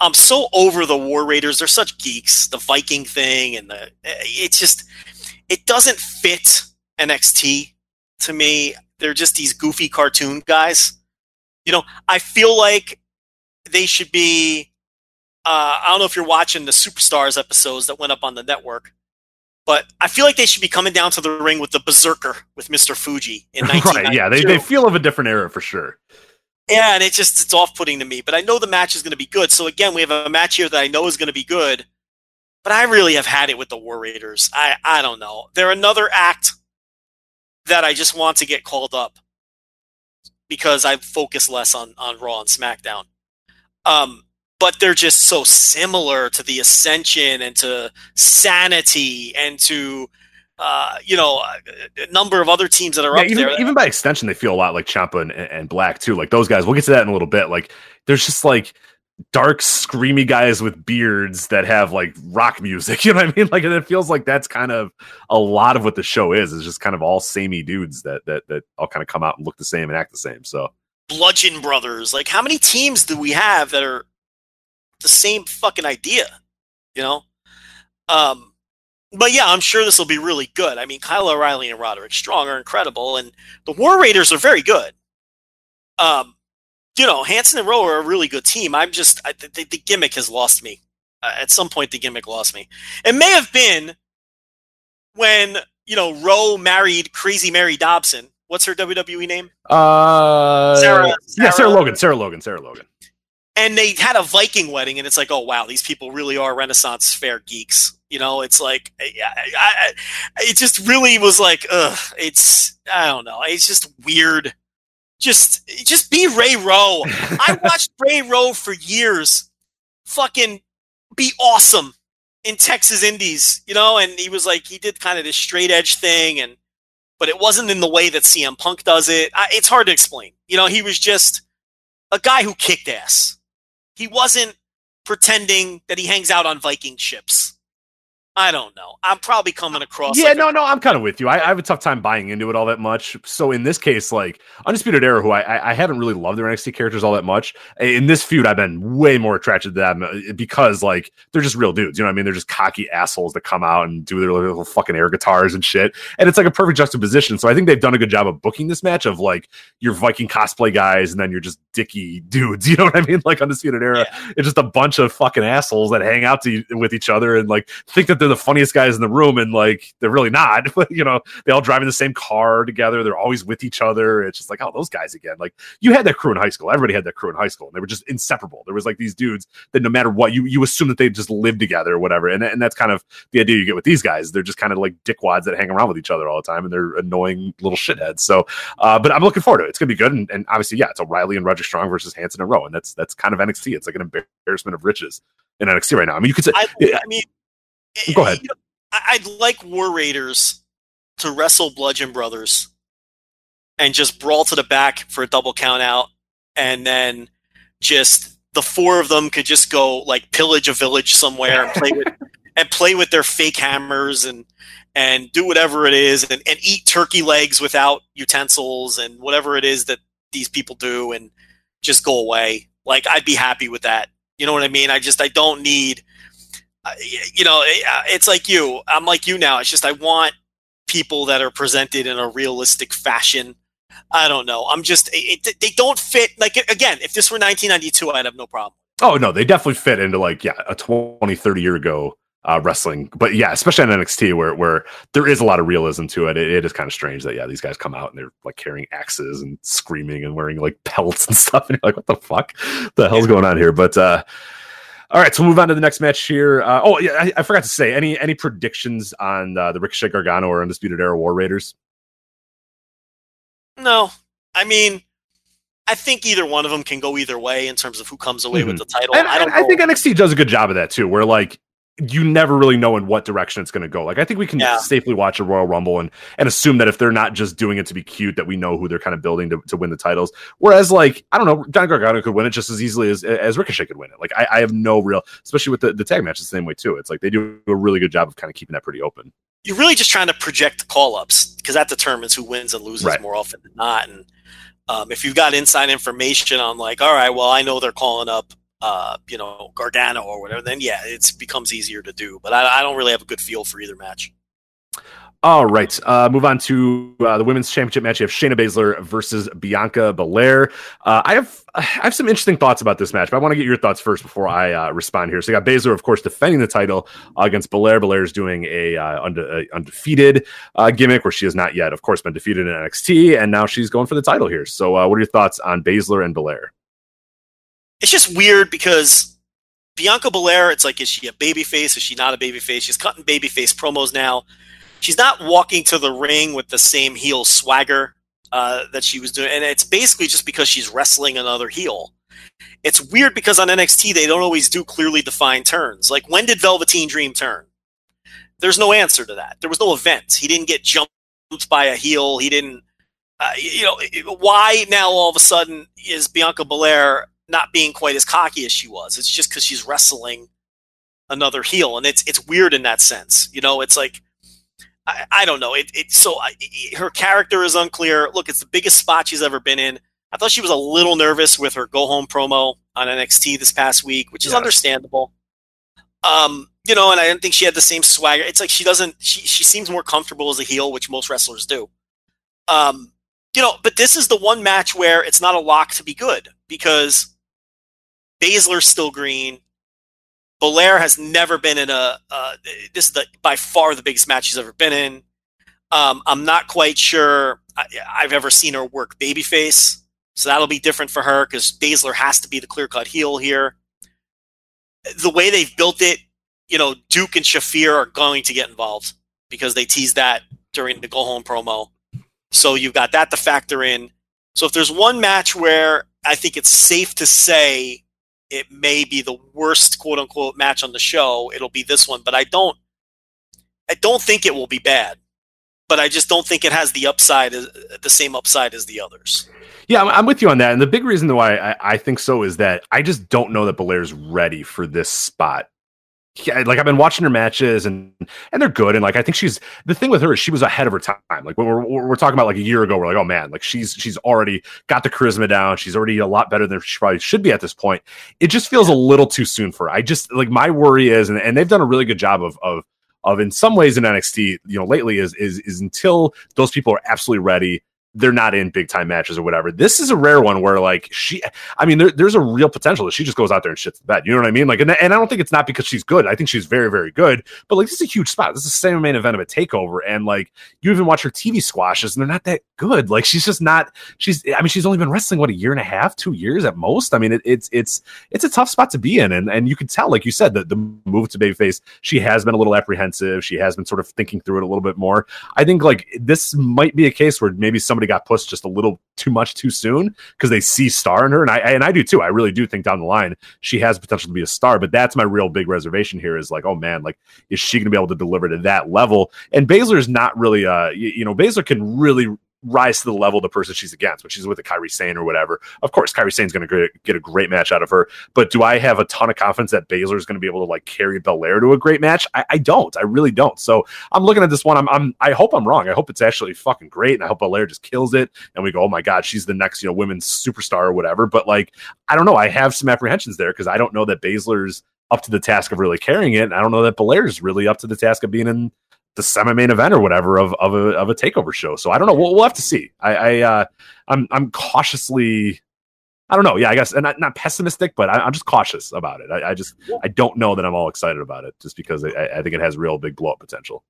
I'm so over the War Raiders. They're such geeks. The Viking thing and the it's just it doesn't fit NXT to me. They're just these goofy cartoon guys. You know, I feel like they should be uh, I don't know if you're watching the Superstars episodes that went up on the network, but I feel like they should be coming down to the ring with the Berserker with Mr. Fuji in right? Yeah, they they feel of a different era for sure. Yeah, and it just it's off putting to me. But I know the match is going to be good. So again, we have a match here that I know is going to be good. But I really have had it with the War Raiders. I I don't know. They're another act that I just want to get called up because I focus less on on Raw and SmackDown. Um, but they're just so similar to the Ascension and to Sanity and to uh, you know a number of other teams that are Yeah, up even, there. even by extension, they feel a lot like Ciampa and, and Black too. Like those guys, we'll get to that in a little bit. Like there's just like dark, screamy guys with beards that have like rock music. You know what I mean? Like, and it feels like that's kind of a lot of what the show is. Is just kind of all samey dudes that that that all kind of come out and look the same and act the same. So Bludgeon Brothers. Like, how many teams do we have that are the same fucking idea? You know? Um, but yeah, I'm sure this will be really good. I mean, Kyle O'Reilly and Roderick Strong are incredible, and the War Raiders are very good. Um, you know, Hanson and Rowe are a really good team. I'm just, I, the, the gimmick has lost me. Uh, at some point, the gimmick lost me. It may have been when, you know, Rowe married Crazy Mary Dobson. What's her WWE name? uh Sarah- yeah, Sarah Sarah- Logan, Sarah Logan, Sarah Logan. And they had a Viking wedding, and it's like, oh wow, these people really are Renaissance fair geeks. You know, it's like, I, I, it just really was like, ugh, it's, I don't know, it's just weird. Just, just be Ray Rowe. I watched Ray Rowe for years, fucking be awesome in Texas Indies, you know, and he was like, he did kind of this straight edge thing, and but it wasn't in the way that CM Punk does it. I, it's hard to explain. You know, he was just a guy who kicked ass he wasn't pretending that he hangs out on Viking ships. I don't know. I'm probably coming across. Yeah, like a- no, no, I'm kind of with you. I, I have a tough time buying into it all that much. So in this case, like Undisputed Era, who I, I- I haven't really loved their NXT characters all that much. In this feud, I've been way more attracted to them uh, because like they're just real dudes. You know what I mean? They're just cocky assholes that come out and do their little fucking air guitars and shit. And it's like a perfect juxtaposition. So I think they've done a good job of booking this match of like your Viking cosplay guys and then you're just dicky dudes. You know what I mean? Like Undisputed Era, it's just a bunch of fucking assholes that hang out to, with each other and like think that they're the funniest guys in the room and like they're really not. you know, they all drive in the same car together. They're always with each other. It's just like, oh, those guys again. Like you had that crew in high school. Everybody had that crew in high school. And they were just inseparable. There was like these dudes that no matter what, you you assume that they just live together or whatever. And, and that's kind of the idea you get with these guys. They're just kind of like dickwads that hang around with each other all the time and they're annoying little shitheads. So uh, but I'm looking forward to it. It's gonna be good. And, and obviously, yeah, it's O'Reilly and Roger Strong versus Hanson and Rowe. And that's that's kind of NXT. It's like an embarrassment of riches in NXT right now. I mean, you could say I, I mean, Go ahead. you know, I'd like War Raiders to wrestle Bludgeon Brothers and just brawl to the back for a double count out, and then just the four of them could just go like pillage a village somewhere and play with and play with their fake hammers and and do whatever it is and, and eat turkey legs without utensils and whatever it is that these people do and just go away. Like I'd be happy with that. You know what I mean? I just I don't need you know, uh, it's like you. I'm like you now. It's just I want people that are presented in a realistic fashion. I don't know. I'm just it, it- they don't fit. Like again, if this were 1992, I'd have no problem. Oh no, they definitely fit into like yeah, a 20, 30 year ago uh, wrestling. But yeah, especially on NXT where where there is a lot of realism to it. It, it is kind of strange that yeah, these guys come out and they're like carrying axes and screaming and wearing like pelts and stuff. And you're like, what the fuck? the hell's going on here? But uh all right, so we'll move on to the next match here. Uh, oh, yeah, I, I forgot to say any any predictions on uh, the Ricochet Gargano or Undisputed Era War Raiders? No, I mean, I think either one of them can go either way in terms of who comes away with the title. And I don't. I, I think NXT does a good job of that too, where like you never really know in what direction it's going to go. Like I think we can Yeah. safely watch a Royal Rumble and and assume that if they're not just doing it to be cute, that we know who they're kind of building to, to win the titles. Whereas like I don't know, Johnny Gargano could win it just as easily as as Ricochet could win it. Like I, I have no real, especially with the, the tag match the same way too. It's like they do a really good job of kind of keeping that pretty open. you're really just trying to project call ups because that determines who wins and loses Right. more often than not. And um, if you've got inside information on like, all right, well, I know they're calling up, uh, you know, Gargano or whatever, then yeah, it becomes easier to do. But I, I don't really have a good feel for either match. All right, uh, move on to uh, the women's championship match. You have Shayna Baszler versus Bianca Belair. Uh, I have I have some interesting thoughts about this match, but I want to get your thoughts first before I uh, respond here. So you got Baszler, of course, defending the title against Belair. Belair is doing a uh, unde- undefeated uh, gimmick where she has not yet, of course, been defeated in NXT, and now she's going for the title here. So, uh, what are your thoughts on Baszler and Belair? It's just weird because Bianca Belair, it's like, is she a babyface? Is she not a babyface? She's cutting babyface promos now. She's not walking to the ring with the same heel swagger uh, that she was doing, and it's basically just because she's wrestling another heel. It's weird because on NXT they don't always do clearly defined turns. Like when did Velveteen Dream turn? There's no answer to that. There was no event. He didn't get jumped by a heel. He didn't. Uh, you know why now all of a sudden is Bianca Belair not being quite as cocky as she was? It's just because she's wrestling another heel, and it's it's weird in that sense. You know, it's like I, I don't know. It, it so I, it- her character is unclear. Look, it's the biggest spot she's ever been in. I thought she was a little nervous with her go home promo on NXT this past week, which is Yes. understandable. Um, you know, and I didn't think she had the same swagger. It's like she doesn't. She she seems more comfortable as a heel, which most wrestlers do. Um, you know, but this is the one match where it's not a lock to be good because Baszler's still green. Belair has never been in a. Uh, this is the by far the biggest match she's ever been in. Um, I'm not quite sure I, I've ever seen her work babyface, so that'll be different for her because Baszler has to be the clear cut heel here. The way they've built it, you know, Duke and Shafir are going to get involved because they teased that during the go home promo. So you've got that to factor in. So if there's one match where I think it's safe to say it may be the worst quote unquote match on the show, it'll be this one. But I don't I don't think it will be bad. But I just don't think it has the upside uh, the same upside as the others. Yeah, I'm, I'm with you on that. And the big reason why I, I think so is that I just don't know that Belair's ready for this spot yeah, like I've been watching her matches and and they're good and like I think she's the thing with her is she was ahead of her time. Like when we're we're talking about like a year ago, we're like, oh man, like she's she's already got the charisma down. She's already a lot better than she probably should be at this point. It just feels a little too soon for her. I just like my worry is, and, and they've done a really good job of of of in some ways in NXT, you know, lately is is is until those people are absolutely ready they're not in big time matches or whatever. This is a rare one where like she, I mean, there, there's a real potential that she just goes out there and shits the bed. You know what I mean? Like, and, and I don't think it's not because she's good. I think she's very, very good. But like, this is a huge spot. This is the same main event of a takeover, and like, you even watch her TV squashes, and they're not that good. Like, she's just not. She's. I mean, she's only been wrestling what a year and a half, two years at most. I mean, it, it's it's it's a tough spot to be in, and and you can tell, like you said, that the move to babyface, she has been a little apprehensive. She has been sort of thinking through it a little bit more. I think like this might be a case where maybe somebody got pushed just a little little too much too soon because they see star in her, and I and I do too. I really do think down the line she has potential to be a star, but that's my real big reservation here. Is like, oh man, like is she going to be able to deliver to that level? And Baszler's not really, uh, you, you know, Baszler can really rise to the level of the person she's against, when she's with a Kairi Sane or whatever. Of course, Kairi Sane's going to get a great match out of her. But do I have a ton of confidence that Baszler is going to be able to like carry Belair to a great match? I, I, don't. I really don't. So I'm looking at this one. I'm, I'm, I hope I'm wrong. I hope it's actually fucking great, and I hope Belair just kills it. And we go, oh my god, she's the next you know women's superstar or whatever. But like, I don't know. I have some apprehensions there because I don't know that Baszler's up to the task of really carrying it. And I don't know that Belair's really up to the task of being in the semi-main event or whatever of, of a of a takeover show. So I don't know. We'll, we'll have to see. I, I uh, I'm I'm cautiously. I don't know. Yeah, I guess, and not, not pessimistic, but I, am just cautious about it. I, I, just I don't know that I'm all excited about it, just because I, I think it has real big blow up potential.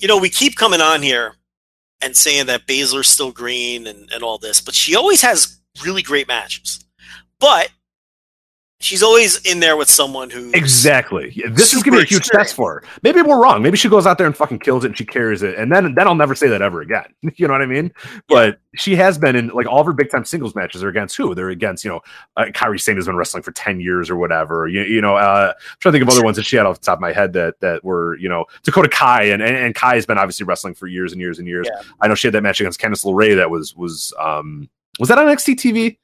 You know, we keep coming on here and saying that Baszler's still green and, and all this, but she always has really great matches. But she's always in there with someone who exactly. This is gonna be a huge test for her. Maybe we're wrong. Maybe she goes out there and fucking kills it and she carries it, and then then I'll never say that ever again. You know what I mean? Yeah. But she has been in like all of her big time singles matches are against who? They're against you know uh, Kairi Sane has been wrestling for ten years or whatever. You, you know, uh, I'm trying to think of other ones that she had off the top of my head that that were you know Dakota Kai and and, and Kai has been obviously wrestling for years and years and years. Yeah. I know she had that match against Candice LeRae that was was um was that on NXT TV?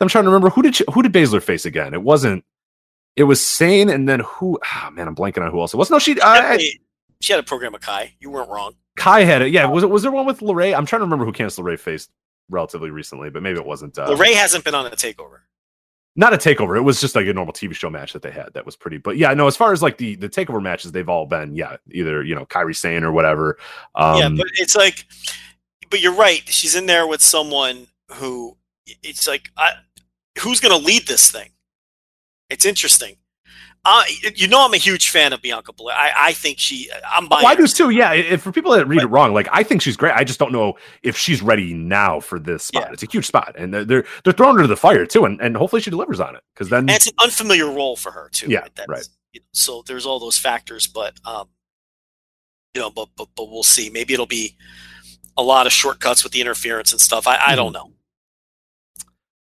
I'm trying to remember who did who did Baszler face again? It wasn't it was Sane, and then who? Oh, man, I'm blanking on who else it was. No, she. Uh, she had a program with Kai. You weren't wrong. Kai had it. Yeah, was it? Was there one with LeRae? I'm trying to remember who Candice LeRae faced relatively recently, but maybe it wasn't. Uh, LeRae hasn't been on a takeover. Not a takeover. It was just like a normal TV show match that they had. That was pretty. But yeah, no. As far as like the the takeover matches, they've all been yeah, either you know Kairi Sane or whatever. Um, yeah, but it's like, but you're right. She's in there with someone who it's like, I, who's going to lead this thing? It's interesting. Uh, you know, I'm a huge fan of Bianca Belair. I, I think she. I'm buying. Oh, I do too. Yeah. If, for people that read but, it wrong, like I think she's great. I just don't know if she's ready now for this spot. Yeah. It's a huge spot, and they're they're throwing her to the fire too, and, and hopefully she delivers on it because then and it's an unfamiliar role for her too. Yeah. Right. right. You know, so there's all those factors, but um, you know, but but but we'll see. Maybe it'll be a lot of shortcuts with the interference and stuff. I, I don't mm-hmm. know.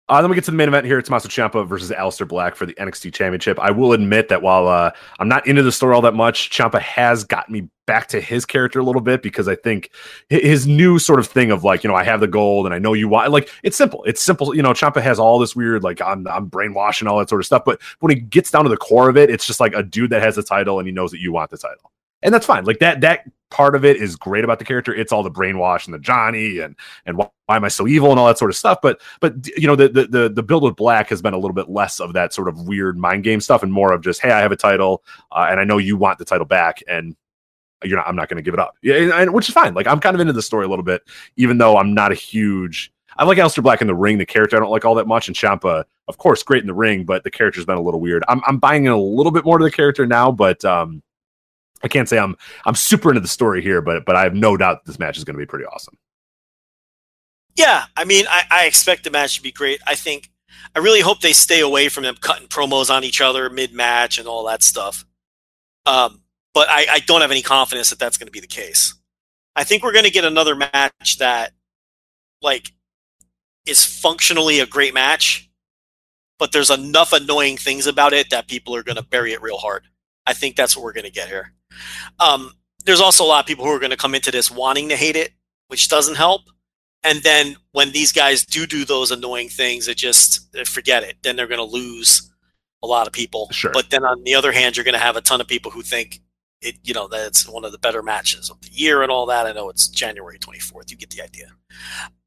Uh, then we get to the main event here. It's Tommaso Ciampa versus Aleister Black for the NXT Championship. I will admit that while uh, I'm not into the story all that much, Ciampa has got me back to his character a little bit because I think his new sort of thing of like, you know, I have the gold and I know you want like it's simple. It's simple. You know, Ciampa has all this weird like I'm I'm brainwashing all that sort of stuff. But when he gets down to the core of it, it's just like a dude that has the title and he knows that you want the title and that's fine. Like that that part of it is great about the character. It's all the brainwash and the Johnny and and why, why am I so evil and all that sort of stuff. But but you know the, the the the build with Black has been a little bit less of that sort of weird mind game stuff and more of just hey I have a title uh, and I know you want the title back and you're not I'm not going to give it up. Yeah, and, and, which is fine. Like I'm kind of into the story a little bit, even though I'm not a huge. I like Aleister Black in the ring. The character I don't like all that much, and Ciampa, of course, great in the ring, but the character's been a little weird. I'm I'm buying in a little bit more to the character now, but um, I can't say I'm I'm super into the story here, but but I have no doubt this match is going to be pretty awesome. Yeah, I mean, I, I expect the match to be great. I think I really hope they stay away from them cutting promos on each other mid match and all that stuff. Um, but I, I don't have any confidence that that's going to be the case. I think we're going to get another match that, like, is functionally a great match, but there's enough annoying things about it that people are going to bury it real hard. I think that's what we're going to get here. Um, there's also a lot of people who are going to come into this wanting to hate it, which doesn't help. And then when these guys do do those annoying things, it just forget it. Then they're going to lose a lot of people. Sure. But then on the other hand, you're going to have a ton of people who think it, you know, that it's one of the better matches of the year and all that. I know it's January 24th. You get the idea.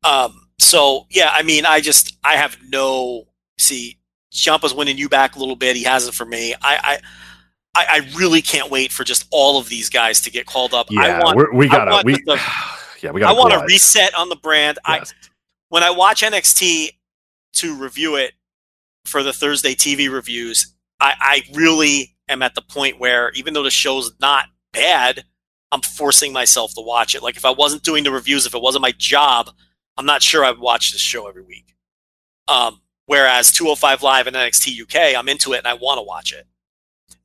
Um, so yeah, I mean, I just, I have no, see, Ciampa's winning you back a little bit. He hasn't for me. I, I, I, I really can't wait for just all of these guys to get called up. I Yeah, want, we're, we I gotta. We the- yeah, we gotta. want a reset on the brand. I, when I watch NXT to review it for the Thursday TV reviews, I, I really am at the point where even though the show's not bad, I'm forcing myself to watch it. Like if I wasn't doing the reviews, if it wasn't my job, I'm not sure I'd watch this show every week. Um, whereas 205 Live and NXT UK, I'm into it and I want to watch it.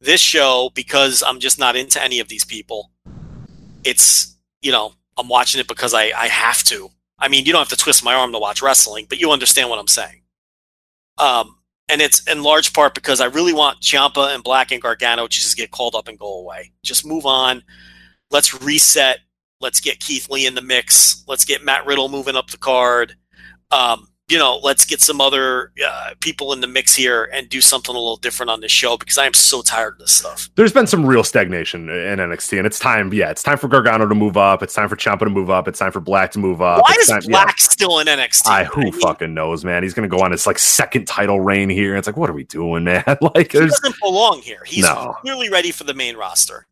This show, because I'm just not into any of these people, it's you know I'm watching it because I, I have to. I mean, you don't have to twist my arm to watch wrestling, but you understand what I'm saying. Um, and it's in large part because I really want Ciampa and Black and Gargano to just get called up and go away. Just move on. Let's reset. Let's get Keith Lee in the mix. Let's get Matt Riddle moving up the card. Um, you know, let's get some other uh, people in the mix here and do something a little different on this show because I am so tired of this stuff. There's been some real stagnation in NXT, and it's time. Yeah, it's time for Gargano to move up. It's time for Ciampa to move up. It's time for Black to move up. Why It's is time- yeah. Black still in NXT? I who mean, fucking knows, man. He's gonna go on his like second title reign here. It's like, what are we doing, man? like, he doesn't belong here. He's No. clearly ready for the main roster.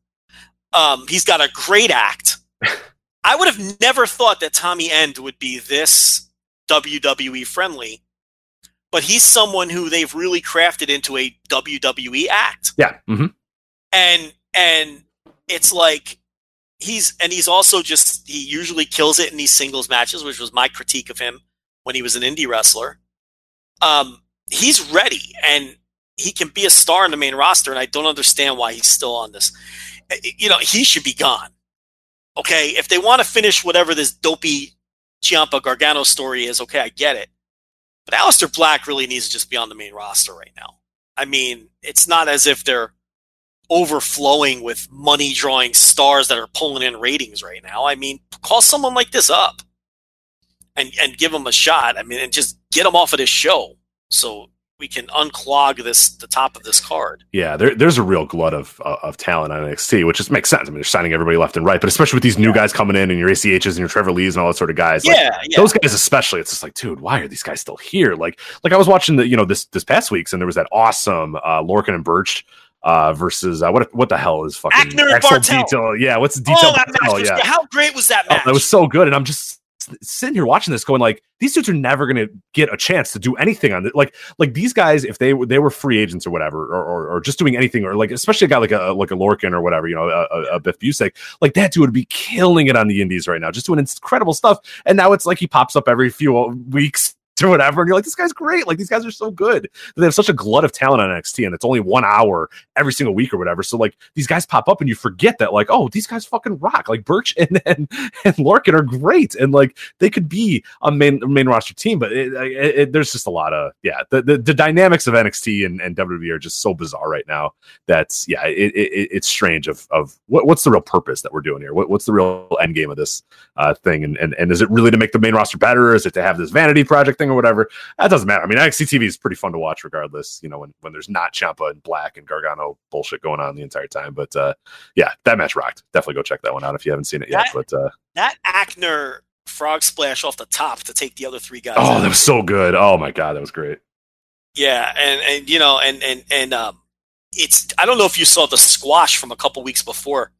Um, he's got a great act. I would have never thought that Tommy End would be this WWE friendly, but he's someone who they've really crafted into a WWE act. yeah, hmm And and it's like he's and he's also just he usually kills it in these singles matches, which was my critique of him when he was an indie wrestler. Um, he's ready and he can be a star in the main roster, and I don't understand why he's still on this. Uh, You know, he should be gone. Okay, if they want to finish whatever this dopey Ciampa Gargano story is, okay, I get it. But Aleister Black really needs to just be on the main roster right now. I mean, it's not as if they're overflowing with money drawing stars that are pulling in ratings right now. I mean, call someone like this up and and give them a shot. I mean, and just get them off of this show so we can unclog this the top of this card. yeah. There, there's a real glut of uh, of talent on NXT, which just makes sense. I mean, they're signing everybody left and right, but especially with these new guys coming in and your ACHs and your Trevor Lees and all that sort of guys. like, yeah, yeah. those guys especially it's just like dude why are these guys still here like like i was watching the you know this this past week's and there was that awesome uh lorcan and birch uh versus uh, what what the hell is fucking Aichner and Axel Barthel. Detail. yeah what's the detail oh, Barthel, was, yeah how great was that oh, match? that was so good and i'm just sitting here watching this going like these dudes are never going to get a chance to do anything on it like like these guys if they they were free agents or whatever or, or, or just doing anything or like especially a guy like a like a Lorcan or whatever you know a, a, a Biff Busick like that dude would be killing it on the indies right now just doing incredible stuff. And now it's like he pops up every few weeks or whatever and you're like this guy's great. Like these guys are so good. They have such a glut of talent on NXT and it's only one hour every single week or whatever. So like these guys pop up and you forget that like oh these guys fucking rock. Like Birch and and, and Lorcan are great and like they could be a main main roster team but it, it, it- there's just a lot of yeah the, the, the dynamics of NXT and, and WWE are just so bizarre right now that's yeah it, it, it's strange of of what, what's the real purpose that we're doing here? What, what's the real end game of this uh, thing? And, and and is it really to make the main roster better? Is it to have this vanity project thing or whatever that doesn't matter I mean NXT TV is pretty fun to watch regardless you know when when there's not Ciampa and Black and Gargano bullshit going on the entire time but uh yeah that match rocked definitely go check that one out if you haven't seen it yet That- but uh that Aichner frog splash off the top to take the other three guys. oh out. that was so good oh my god that was great Yeah, and and you know, and and and um, it's I don't know if you saw the squash from a couple weeks before.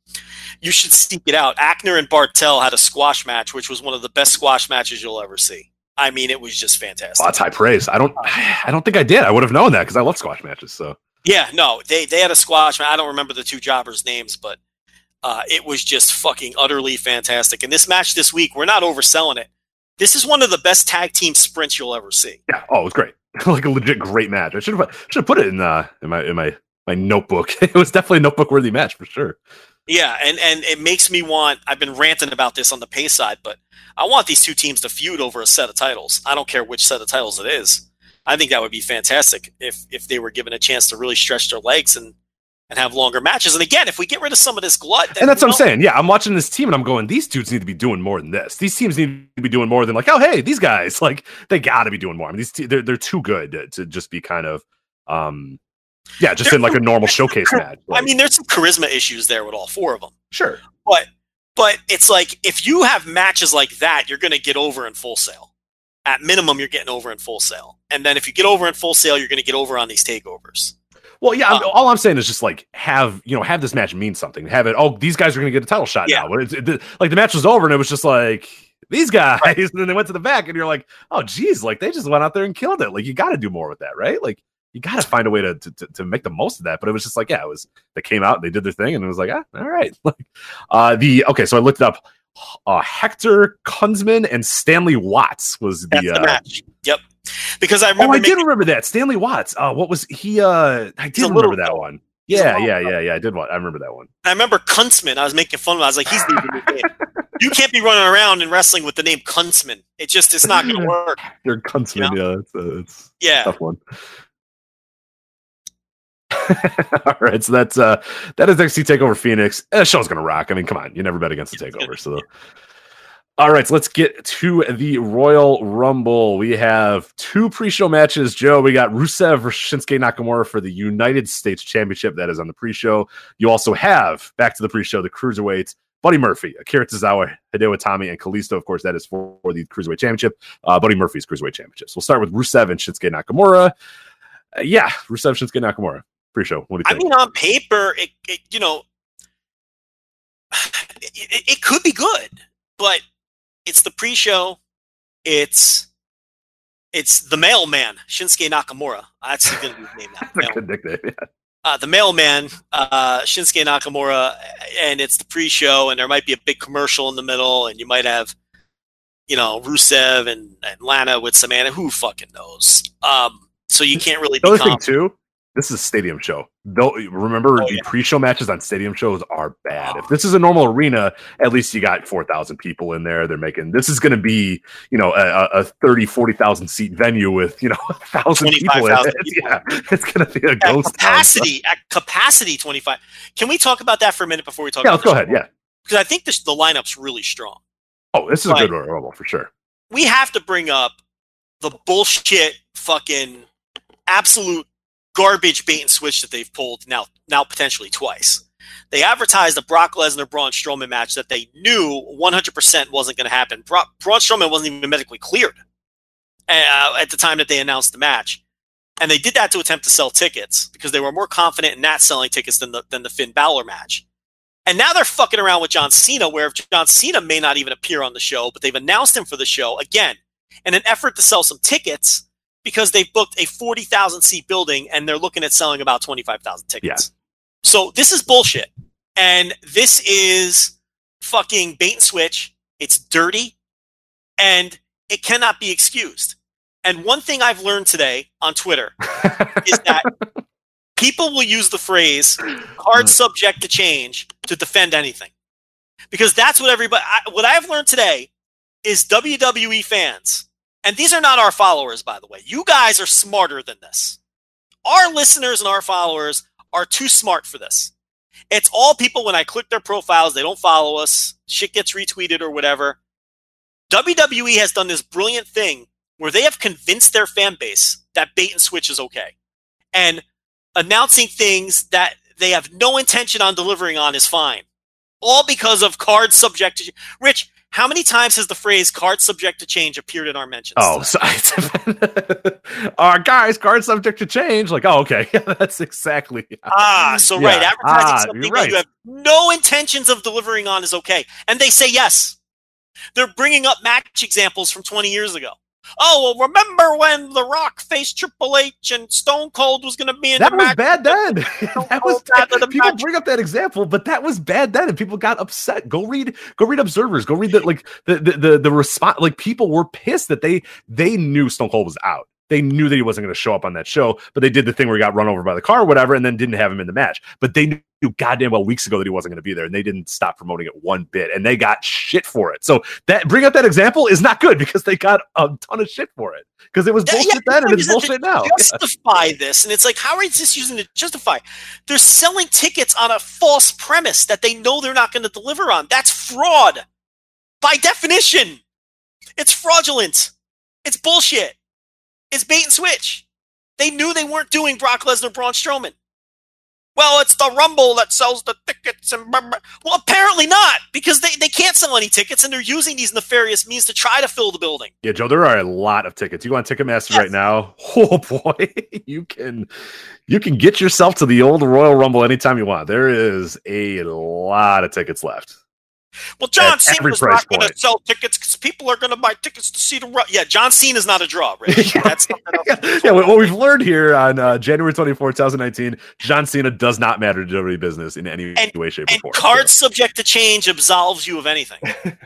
You should seek it out. Aichner and Barthel had a squash match, which was one of the best squash matches you'll ever see. I mean, it was just fantastic. Oh, that's high praise. I don't. I don't think I did. I would have known that because I love squash matches. So Yeah, no, they they had a squash match. I don't remember the two jobbers' names, but uh, it was just fucking utterly fantastic. And this match this week, we're not overselling it. This is one of the best tag team sprints you'll ever see. yeah. Oh, it was great. like a legit great match. I should have should have put it in uh in my in my my notebook. it was definitely a notebook worthy match for sure. Yeah, and and it makes me want. I've been ranting about this on the pay side, but I want these two teams to feud over a set of titles. I don't care which set of titles it is. I think that would be fantastic if if they were given a chance to really stretch their legs and and have longer matches. And again, if we get rid of some of this glut, then, And that's what I'm saying. Yeah, I'm watching this team and I'm going, these dudes need to be doing more than this. These teams need to be doing more than like, oh hey, these guys like they got to be doing more. I mean, these te- they're they're too good to, to just be kind of um Yeah, just in like a normal showcase match. I mean, there's some charisma issues there with all four of them. sure. But but it's like if you have matches like that, you're going to get over in full sale. At minimum, you're getting over in full sale, and then if you get over in full sale, you're going to get over on these takeovers. Well, yeah. I'm- Uh, all I'm saying is just like have you know have this match mean something. Have it. Oh, these guys are going to get a title shot Yeah. now. But it's, it, like the match was over and it was just like these guys, and then they went to the back, and you're like, oh, geez, like they just went out there and killed it. Like you got to do more with that, right? Like you got to find a way to, to to- to make the most of that. But it was just like, yeah, it was they came out, and they did their thing, and it was like, ah, all right. Like uh the okay, so I looked it up. Uh, Hector Kunzman and Stanley Watts was the. the Uh, match. Yep. Because I remember. oh, I did remember that Stanley Watts. Uh, what was he? Uh, I did little remember that one. Yeah, yeah, yeah, yeah. I did. wa- I remember that one. I remember Kuntzman. I was making fun of. Him. I was like, he's the. You can't be running around and wrestling with the name Kuntzman. It just it's not going to work. You're Kunzman. Yeah, it's a, it's a Yeah. tough one. All right, so that's uh that is NXT Takeover Phoenix. The show's gonna rock. I mean, come on, you never bet against the Takeover. So, all right, so let's get to the Royal Rumble. We have two pre-show matches. Joe, we got Rusev versus Shinsuke Nakamura for the United States Championship. That is on the pre-show. You also have back to the pre-show the cruiserweights. Buddy Murphy, Akira Tozawa, Hideo Itami, and Kalisto. Of course, that is for, for the Cruiserweight Championship. Uh, Buddy Murphy's Cruiserweight Championship. So we'll start with Rusev and Shinsuke Nakamura. Uh, yeah, Rusev, Shinsuke Nakamura. Pre-show. What do you I mean, on paper, it, it you know, it, it, could be good, but it's the pre-show. It's it's the mailman Shinsuke Nakamura. That's going to be his name now. That's a good nickname. Yeah. uh, the mailman uh, Shinsuke Nakamura, and it's the pre-show, and there might be a big commercial in the middle, and you might have, you know, Rusev and, and Lana with Samantha. Who fucking knows? Um, so you can't really The other thing too, this is a stadium show. Though remember Oh, the yeah. pre-show matches on stadium shows are bad. If this is a normal arena, at least you got 4,000 people in there. They're making this is going to be, you know, a, a 30, 40,000 seat venue with, you know, a thousand people in it. Yeah. It's going to be a at ghost town. capacity at capacity 25 can we talk about that for a minute before we talk Yeah, go ahead. Yeah. because i think this, the lineup's really strong Oh, this is a good Royal for sure. we have to bring up the bullshit fucking absolute garbage bait and switch that they've pulled now now potentially twice they advertised a Brock Lesnar Braun Strowman match that they knew 100% wasn't going to happen. Bra- Braun Strowman wasn't even medically cleared uh, at the time that they announced the match. And they did that to attempt to sell tickets because they were more confident in that selling tickets than the than the Finn Balor match. And now they're fucking around with John Cena, where John Cena may not even appear on the show, but they've announced him for the show again in an effort to sell some tickets because they've booked a 40,000 seat building and they're looking at selling about 25,000 tickets. So this is bullshit. And this is fucking bait and switch. It's dirty and it cannot be excused. And one thing I've learned today on Twitter is that people will use the phrase card mm. subject to change to defend anything. Because that's what everybody, I, what I've learned today is WWE fans, and these are not our followers, by the way. You guys are smarter than this. Our listeners and our followers are too smart for this. It's all people when I click their profiles, they don't follow us, shit gets retweeted or whatever. WWE has done this brilliant thing where they have convinced their fan base that bait and switch is okay. And announcing things that they have no intention on delivering on is fine. All because of card subject to Rich, how many times has the phrase card subject to change appeared in our mentions? Oh, so uh, guys, card subject to change. Like, oh, okay, that's exactly. Ah, so Yeah. right, advertising Ah, something you're that right. you have no intentions of delivering on is okay, and they say yes. They're bringing up match examples from 20 years ago. Oh, well, remember when The Rock faced Triple H and Stone Cold was going to be in That the was match? bad then. that was the people match. bring up that example, but that was bad then, and people got upset. Go read, go read observers. Go read that, like the the the, the response. Like people were pissed that they they knew Stone Cold was out. They knew that he wasn't going to show up on that show, but they did the thing where he got run over by the car or whatever, and then didn't have him in the match. But they knew goddamn well weeks ago that he wasn't going to be there, and they didn't stop promoting it one bit, and they got shit for it. So that bring up that example is not good because they got a ton of shit for it because it was bullshit yeah, then and it's bullshit now. Justify this, and it's like, how are you just using to justify? They're selling tickets on a false premise that they know they're not going to deliver on. That's fraud, by definition. It's fraudulent. It's bullshit. It's bait and switch. They knew they weren't doing Brock Lesnar, Braun Strowman. Well, it's the Rumble that sells the tickets, and blah, blah. well, apparently not, because they, they can't sell any tickets, and they're using these nefarious means to try to fill the building. Yeah, Joe, there are a lot of tickets. You go on Ticketmaster Yes. right now. Oh boy, you can you can get yourself to the old Royal Rumble anytime you want. There is a lot of tickets left. Well, John Cena's not going to sell tickets because people are going to buy tickets to see the Ru- Yeah, John Cena's not a draw, Rich. That's yeah, what we've learned here on uh, January 24, 2019, John Cena does not matter to WWE business in any And- way, shape, or form. cards subject to change absolves you of anything.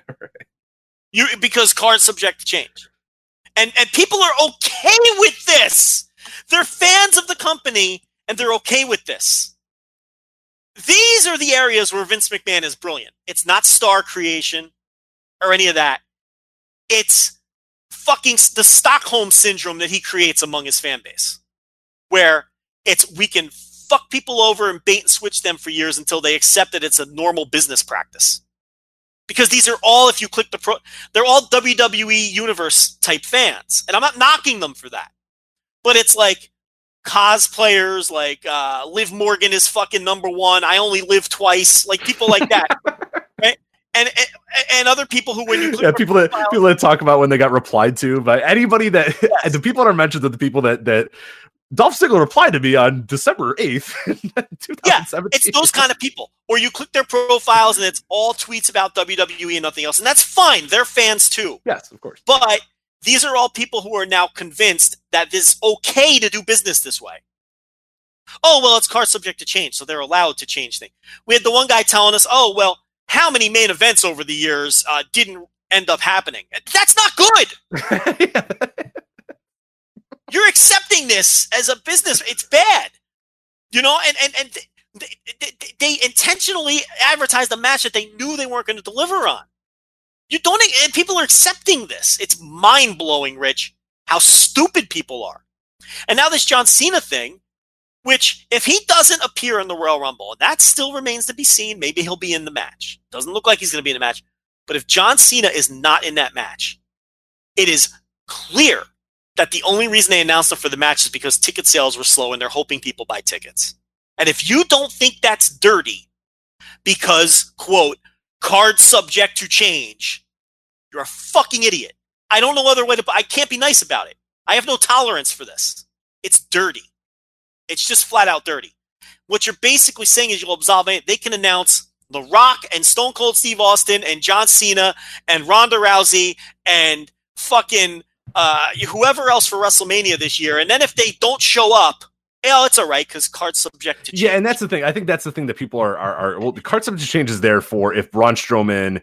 You because cards subject to change, and and people are okay with this. They're fans of the company, and they're okay with this. These are the areas where Vince McMahon is brilliant. It's not star creation or any of that. It's fucking the Stockholm syndrome that he creates among his fan base, where it's we can fuck people over and bait and switch them for years until they accept that it's a normal business practice. Because these are all, if you click the pro, they're all WWE Universe type fans, and I'm not knocking them for that, but it's like cosplayers, like uh, Liv Morgan is fucking number one. I only live twice, like people like that, right? And, and and other people who, when you yeah, people that profile- people that talk about when they got replied to by anybody that the people that are mentioned are the people that that Dolph Ziggler replied to me on December 8th, 2017. It's those kind of people. Or you click their profiles and it's all tweets about WWE and nothing else. And that's fine. They're fans too. Yes, of course. But these are all people who are now convinced that it's okay to do business this way. Oh, well, it's card subject to change, so they're allowed to change things. We had the one guy telling us, oh, well, how many main events over the years uh, didn't end up happening? That's not good. You're accepting this as a business. It's bad. You know, and, and, and they, they, they intentionally advertised a match that they knew they weren't going to deliver on. You don't, and people are accepting this. It's mind blowing, Rich, how stupid people are. And now this John Cena thing, which if he doesn't appear in the Royal Rumble, that still remains to be seen, maybe he'll be in the match. Doesn't look like he's going to be in the match. But if John Cena is not in that match, it is clear that the only reason they announced him for the match is because ticket sales were slow and they're hoping people buy tickets. And if you don't think that's dirty because, quote, card subject to change, you're a fucking idiot. I don't know other way to, I can't be nice about it. I have no tolerance for this. It's dirty. It's just flat out dirty. What you're basically saying is you'll absolve it. They can announce The Rock and Stone Cold Steve Austin and John Cena and Ronda Rousey and fucking uh, whoever else for WrestleMania this year. And then if they don't show up, yeah, it's all right because card's subject to change. Yeah, and that's the thing. I think that's the thing that people are are, are well, the card subject change is there for if Braun Strowman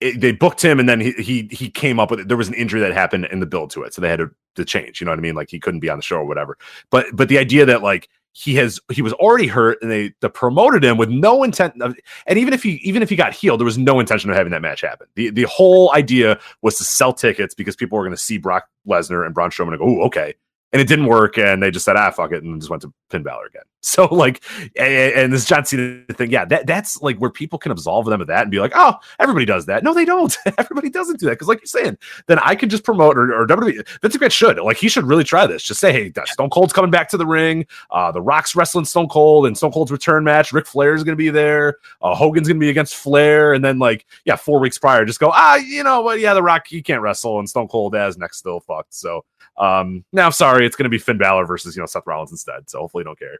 it, they booked him and then he he he came up with it. There was an injury that happened in the build to it, so they had to, to change. You know what I mean? Like he couldn't be on the show or whatever. But but the idea that like he has he was already hurt and they, they promoted him with no intent of and even if he even if he got healed there was no intention of having that match happen the the whole idea was to sell tickets because people were going to see Brock Lesnar and Braun Strowman and go oh okay and it didn't work and they just said ah fuck it and just went to Finn Balor again so like and, and this John Cena thing yeah that that's like where people can absolve them of that and be like oh everybody does that no they don't everybody doesn't do that because like you're saying then I could just promote or, or WWE Vince McMahon should like he should really try this just say hey Stone Cold's coming back to the ring uh, the Rock's wrestling Stone Cold and Stone Cold's return match. Ric Flair's going to be there. Uh, Hogan's going to be against Flair. And then, like, yeah, four weeks prior, just go, ah, you know what? Yeah, the Rock, he can't wrestle. And Stone Cold as next still fucked. So, um, now, sorry, it's going to be Finn Balor versus, you know, Seth Rollins instead. So hopefully you don't care.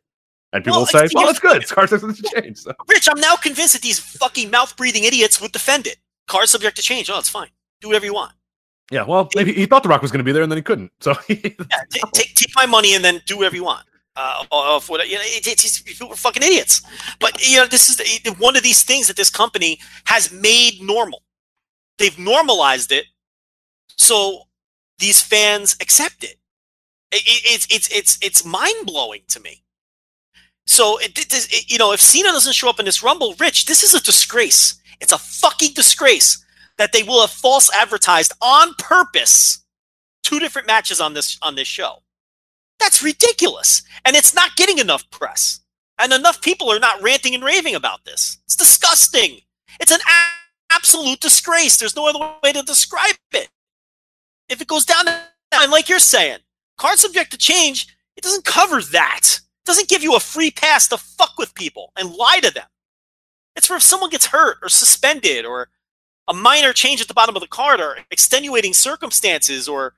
And people Well, will say, well, it's good. It's card subject to change. So, Rich, I'm now convinced that these fucking mouth breathing idiots would defend it. Card subject to change. Oh, it's fine. Do whatever you want. yeah, well, maybe he thought the Rock was going to be there and then he couldn't. So, Yeah, t- take take my money and then do whatever you want. Uh, of what you know, it, it's, it's, people are fucking idiots. But you know, this is the, one of these things that this company has made normal. They've normalized it, so these fans accept it. It- it- it's it's it's mind blowing to me. So it, it, you know, if Cena doesn't show up in this Rumble, Rich, this is a disgrace. It's a fucking disgrace that they will have false advertised on purpose two different matches on this on this show. That's ridiculous. And it's not getting enough press. And enough people are not ranting and raving about this. It's disgusting. It's an absolute disgrace. There's no other way to describe it. If it goes down, and like you're saying, card subject to change, It doesn't cover that. It doesn't give you a free pass to fuck with people and lie to them. It's for if someone gets hurt or suspended or a minor change at the bottom of the card or extenuating circumstances or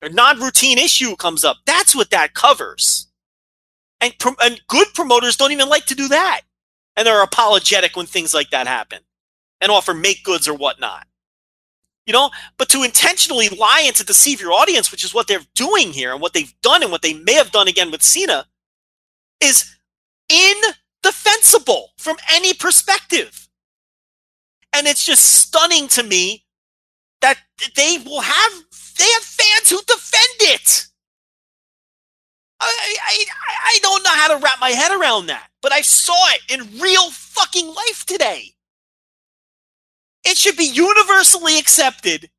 a non-routine issue comes up. That's what that covers. And, prom- and good promoters don't even like to do that. And they're apologetic when things like that happen and offer make goods or whatnot. You know, but to intentionally lie and to deceive your audience, which is what they're doing here and what they've done and what they may have done again with Cena, is indefensible from any perspective. And it's just stunning to me that they will have they have fans who defend it. I, I, I don't know how to wrap my head around that, but I saw it in real fucking life today. It should be universally accepted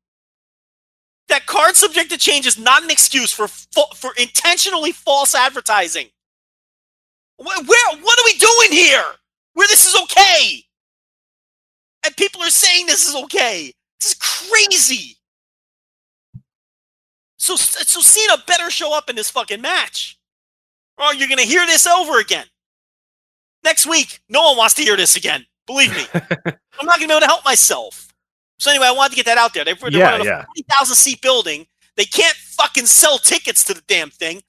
that card subject to change is not an excuse for for intentionally false advertising. Where, where what are we doing here? Where this is okay? And people are saying this is okay. This is crazy. So, so Cena better show up in this fucking match. Or you're to hear this over again. Next week, no one wants to hear this again. Believe me. I'm not going to be able to help myself. So anyway, I wanted to get that out there. They're, they're Yeah, running a yeah. 40,000 seat building. They can't fucking sell tickets to the damn thing.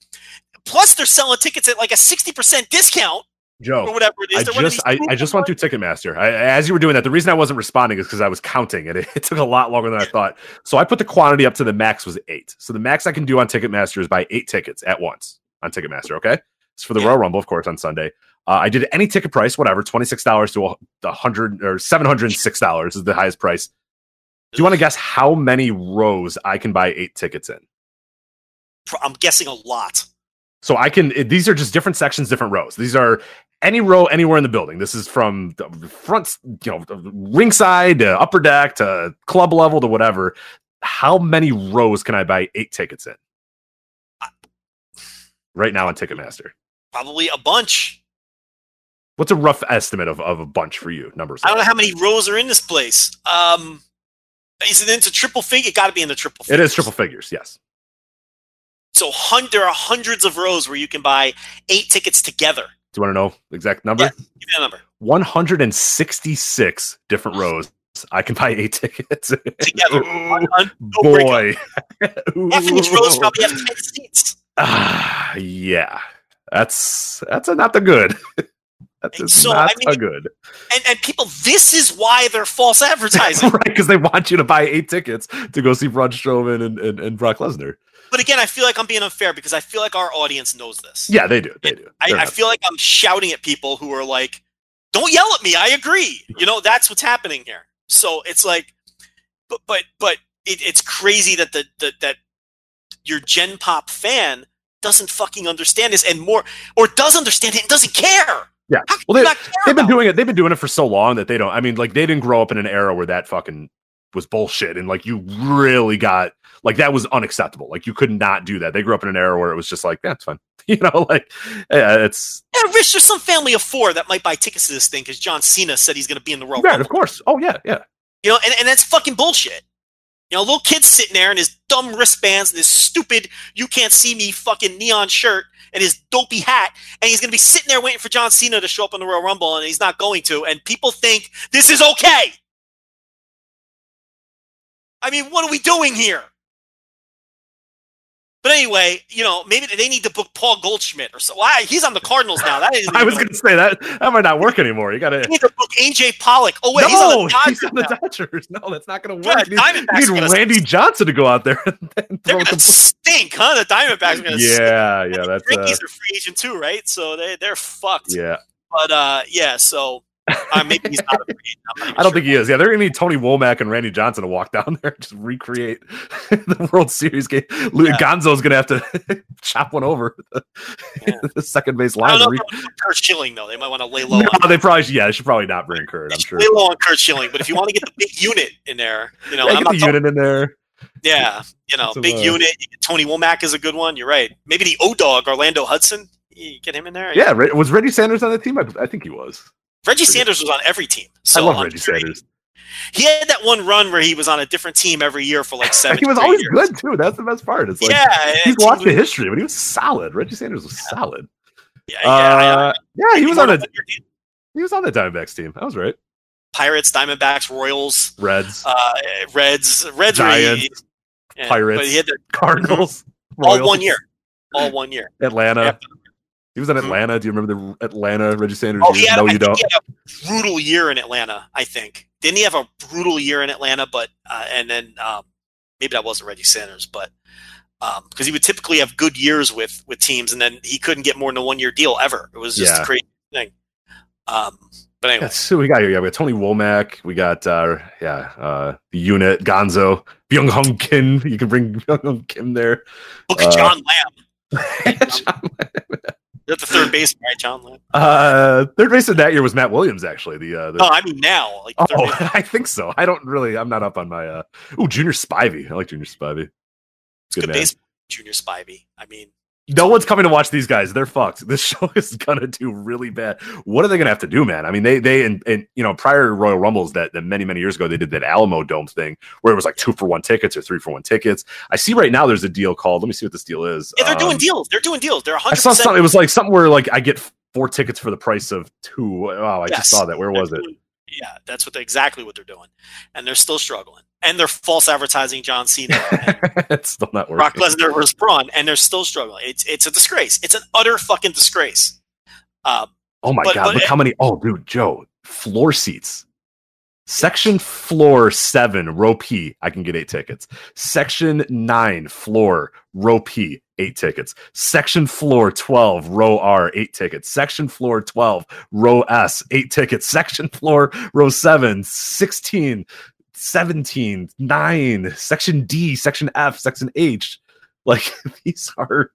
Plus, they're selling tickets at like a 60% discount Joe, or whatever it is. I just I, I just went through Ticketmaster. I, as you were doing that, the reason I wasn't responding is because I was counting and it, it took a lot longer than I thought. So I put the quantity up to the max was eight. So the max I can do on Ticketmaster is buy eight tickets at once on Ticketmaster. Okay, it's for the Yeah. Royal Rumble, of course, on Sunday. Uh, I did any ticket price, whatever, twenty six dollars to a hundred or seven hundred six dollars is the highest price. Do you want to guess how many rows I can buy eight tickets in? I'm guessing a lot. So I can. it- These are just different sections, different rows. These are any row anywhere in the building. This is from the front, you know, ringside to upper deck to club level to whatever. How many rows can I buy eight tickets in? Right now on Ticketmaster. Probably a bunch. What's a rough estimate of, of a bunch for you? Numbers. I don't know how many rows are in this place. Um, is it into triple figure? It got to be in the triple. It Figures. is triple figures. Yes. So hun- there are hundreds of rows where you can buy eight tickets together. Do you want to know the exact number? Yeah. Give me a number. 166 different rows. I can buy eight tickets. Together. Ooh, One- one- no boy. Half of these rows probably have 10 seats. Ah, yeah, that's that's a not the good. That's just So, not I mean- a good, And, and people, this is why they're false advertising. right? Because they want you to buy eight tickets to go see Braun Strowman and, and, and Brock Lesnar. but again, I feel like I'm being unfair because I feel like our audience knows this. Yeah, they do. They do. I, I feel like I'm shouting at people who are like, "Don't yell at me." I agree. You know, that's what's happening here. So it's like, but but but it, it's crazy that the, the that your Gen Pop fan doesn't fucking understand this and more, or does understand it and doesn't care. Yeah. How Well, they, they've been doing it. They've been doing it for so long that they don't. I mean, like they didn't grow up in an era where that fucking was bullshit, and like you really got like that was unacceptable. Like you could not do that. They grew up in an era where it was just like, yeah, it's fine. You know, like yeah, it's it? Yeah, Rich, there's some family of four that might buy tickets to this thing because John Cena said he's going to be in the Royal right, Rumble. of course. Oh yeah, yeah. You know, and, and that's fucking bullshit. You know, little kid sitting there in his dumb wristbands and his stupid "you can't see me" fucking neon shirt and his dopey hat, and he's gonna be sitting there waiting for John Cena to show up in the Royal Rumble, and he's not going to, and people think this is okay. I mean, what are we doing here? But anyway, you know, maybe they need to book Paul Goldschmidt or so. Why he's on the Cardinals now? That isn't I was going- gonna say that that might not work anymore. You gotta need to book AJ Pollock. Oh wait, no, he's on the Dodgers. on the. Dodgers. No, that's not going to work. Diamondbacks you need Randy Johnson to go out there and, They're throw gonna stink, huh? The Diamondbacks are gonna stink. Yeah, yeah, that's uh, Yankees are free agent too, right? So they they're fucked. yeah. But uh, yeah. So uh, maybe he's not a free agent. I'm not I don't sure. think he is. Yeah, they're going to need Tony Womack and Randy Johnson to walk down there and just recreate the World Series game. Yeah. Gonzo's going to have to chop one over the, Yeah. the second base I line. don't know Re- Curt Schilling though. They might want to lay low. no, on, they probably yeah, they should probably not bring Curt. I'm sure. lay low on Curt Schilling. But if you want to get the big unit in there, you know, Yeah, I'm get not the talking- unit in there. yeah, you know, big uh, unit. Tony Womack is a good one. You're right. Maybe the O Dog Orlando Hudson. You get him in there. Yeah, was Reggie Sanders on the team? I, I think he was. Reggie Sanders was on every team. So I love Reggie Sanders. He had that one run where he was on a different team every year for like seven. he was always years. good too. That's the best part. It's like yeah, he's watched the history, but he was solid. Reggie Sanders was solid. Yeah, yeah, Uh, yeah, he was on a he was on the Diamondbacks team. That was right. Pirates, Diamondbacks, Royals, Reds, uh, Reds, Reds, Giants, yeah, Pirates. But he had the, Cardinals, all one year, all one year. Atlanta. He was in Mhm. Atlanta. Do you remember the Atlanta Reggie Sanders? Oh, had, no, I you don't. he had a brutal year in Atlanta. I think didn't he have a brutal year in Atlanta? But uh, and then um, maybe that wasn't Reggie Sanders, but because he would typically have good years with with teams, and then he couldn't get more than a one year deal ever. It was just Yeah. a crazy thing. Um, but anyway, That's who we got here. Yeah, we got Tony Womack. We got uh yeah, uh the unit, Gonzo, Byung-Hyun Kim. You can bring Byung-Hyun Kim there. look at uh, John Lamb. That's the third baseman, right? John Lamb. uh third baseman that year was Matt Williams, actually. The uh the, No, I mean now. Like Oh. I think so. I don't really I'm not up on my uh oh Junior Spivey. I like Junior Spivey. good, Good man. baseball, Junior Spivey. I mean, No one's coming to watch these guys. They're fucked. This show is gonna do really bad. What are they gonna have to do, man? I mean, they they and, and you know prior Royal Rumbles that, that many many years ago they did that Alamo Dome thing where it was like two for one tickets or three for one tickets. I see right now there's a deal called. Let me see what this deal is. yeah, they're doing Um, deals. They're doing deals. They're I 100. saw something. It was like something where like I get four tickets for the price of two. Wow, I Yes. just saw that. Where was it? Yeah, that's what they, exactly what they're doing, and they're still struggling. And they're false advertising John Cena it's still not working. Brock Lesnar versus Braun, and they're still struggling. It's it's a disgrace. It's an utter fucking disgrace. Um, Oh my But- god! but- look how many. Oh, dude, Joe, floor seats. Section floor seven, row P, I can get eight tickets. Section nine, floor, row P, eight tickets. Section floor 12, row R, eight tickets. Section floor 12, row S, eight tickets. Section floor, row 7, 16, 17, 9. Section D, section F, section H. Like these are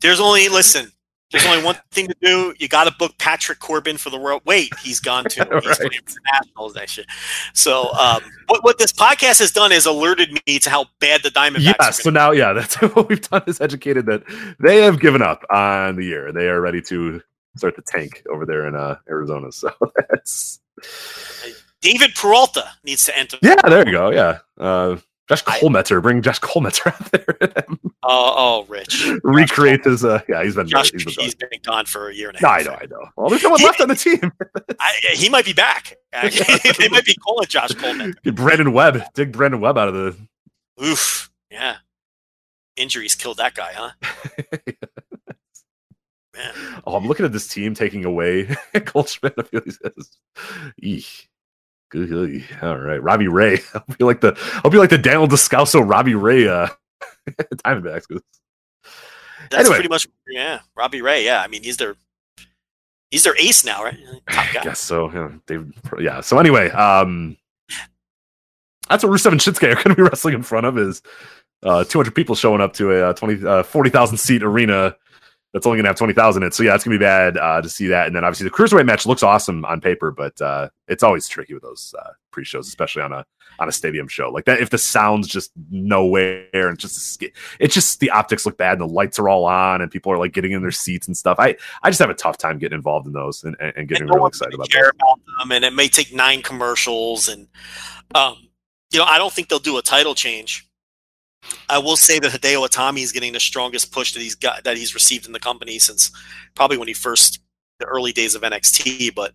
there's only listen. There's only one thing to do. You got to book Patrick Corbin for the world. Wait, he's gone too. He's Right. playing for Nationals next year. So, um, what what this podcast has done is alerted me to how bad the Diamondbacks. Yeah, are so now, yeah, that's what we've done is educated that they have given up on the year. They are ready to start the tank over there in uh, Arizona. So that's. David Peralta needs to enter. yeah, there you go. Yeah, uh, Josh Collmenter, bring Josh Collmenter out there, Oh, oh, Rich. recreate his. Uh, yeah, he's been. Josh, he's been he's been gone for a year and a no, half. I know, I know. Well, there's no one left on the team. I, he might be back. they might be calling Josh Coleman. Brandon Webb, dig Brandon Webb out of the. Oof. Yeah. Injuries killed that guy, huh? Man. Oh, I'm looking at this team taking away Goldschmidt. I feel he says, Eek. All right, Robbie Ray. I'll be like the I'll be like the Daniel Descalso Robbie Ray uh Diamondbacks. That's Anyway. pretty much yeah. Robbie Ray, yeah. I mean he's their he's their ace now, right? I guess so. Yeah, yeah. So anyway, um, that's what Rusev and Shinsuke are going to be wrestling in front of is uh 200 people showing up to a uh, 20 uh, 40,000 seat arena that's only going to have 20,000 in it. So yeah, it's going to be bad uh, to see that. And then obviously the cruiserweight match looks awesome on paper, but uh, it's always tricky with those uh, pre-shows, especially on a on a stadium show like that. If the sound's just nowhere and just it's just the optics look bad and the lights are all on and people are like getting in their seats and stuff. I I just have a tough time getting involved in those and, and, and getting And no really excited about care about them, and it may take nine commercials, and um, you know, I don't think they'll do a title change. I will say that Hideo Itami is getting the strongest push that he's got that he's received in the company since probably when he first the early days of NXT. But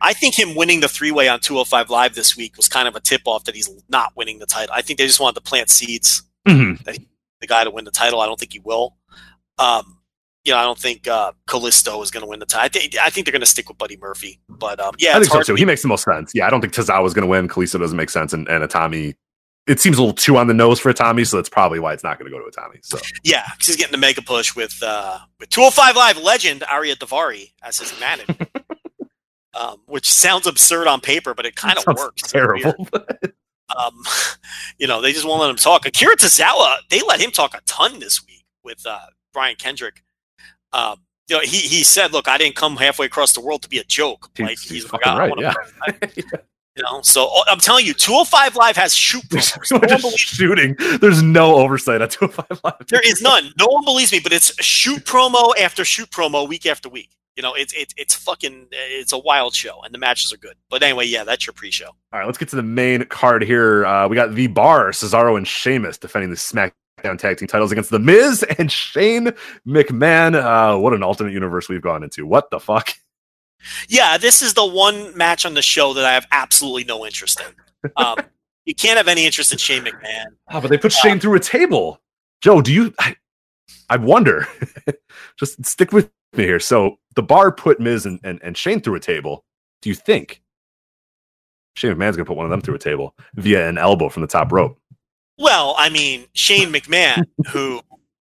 I think him winning the three way on 205 Live this week was kind of a tip off that he's not winning the title. I think they just wanted to plant seeds Mhm. the guy to win the title. I don't think he will. Um, you know, I don't think uh, Kalisto is going to win the title. I think I think they're going to stick with Buddy Murphy. But um, yeah, I it's think so hard too. to He makes the most sense. Yeah, I don't think Tozawa is going to win. Kalisto doesn't make sense, and, and Itami. It seems a little too on the nose for Itami, so that's probably why it's not going to go to Itami. So Yeah, because he's getting the mega push with uh, with 205 Live legend Ariya Daivari as his manager, um, which sounds absurd on paper, but it kind of works. Terrible. Um, you know, they just won't let him talk. Akira Tozawa, they let him talk a ton this week with uh, Brian Kendrick. Um, you know, he he said, "Look, I didn't come halfway across the world to be a joke." He's- like he's like, fucking I right, yeah. You know, so oh, I'm telling you, 205 Live has shoot There's promos. so No shooting. There's no oversight at 205 Live. There is none. No one believes me, but it's shoot promo after shoot promo week after week. You know, it's it's it's fucking it's a wild show, and the matches are good. But anyway, yeah, that's your pre-show. All right, let's get to the main card here. Uh, we got the Bar, Cesaro and Sheamus defending the SmackDown Tag Team titles against the Miz and Shane McMahon. Uh, what an alternate universe we've gone into. What the fuck? Yeah, this is the one match on the show that I have absolutely no interest in. Um, you can't have any interest in Shane McMahon. Oh, but they put Shane through a table. Joe, do you? I, I wonder. Just stick with me here. So the bar put Miz and, and, and Shane through a table. Do you think Shane McMahon's gonna put one of them through a table via an elbow from the top rope? Well, I mean, Shane McMahon, who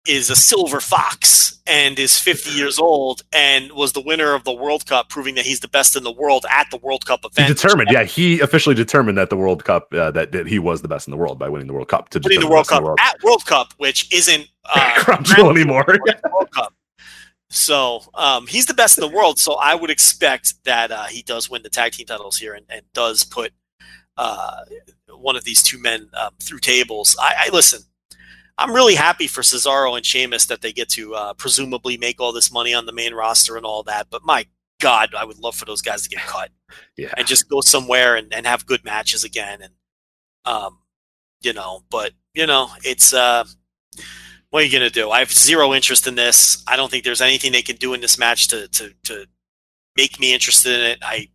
is a silver fox and is 50 years old and was the winner of the World Cup, proving that he's the best in the world at the World Cup He event. determined, yeah, he officially determined that the World Cup uh, that, that he was the best in the world by winning the World Cup to winning the World Cup world. at World Cup, which isn't uh, anymore. World Cup. So um, he's the best in the world. So I would expect that uh, he does win the tag team titles here and, and does put uh, one of these two men um, through tables. I, I listen. I'm really happy for Cesaro and Sheamus that they get to uh, presumably make all this money on the main roster and all that. But my God, I would love for those guys to get cut Yeah. and just go somewhere and, and have good matches again. And um, you know, but you know, it's uh, what are you gonna do? I have zero interest in this. I don't think there's anything they can do in this match to to to make me interested in it. I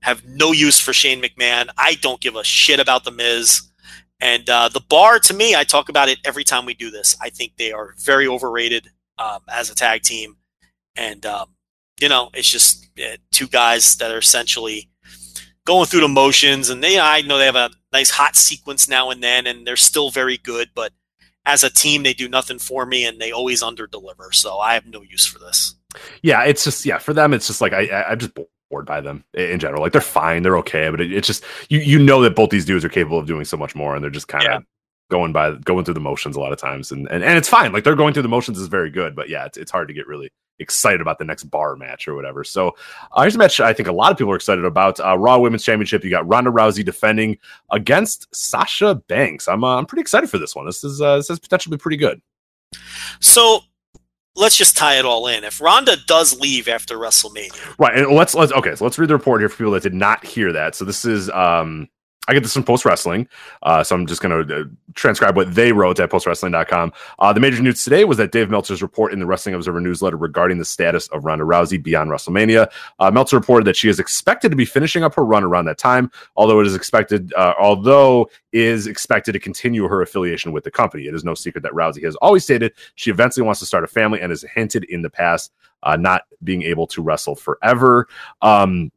have no use for Shane McMahon. I don't give a shit about the Miz. And uh, the bar, to me, I talk about it every time we do this. I think they are very overrated um, as a tag team, and um, you know, it's just uh, two guys that are essentially going through the motions. And they, I know they have a nice hot sequence now and then, and they're still very good. But as a team, they do nothing for me, and they always under deliver. So I have no use for this. yeah, it's just yeah for them. It's just like I, I I'm just bored by them in general. Like they're fine, they're okay, but it, it's just you you know that both these dudes are capable of doing so much more, and they're just kind of Yeah. going by going through the motions a lot of times, and, and and it's fine. Like they're going through the motions is very good, but yeah, it's it's hard to get really excited about the next bar match or whatever. So uh, here's a match I think a lot of people are excited about. Uh, Raw Women's Championship. You got Ronda Rousey defending against Sasha Banks. I'm uh, I'm pretty excited for this one. This is uh, this is potentially pretty good. So let's just tie it all in. If Ronda does leave after WrestleMania, Right, and let's let's okay. So let's read the report here for people that did not hear that. So this is um, I get this from Post Wrestling, uh, so I'm just going to uh, transcribe what they wrote at postwrestling.com. Uh, the major news today was that Dave Meltzer's report in the Wrestling Observer newsletter regarding the status of Ronda Rousey beyond WrestleMania. Uh, Meltzer reported that she is expected to be finishing up her run around that time, although it is expected, uh, although is expected to continue her affiliation with the company. It is no secret that Rousey has always stated she eventually wants to start a family and has hinted in the past uh, not being able to wrestle forever. Um,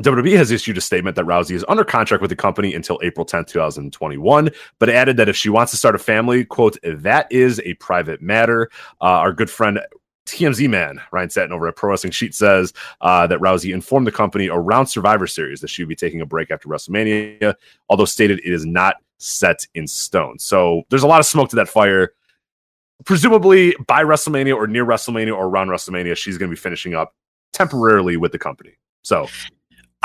WWE has issued a statement that Rousey is under contract with the company until April 10th, 2021, but added that if she wants to start a family, quote, that is a private matter. Uh, our good friend TMZ man Ryan Satin over at Pro Wrestling Sheet says uh, that Rousey informed the company around Survivor Series that she would be taking a break after WrestleMania, although stated it is not set in stone. So there's a lot of smoke to that fire. Presumably by WrestleMania or near WrestleMania or around WrestleMania, she's going to be finishing up temporarily with the company. So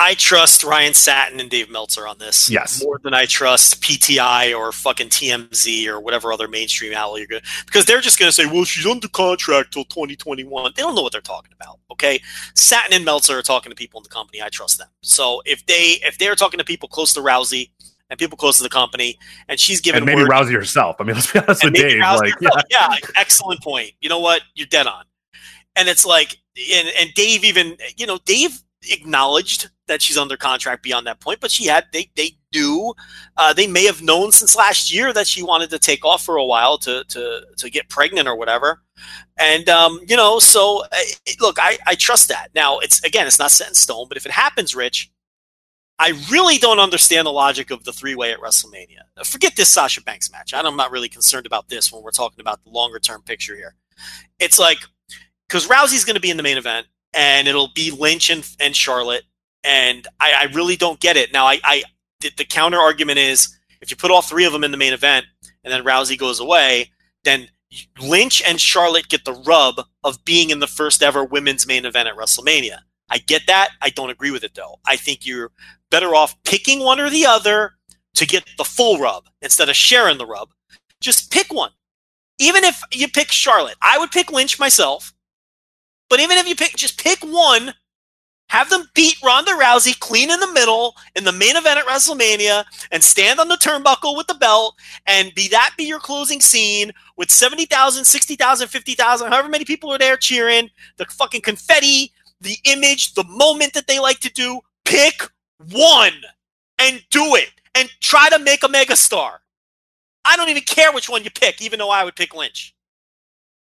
I trust Ryan Satin and Dave Meltzer on this. Yes. More than I trust PTI or fucking TMZ or whatever other mainstream outlet you're going to. Because they're just going to say, well, she's under contract till 2021. They don't know what they're talking about. Okay. Satin and Meltzer are talking to people in the company. I trust them. So if they if they're talking to people close to Rousey and people close to the company and she's giving and maybe word, Rousey herself. I mean, let's be honest with Dave. Like, yeah, yeah, excellent point. You know what? You're dead on. And it's like, and, and Dave even, you know, Dave acknowledged that she's under contract beyond that point, but she had, they, they knew, uh, they may have known since last year that she wanted to take off for a while to, to, to get pregnant or whatever. And, um, you know, so uh, look, I, I trust that. Now, it's, again, it's not set in stone, but if it happens, Rich, I really don't understand the logic of the three way at WrestleMania. Forget this Sasha Banks match. I'm not really concerned about this when we're talking about the longer term picture here. It's like, because Rousey's going to be in the main event and it'll be Lynch and, and Charlotte. And I, I really don't get it. Now, I, I the, the counter argument is if you put all three of them in the main event and then Rousey goes away, then Lynch and Charlotte get the rub of being in the first ever women's main event at WrestleMania. I get that. I don't agree with it though. I think you're better off picking one or the other to get the full rub instead of sharing the rub. Just pick one. Even if you pick Charlotte, I would pick Lynch myself. But even if you pick, just pick one, have them beat Ronda Rousey clean in the middle in the main event at WrestleMania and stand on the turnbuckle with the belt and be that be your closing scene with 70,000, 60,000, 50,000, however many people are there cheering, the fucking confetti, the image, the moment that they like to do. Pick one and do it and try to make a megastar. I don't even care which one you pick, even though I would pick Lynch.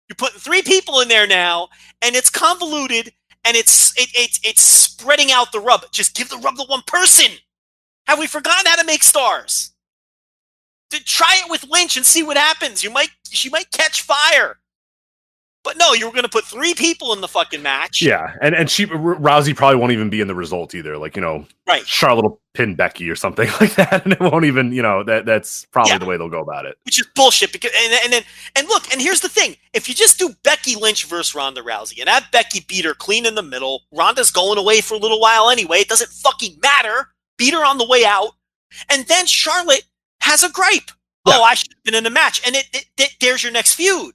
You're putting three people in there now, and it's convoluted and it's it, it's it's spreading out the rub. Just give the rub to one person. Have we forgotten how to make stars? To try it with Lynch and see what happens. You might she might catch fire. But no, you were going to put three people in the fucking match. Yeah, and and she R- Rousey probably won't even be in the result either. Like you know, Right. Charlotte will pin Becky or something like that, and it won't even you know that that's probably Yeah. the way they'll go about it. which is bullshit. Because and and then and look, and here's the thing: if you just do Becky Lynch versus Ronda Rousey and have Becky beat her clean in the middle, Ronda's going away for a little while anyway. It doesn't fucking matter. Beat her on the way out, and then Charlotte has a gripe. Yeah. Oh, I should have been in the match, and it, it, it- there's your next feud.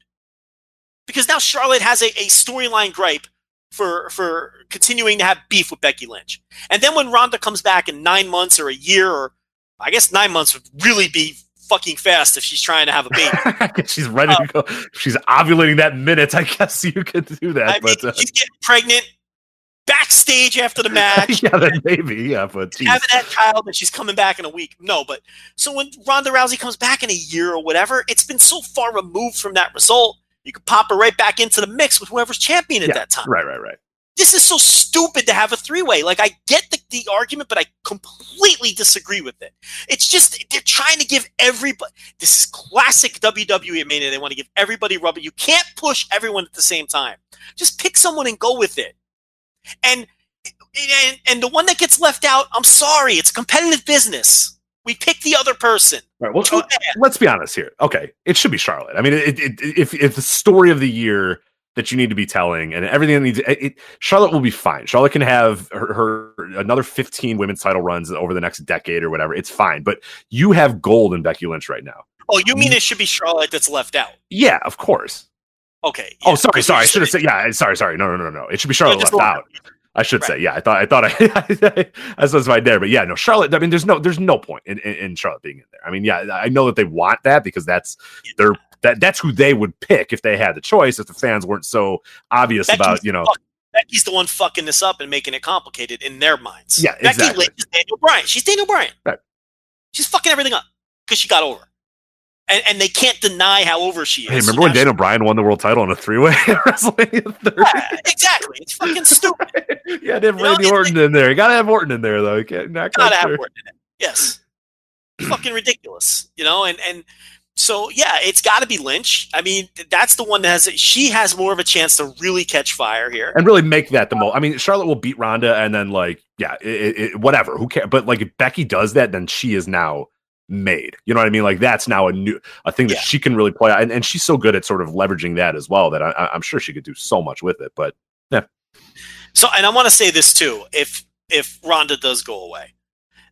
Because now Charlotte has a, a storyline gripe for for continuing to have beef with Becky Lynch, and then when Ronda comes back in nine months or a year, or I guess nine months would really be fucking fast if she's trying to have a baby. She's ready to go. She's ovulating that minute. I guess you could do that, I mean, but uh, she's getting pregnant backstage after the match, yeah, then maybe yeah, but geez. having that child, and she's coming back in a week. No, but so when Ronda Rousey comes back in a year or whatever, it's been so far removed from that result. You could pop her right back into the mix with whoever's champion at Yeah, that time. right, right, right. This is so stupid to have a three way. Like, I get the, the argument, but I completely disagree with it. It's just, they're trying to give everybody, this is classic WWE mania. They want to give everybody rubber. You can't push everyone at the same time. Just pick someone and go with it. And, and, and the one that gets left out, I'm sorry, it's a competitive business. We pick the other person. Right. Well, Too let's be honest here. Okay, it should be Charlotte. I mean, it, it, if if the story of the year that you need to be telling and everything that needs, it, it, Charlotte will be fine. Charlotte can have her, her another fifteen women's title runs over the next decade or whatever. It's fine. But you have gold in Becky Lynch right now. Oh, you mean it should be Charlotte that's left out? Yeah, of course. Okay. oh, sorry, sorry. I should have said. Yeah, sorry, sorry. No, no, no, no. It should be Charlotte left out. I should Right. say, yeah. I thought, I thought, I, I was right there, but yeah, no, Charlotte. I mean, there's no, there's no point in, in, in Charlotte being in there. I mean, yeah, I know that they want that because that's their that that's who they would pick if they had the choice. If the fans weren't so obvious Becky's about, you know, fuck- Becky's the one fucking this up and making it complicated in their minds. Yeah, Becky exactly. Lynch is Daniel Bryan. She's Daniel Bryan. Right. She's fucking everything up because she got over. And, and they can't deny how over she is. hey, remember when she- Daniel Bryan won the world title in a three way WrestleMania 30? Yeah, exactly. It's fucking stupid. yeah, to have You Randy it's Orton in there. You gotta have Orton in there though. You can't not Gotta have. Orton in it. Yes. fucking ridiculous. You know, and and so yeah, it's got to be Lynch. I mean, that's the one that has. She has more of a chance to really catch fire here. and really make that the most. I mean, Charlotte will beat Ronda, and then like, yeah, it, it, whatever. Who cares? But like, if Becky does that, then she is now made. You know what I mean? Like, that's now a new a thing that Yeah. she can really play, and, and she's so good at sort of leveraging that as well that I, I'm sure she could do so much with it. But So, and I want to say this too: if if Ronda does go away,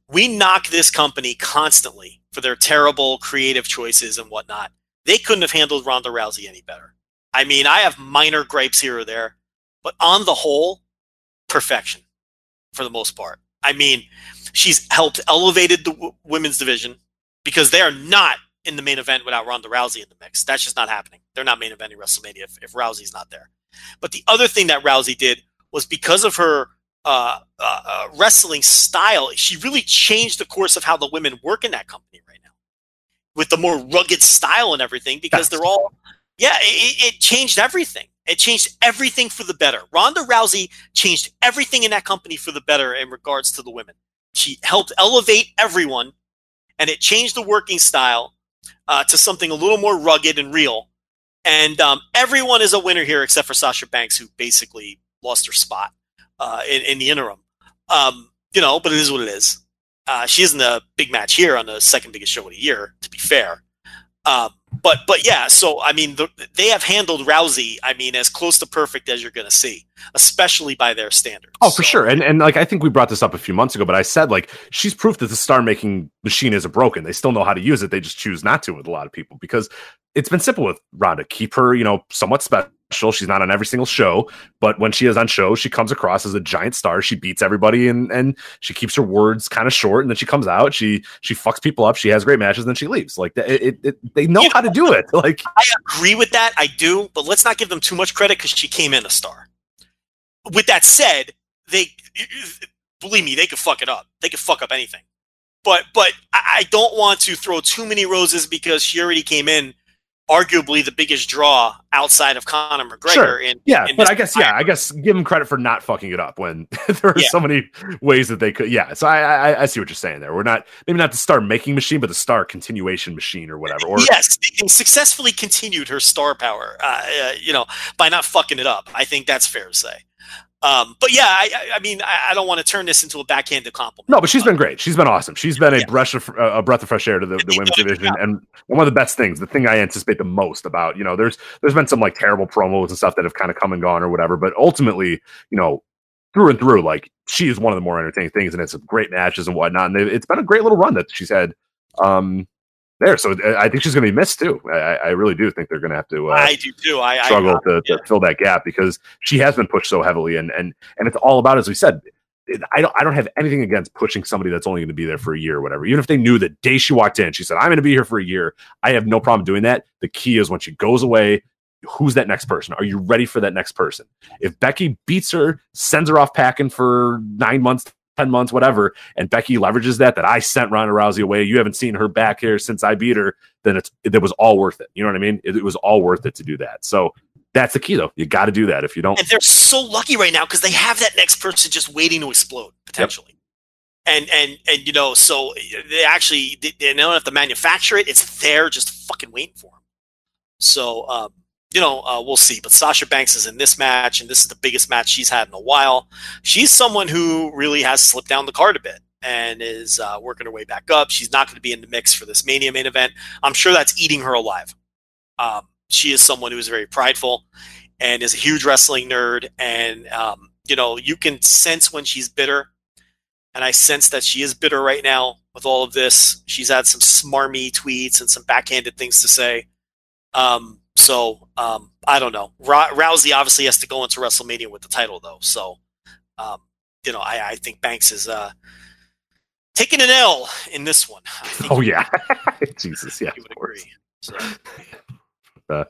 we knock this company constantly for their terrible creative choices and whatnot. They couldn't have handled Ronda Rousey any better. I mean, I have minor gripes here or there, but on the whole, perfection for the most part. I mean, she's helped elevated the w- women's division because they are not in the main event without Ronda Rousey in the mix. That's just not happening. They're not main eventing WrestleMania if, if Rousey's not there. But the other thing that Rousey did was because of her uh, uh, uh, wrestling style, she really changed the course of how the women work in that company right now with the more rugged style and everything because they're all, yeah, it, it changed everything. It changed everything for the better. Ronda Rousey changed everything in that company for the better in regards to the women. She helped elevate everyone and it changed the working style uh, to something a little more rugged and real. And um, everyone is a winner here except for Sasha Banks, who basically lost her spot uh, in, in the interim. Um, you know, but it is what it is. Uh, she isn't a big match here on the second biggest show of the year, to be fair. Um, but but yeah, so I mean, the, they have handled Rousey. I mean, as close to perfect as you're going to see, especially by their standards. oh, for So- sure. And and like I think we brought this up a few months ago, but I said like she's proof that the star making machine isn't broken. They still know how to use it. They just choose not to with a lot of people because it's been simple with Ronda. Keep her, you know, somewhat special. Special. She's not on every single show, but when she is on shows, she comes across as a giant star. She beats everybody and and she keeps her words kind of short. And then she comes out, she she fucks people up. She has great matches, and then she leaves. Like it, it, it they know You how to do it. Like I agree with that. I do, but let's not give them too much credit because she came in a star. With that said, they believe me, they could fuck it up. They could fuck up anything. But but I don't want to throw too many roses because she already came in, arguably the biggest draw outside of Conor McGregor. Sure. In, yeah, in but I guess yeah, I guess give him credit for not fucking it up when there are Yeah. so many ways that they could. Yeah, so I, I I see what you're saying there. We're not maybe not the star making machine, but the star continuation machine or whatever. Or yes, and successfully continued her star power. Uh, uh, you know, by not fucking it up. I think that's fair to say. Um, but yeah, I, I- mean, I, I don't want to turn this into a backhanded compliment. No, but she's been great. She's been awesome. She's been a Yeah. breath of uh, a breath of fresh air to the, the women's done a good division, job. and one of the best things, the thing I anticipate the most about, you know, there's there's been some like terrible promos and stuff that have kind of come and gone or whatever, but ultimately, you know, through and through, like she is one of the more entertaining things, and it's some great matches and whatnot, and it's been a great little run that she's had um there. So uh, I think she's going to be missed too. I, I I really do think they're going to have to. Uh, I do too. I, struggle I, to, to fill that gap because she has been pushed so heavily and and and it's all about as we said I don't I don't have anything against pushing somebody that's only going to be there for a year or whatever even if they knew the day she walked in she said I'm going to be here for a year I have no problem doing that the key is when she goes away who's that next person are you ready for that next person if Becky beats her sends her off packing for 9 months 10 months whatever and Becky leverages that that I sent Ronda Rousey away you haven't seen her back here since I beat her then it's it was all worth it you know what I mean it, it was all worth it to do that so that's the key, though. You got to do that. If you don't, and they're so lucky right now because they have that next person just waiting to explode potentially. And and and you know, so they actually they, they don't have to manufacture it; it's there, just fucking waiting for them. So um, you know, uh, we'll see. But Sasha Banks is in this match, and this is the biggest match she's had in a while. She's someone who really has slipped down the card a bit and is uh, working her way back up. She's not going to be in the mix for this Mania main event. I'm sure that's eating her alive. Um, she is someone who is very prideful and is a huge wrestling nerd. And, um, you know, you can sense when she's bitter. And I sense that she is bitter right now with all of this. She's had some smarmy tweets and some backhanded things to say. Um, so um, I don't know. Rou- Rousey obviously has to go into WrestleMania with the title, though. So, um, you know, I, I think Banks is uh, taking an L in this one. Oh yeah, Jesus, yeah, you would agree. So, Uh,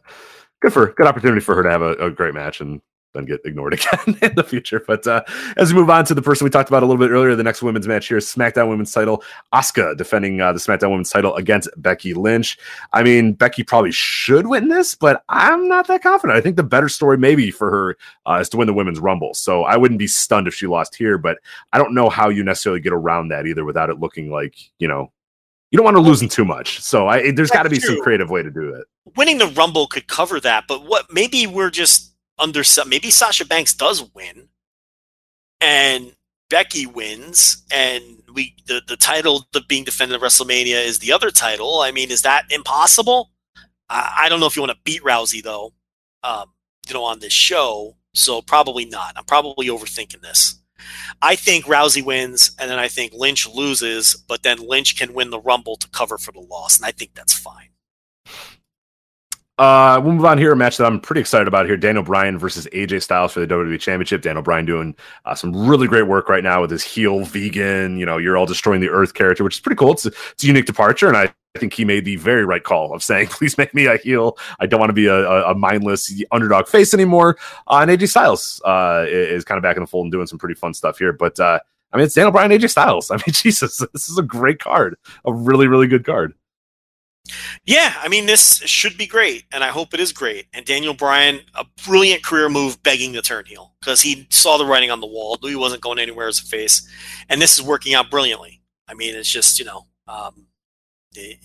good for good opportunity for her to have a, a great match and then get ignored again in the future. But uh, as we move on to the person we talked about a little bit earlier, the next women's match here is SmackDown Women's Title. Asuka defending uh, the SmackDown Women's Title against Becky Lynch. I mean, Becky probably should win this, but I'm not that confident. I think the better story maybe for her uh, is to win the Women's Rumble. So I wouldn't be stunned if she lost here, but I don't know how you necessarily get around that either without it looking like you know. You don't want to lose them too much, so I, there's got to be some creative way to do it. winning the Rumble could cover that, but what maybe we're just under some maybe Sasha Banks does win and Becky wins and we the, the title the being defended at WrestleMania is the other title. I mean, is that impossible? I, I don't know if you want to beat Rousey though, um, you know, on this show. So probably not. I'm probably overthinking this. I think Rousey wins, and then I think Lynch loses, but then Lynch can win the Rumble to cover for the loss, and I think that's fine. Uh, we'll move on here. A match that I'm pretty excited about here: Daniel Bryan versus AJ Styles for the WWE Championship. Daniel Bryan doing uh, some really great work right now with his heel vegan, you know, you're all destroying the Earth character, which is pretty cool. It's, it's a unique departure, and I think he made the very right call of saying, "Please make me a heel. I don't want to be a, a, a mindless underdog face anymore." Uh, and AJ Styles uh, is kind of back in the fold and doing some pretty fun stuff here. But uh, I mean, it's Daniel Bryan, AJ Styles. I mean, Jesus, this is a great card, a really, really good card. Yeah, I mean, this should be great, and I hope it is great. And Daniel Bryan, a brilliant career move, begging to turn heel because he saw the writing on the wall, knew he wasn't going anywhere as a face, and this is working out brilliantly. I mean, it's just you know, um, he-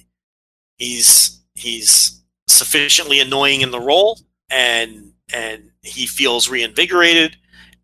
he's he's sufficiently annoying in the role, and and he feels reinvigorated,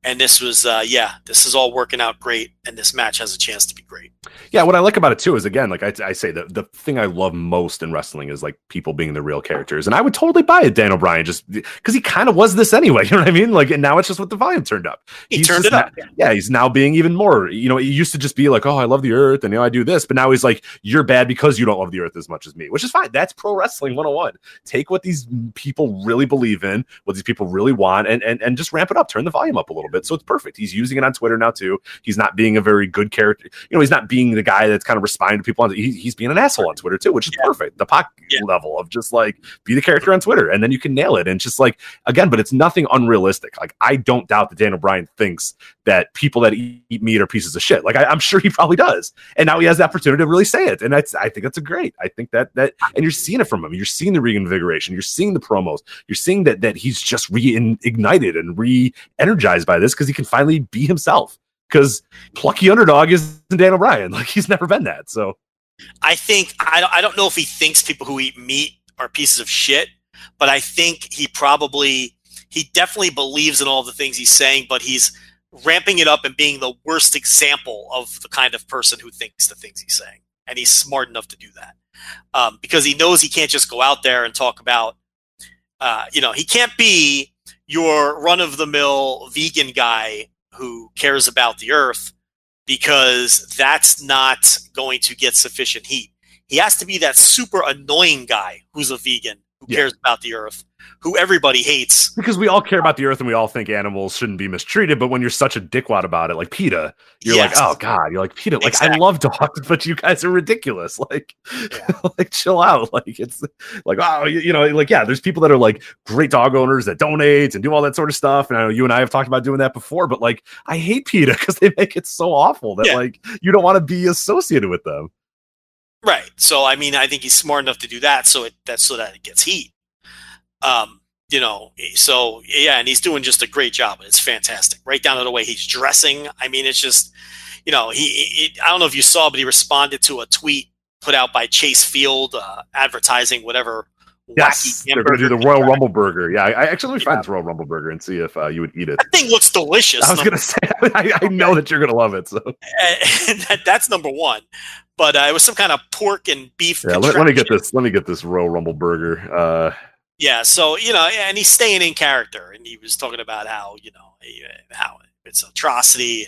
and this was uh, yeah, this is all working out great, and this match has a chance to be great. Yeah, what I like about it too is again, like I, I say, the the thing I love most in wrestling is like people being the real characters, and I would totally buy it, Daniel Bryan, just because he kind of was this anyway. You know what I mean? Like, and now it's just with the volume turned up. He He's turned it up. not- yeah, he's now being even more. You know, he used to just be like, "Oh, I love the Earth," and you know, I do this, but now he's like, "You're bad because you don't love the Earth as much as me," which is fine. That's pro wrestling 101. Take what these people really believe in, what these people really want, and and and just ramp it up, turn the volume up a little bit. So it's perfect. He's using it on Twitter now too. He's not being a very good character. You know, he's not being the guy that's kind of responding to people. On, he, he's being an asshole on Twitter too, which is Yeah. perfect. The Pac Yeah. level of just like be the character on Twitter, and then you can nail it. And just like again, but it's nothing unrealistic. Like I don't doubt that Daniel Bryan thinks that people that eat, eat meat are pieces of shit. Like I, I'm sure he probably does. And now he has the opportunity to really say it. And that's I think that's a great. I think that that and you're seeing it from him. You're seeing the reinvigoration. You're seeing the promos. You're seeing that that he's just reignited and re-energized by this because he can finally be himself. Because plucky underdog isn't Daniel Bryan. Like he's never been that. So I think I don't, I don't know if he thinks people who eat meat are pieces of shit, but I think he probably he definitely believes in all the things he's saying, but he's ramping it up and being the worst example of the kind of person who thinks the things he's saying, and he's smart enough to do that um, because he knows he can't just go out there and talk about, uh, you know, he can't be your run of the mill vegan guy who cares about the earth because that's not going to get sufficient heat. He has to be that super annoying guy who's a vegan who Yeah. cares about the earth, who everybody hates. because we all care about the earth and we all think animals shouldn't be mistreated, but when you're such a dickwad about it, like PETA, you're Yes. like, oh god, you're like PETA. Like I love dogs, but you guys are ridiculous. Like, like chill out. Like it's like oh, you, you know, like yeah, there's people that are like great dog owners that donate and do all that sort of stuff. And I know you and I have talked about doing that before, but like I hate PETA because they make it so awful that Yeah. like you don't want to be associated with them. Right. So I mean, I think he's smart enough to do that, so it that's so that it gets heat. Um, you know, so yeah, and he's doing just a great job. It's fantastic, right down to the way he's dressing. I mean, it's just, you know, he. I don't know if you saw, but he responded to a tweet put out by Chase Field, uh, advertising whatever. Yes, they're going to do the Royal Rumble burger. Yeah, I, I actually let me Yeah. find this Royal Rumble burger and see if uh, you would eat it. That thing looks delicious. I was going to say, I, I know that you're going to love it. So that, that's number one. But uh, it was some kind of pork and beef. Yeah, let, let me get this. Let me get this Royal Rumble burger. Yeah, so you know, and he's staying in character, and he was talking about how you know how it's atrocity.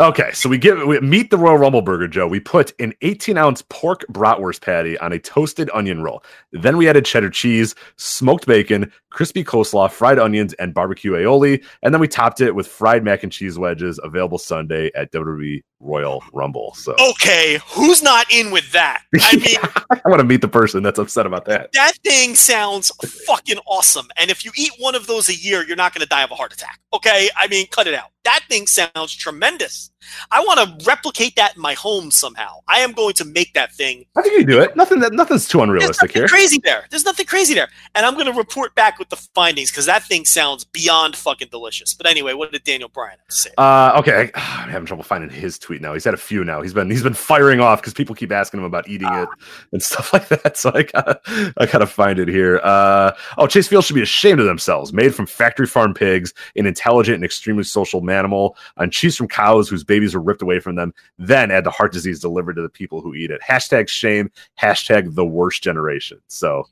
Okay, so we give we meet the Royal Rumble burger, Joe. We put an 18 ounce pork bratwurst patty on a toasted onion roll. Then we added cheddar cheese, smoked bacon, crispy coleslaw, fried onions, and barbecue aioli. And then we topped it with fried mac and cheese wedges, available Sunday at WWE Royal Rumble. So okay, who's not in with that? I mean, I want to meet the person that's upset about that. that thing sounds fucking awesome. And if you eat one of those a year, you're not going to die of a heart attack. Okay, I mean, cut it out. That thing sounds tremendous. I want to replicate that in my home somehow. I am going to make that thing I think you can do it. Nothing that nothing's too There's unrealistic nothing here. crazy there. There's nothing crazy there. And I'm going to report back with the findings because that thing sounds beyond fucking delicious. But anyway, what did Daniel Bryan have to say? Uh, okay, I'm having trouble finding his tweet now. He's had a few now. He's been he's been firing off because people keep asking him about eating it and stuff like that. So I gotta I gotta find it here. Uh, oh, Chase Field should be ashamed of themselves. Made from factory farm pigs, an intelligent and extremely social manimal, and cheese from cows whose babies were ripped away from them. Then add the heart disease delivered to the people who eat it. Hashtag shame. Hashtag the worst generation. So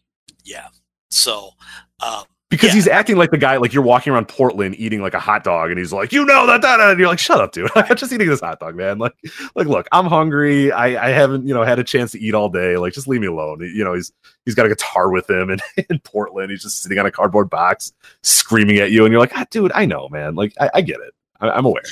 yeah. So, um, because Yeah. he's acting like the guy, like you're walking around Portland eating like a hot dog, and he's like, you know that, that, and you're like, shut up, dude. I'm just eating this hot dog, man. Like, like, look, I'm hungry. I, I haven't, you know, had a chance to eat all day. Like, just leave me alone. You know, he's he's got a guitar with him, and in Portland, he's just sitting on a cardboard box, screaming at you, and you're like, ah, dude, I know, man. Like, I, I get it. I, I'm aware.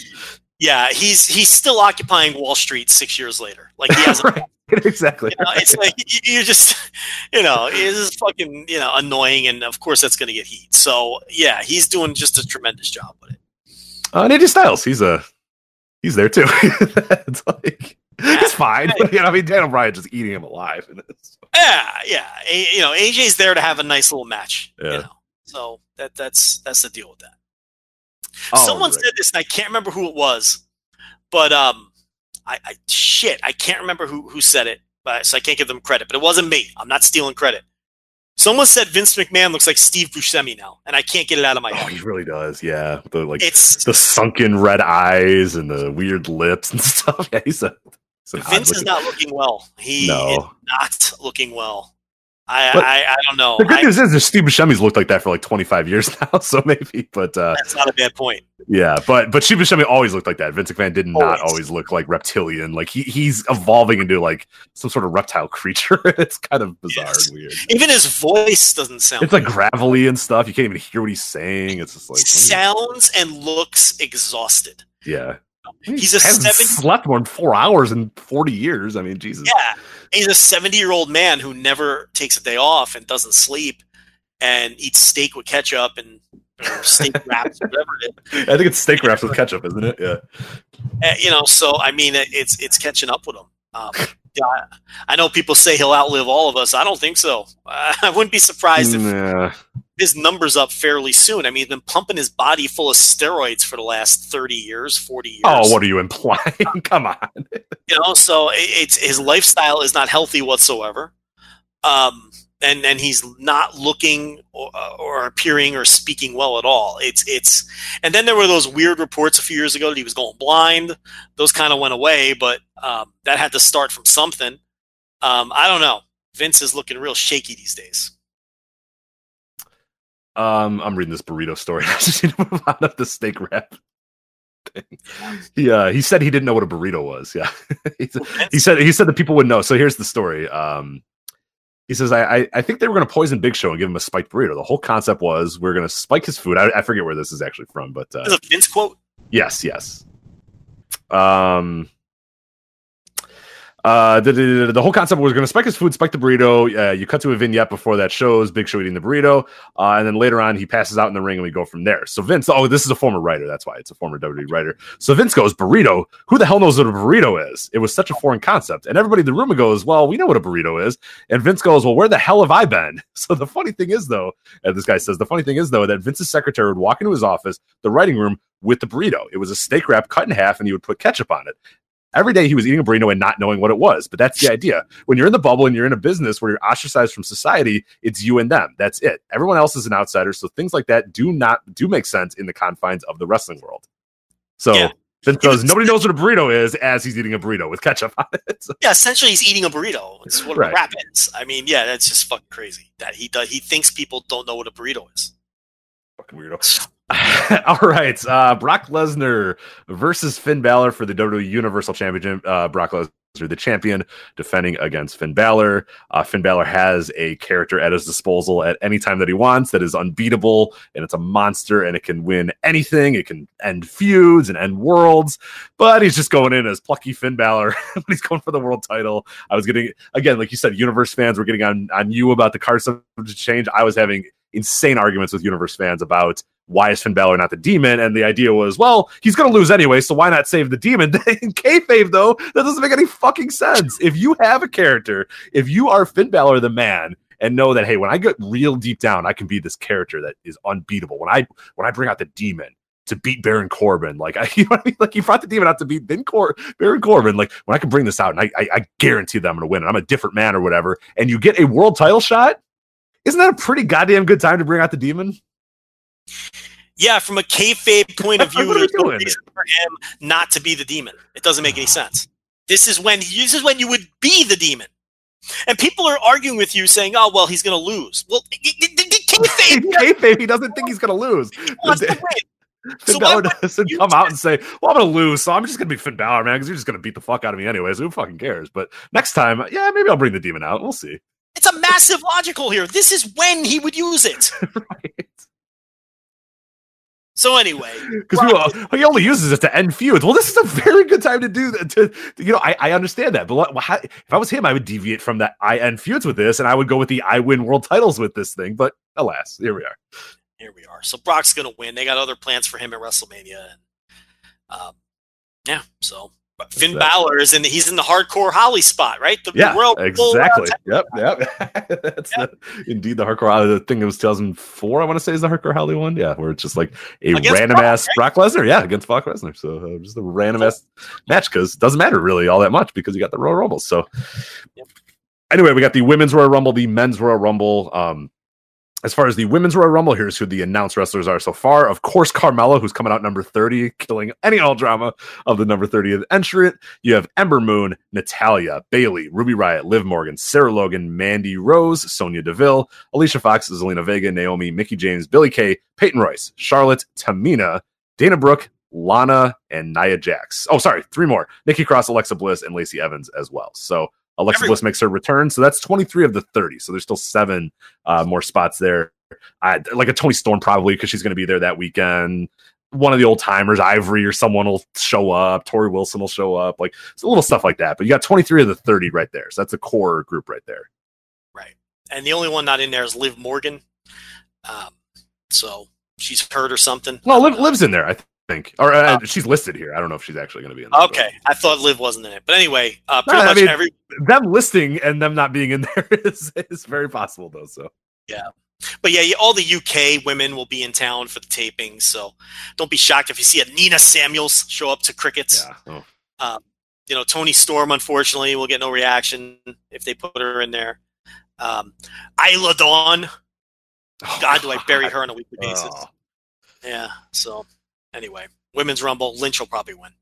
Yeah, he's he's still occupying Wall Street six years later. Like he hasn't. right. Exactly. You know, it's like you- you're just, you know, it's fucking, you know, annoying, and of course that's going to get heat. So yeah, he's doing just a tremendous job with it. Uh, and AJ Styles, he's a he's there too. it's like it's fine. But, you know, I mean, Daniel Bryan just eating him alive. And it's, Yeah, yeah. A, you know, AJ's there to have a nice little match. Yeah. You know, so that that's that's the deal with that. Oh, Someone right. said this, and I can't remember who it was, but um, I, I shit, I can't remember who who said it, but so I can't give them credit. But it wasn't me. I'm not stealing credit. Someone said Vince McMahon looks like Steve Buscemi now, and I can't get it out of my Oh, head. he really does. Yeah, the like It's the sunken red eyes and the weird lips and stuff. Yeah, he's a he's Vince is not looking well. He is not looking well. I I, I don't know. The good I- news is, Steve Buscemi's looked like that for like 25 years now, so maybe. But uh, that's not a bad point. yeah, but but Steve Buscemi always looked like that. Vince McMahon did not Always. always look like reptilian. Like he he's evolving into like some sort of reptile creature. it's kind of bizarre Yes. and weird. Even his voice doesn't sound. It's like gravelly and stuff. You can't even hear what he's saying. It's just like sounds and looks exhausted. yeah. He's a hasn't 70 slept more than four hours in 40 years. I mean, Jesus. Yeah, he's a seventy-year-old man who never takes a day off and doesn't sleep, and eats steak with ketchup and or steak wraps, whatever it is. I think it's steak wraps with ketchup, isn't it? Yeah. Uh, you know, so I mean, it's it's catching up with him. Um, yeah, I- I know people say he'll outlive all of us. I don't think so. I wouldn't be surprised if Nah. His numbers up fairly soon. I mean, he's been pumping his body full of steroids for the last thirty years, forty years. Oh, what are you implying? Come on. you know, so it- it's his lifestyle is not healthy whatsoever. Um, and and he's not looking or, or appearing or speaking well at all. It's it's and then there were those weird reports a few years ago that he was going blind. Those kind of went away, but um, that had to start from something. Um, I don't know. Vince is looking real shaky these days. Um, I'm reading this burrito story. I just need to move on of the steak wrap. thing. Yeah, he said he didn't know what a burrito was. Yeah, he, said, he said he said that people would know. So here's the story. Um, he says, I, I, I think they were going to poison Big Show and give him a spiked burrito. The whole concept was we are going to spike his food. I, I forget where this is actually from, but uh, is a Vince quote. Yes, yes. Um, uh, the, the, the whole concept was going to spike his food, spike the burrito. Uh, you cut to a vignette before that shows Big Show eating the burrito, uh, and then later on he passes out in the ring, and we go from there. So Vince, oh, this is a former writer, that's why it's a former WWE writer. So Vince goes, burrito. Who the hell knows what a burrito is? It was such a foreign concept, and everybody in the room goes, well, we know what a burrito is. And Vince goes, well, where the hell have I been? So the funny thing is, though, and this guy says, the funny thing is, though, that Vince's secretary would walk into his office, the writing room, with the burrito. It was a steak wrap cut in half, and he would put ketchup on it. Every day he was eating a burrito and not knowing what it was. But that's the idea. When you're in the bubble and you're in a business where you're ostracized from society, it's you and them. That's it. Everyone else is an outsider. So things like that do not do make sense in the confines of the wrestling world. So Yeah. Goes, nobody knows what a burrito is as he's eating a burrito with ketchup on it. So- Yeah, essentially he's eating a burrito. It's what Right. a wrap is. I mean, yeah, that's just fucking crazy. That he does. He thinks people don't know what a burrito is. Fucking weirdo. All right. Uh, Brock Lesnar versus Finn Balor for the WWE Universal Championship. Uh, Brock Lesnar, the champion, defending against Finn Balor. Uh, Finn Balor has a character at his disposal at any time that he wants that is unbeatable, and it's a monster, and it can win anything. It can end feuds and end worlds, but he's just going in as plucky Finn Balor when he's going for the world title. I was getting, again, like you said, Universe fans were getting on, on you about the card subject to change. I was having insane arguments with Universe fans about why is Finn Balor not the demon? And the idea was, well, he's going to lose anyway, so why not save the demon? In kayfabe, though, that doesn't make any fucking sense. If you have a character, if you are Finn Balor the man, and know that hey, when I get real deep down, I can be this character that is unbeatable. When I when I bring out the demon to beat Baron Corbin, like I, you know what I mean? Like he brought the demon out to beat Ben Cor- Baron Corbin. Like when I can bring this out, and I, I, I guarantee that I'm going to win, and I'm a different man or whatever, and you get a world title shot. Isn't that a pretty goddamn good time to bring out the demon? Yeah, from a kayfabe point of view, What are we there's no reason for him not to be the demon. It doesn't make any sense. This is when this is when you would be the demon, and people are arguing with you, saying, "Oh, well, he's going to lose." Well, kayfabe kayfabe, he doesn't think he's going to lose. wants to win. Finn So Balor doesn't come out and say, "Well, I'm going to lose, so I'm just going to be Finn Balor, man, because you're just going to beat the fuck out of me anyways. Who fucking cares?" But next time, yeah, maybe I'll bring the demon out. We'll see. It's a massive logical here. This is when he would use it. right? So anyway, Because he only uses it to end feuds. Well, this is a very good time to do that. To, you know, I, I understand that, but what, how, if I was him, I would deviate from that. I end feuds with this, and I would go with the I win world titles with this thing. But alas, here we are. here we are. So Brock's going to win. They got other plans for him at WrestleMania, and um, yeah. So but Finn that? Balor is in. The, he's in the hardcore Holly spot, right? The, the Yeah, Royal- exactly. Yep, yep. That's The, indeed the hardcore. Holly- The thing that was 2004, I want to say, is the hardcore Holly one. Yeah, where it's just like a Against random Brock, ass Brock Lesnar. Yeah, against Brock Lesnar. So uh, just a random ass match because it doesn't matter really all that much because you got the Royal Rumble. So anyway, we got the women's Royal Rumble, the men's Royal Rumble. Um, as far as the women's Royal Rumble, here's who the announced wrestlers are so far. Of course, Carmella, who's coming out number 30, killing any all drama of the number 30th entrant. You have Ember Moon, Natalya, Bayley, Ruby Riott, Liv Morgan, Sarah Logan, Mandy Rose, Sonya Deville, Alicia Fox, Zelina Vega, Naomi, Mickie James, Billie Kay, Peyton Royce, Charlotte, Tamina, Dana Brooke, Lana, and Nia Jax. Oh, sorry, three more. Nikki Cross, Alexa Bliss, and Lacey Evans as well. So Alexa Everyone. Bliss makes her return. So that's 23 of the 30. So there's still seven uh, more spots there. I, like a Toni Storm, probably, because she's going to be there that weekend. One of the old timers, Ivory or someone will show up. Torrie Wilson will show up. Like it's a little stuff like that. But you got 23 of the 30 right there. So that's a core group right there. Right. And the only one not in there is Liv Morgan. Um, so she's hurt or something. No, Liv, Liv's in there, I think. Or uh, she's listed here. I don't know if she's actually going to be in there. Okay, I thought Liv wasn't in it, but anyway, uh, pretty No, I much mean- every. Them listing and them not being in there is, is very possible, though. So yeah. But yeah, all the UK women will be in town for the taping, so don't be shocked if you see a Nina Samuels show up to crickets. yeah. Oh. You know, Toni Storm, unfortunately, will get no reaction if they put her in there. Um, Isla Dawn, God, do I bury her on a weekly basis? Oh. Yeah. So anyway, women's rumble, Lynch will probably win.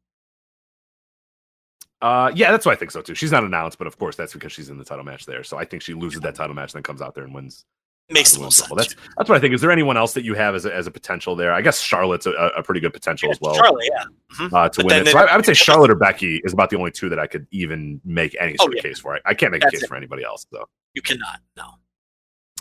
Uh, yeah, that's what I think so too. She's not announced, but of course that's because she's in the title match there. So I think she loses that title match, and then comes out there and wins. Makes uh, the most sense. That's that's what I think. Is there anyone else that you have as a, as a potential there? I guess Charlotte's a, a pretty good potential as well Charlotte, yeah. uh, to But win it. So I, I would say Charlotte or Becky is about the only two that I could even make any Oh, sort of case for. I, I can't make a case it. for anybody else though. You cannot. No.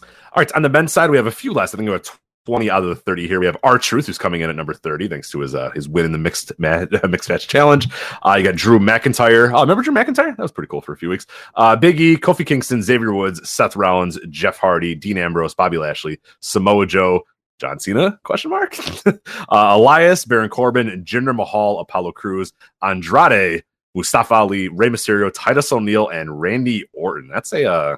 All right, on the men's side, we have a few less. I think we have 20 out of the 30 here. We have R Truth, who's coming in at number 30, thanks to his uh, his win in the mixed ma- mixed match challenge. Uh, you got Drew McIntyre. Oh, remember Drew McIntyre? That was pretty cool for a few weeks. Uh, Big E, Kofi Kingston, Xavier Woods, Seth Rollins, Jeff Hardy, Dean Ambrose, Bobby Lashley, Samoa Joe, John Cena? Question mark. uh, Elias, Baron Corbin, Jinder Mahal, Apollo Crews, Andrade, Mustafa Ali, Rey Mysterio, Titus O'Neil, and Randy Orton. That's a uh,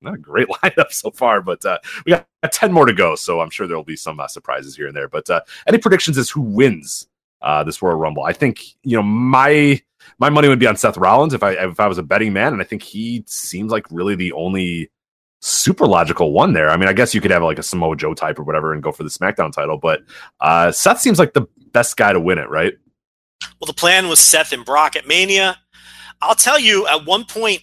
not a- great lineup so far, but uh, we got 10 more to go, so I'm sure there will be some uh, surprises here and there. But uh, any predictions as who wins uh, this Royal Rumble? I think you know my my money would be on Seth Rollins if I if I was a betting man, and I think he seems like really the only super logical one there. I mean, I guess you could have like a Samoa Joe type or whatever and go for the SmackDown title, but uh, Seth seems like the best guy to win it, right? Well, the plan was Seth and Brock at Mania. I'll tell you, at one point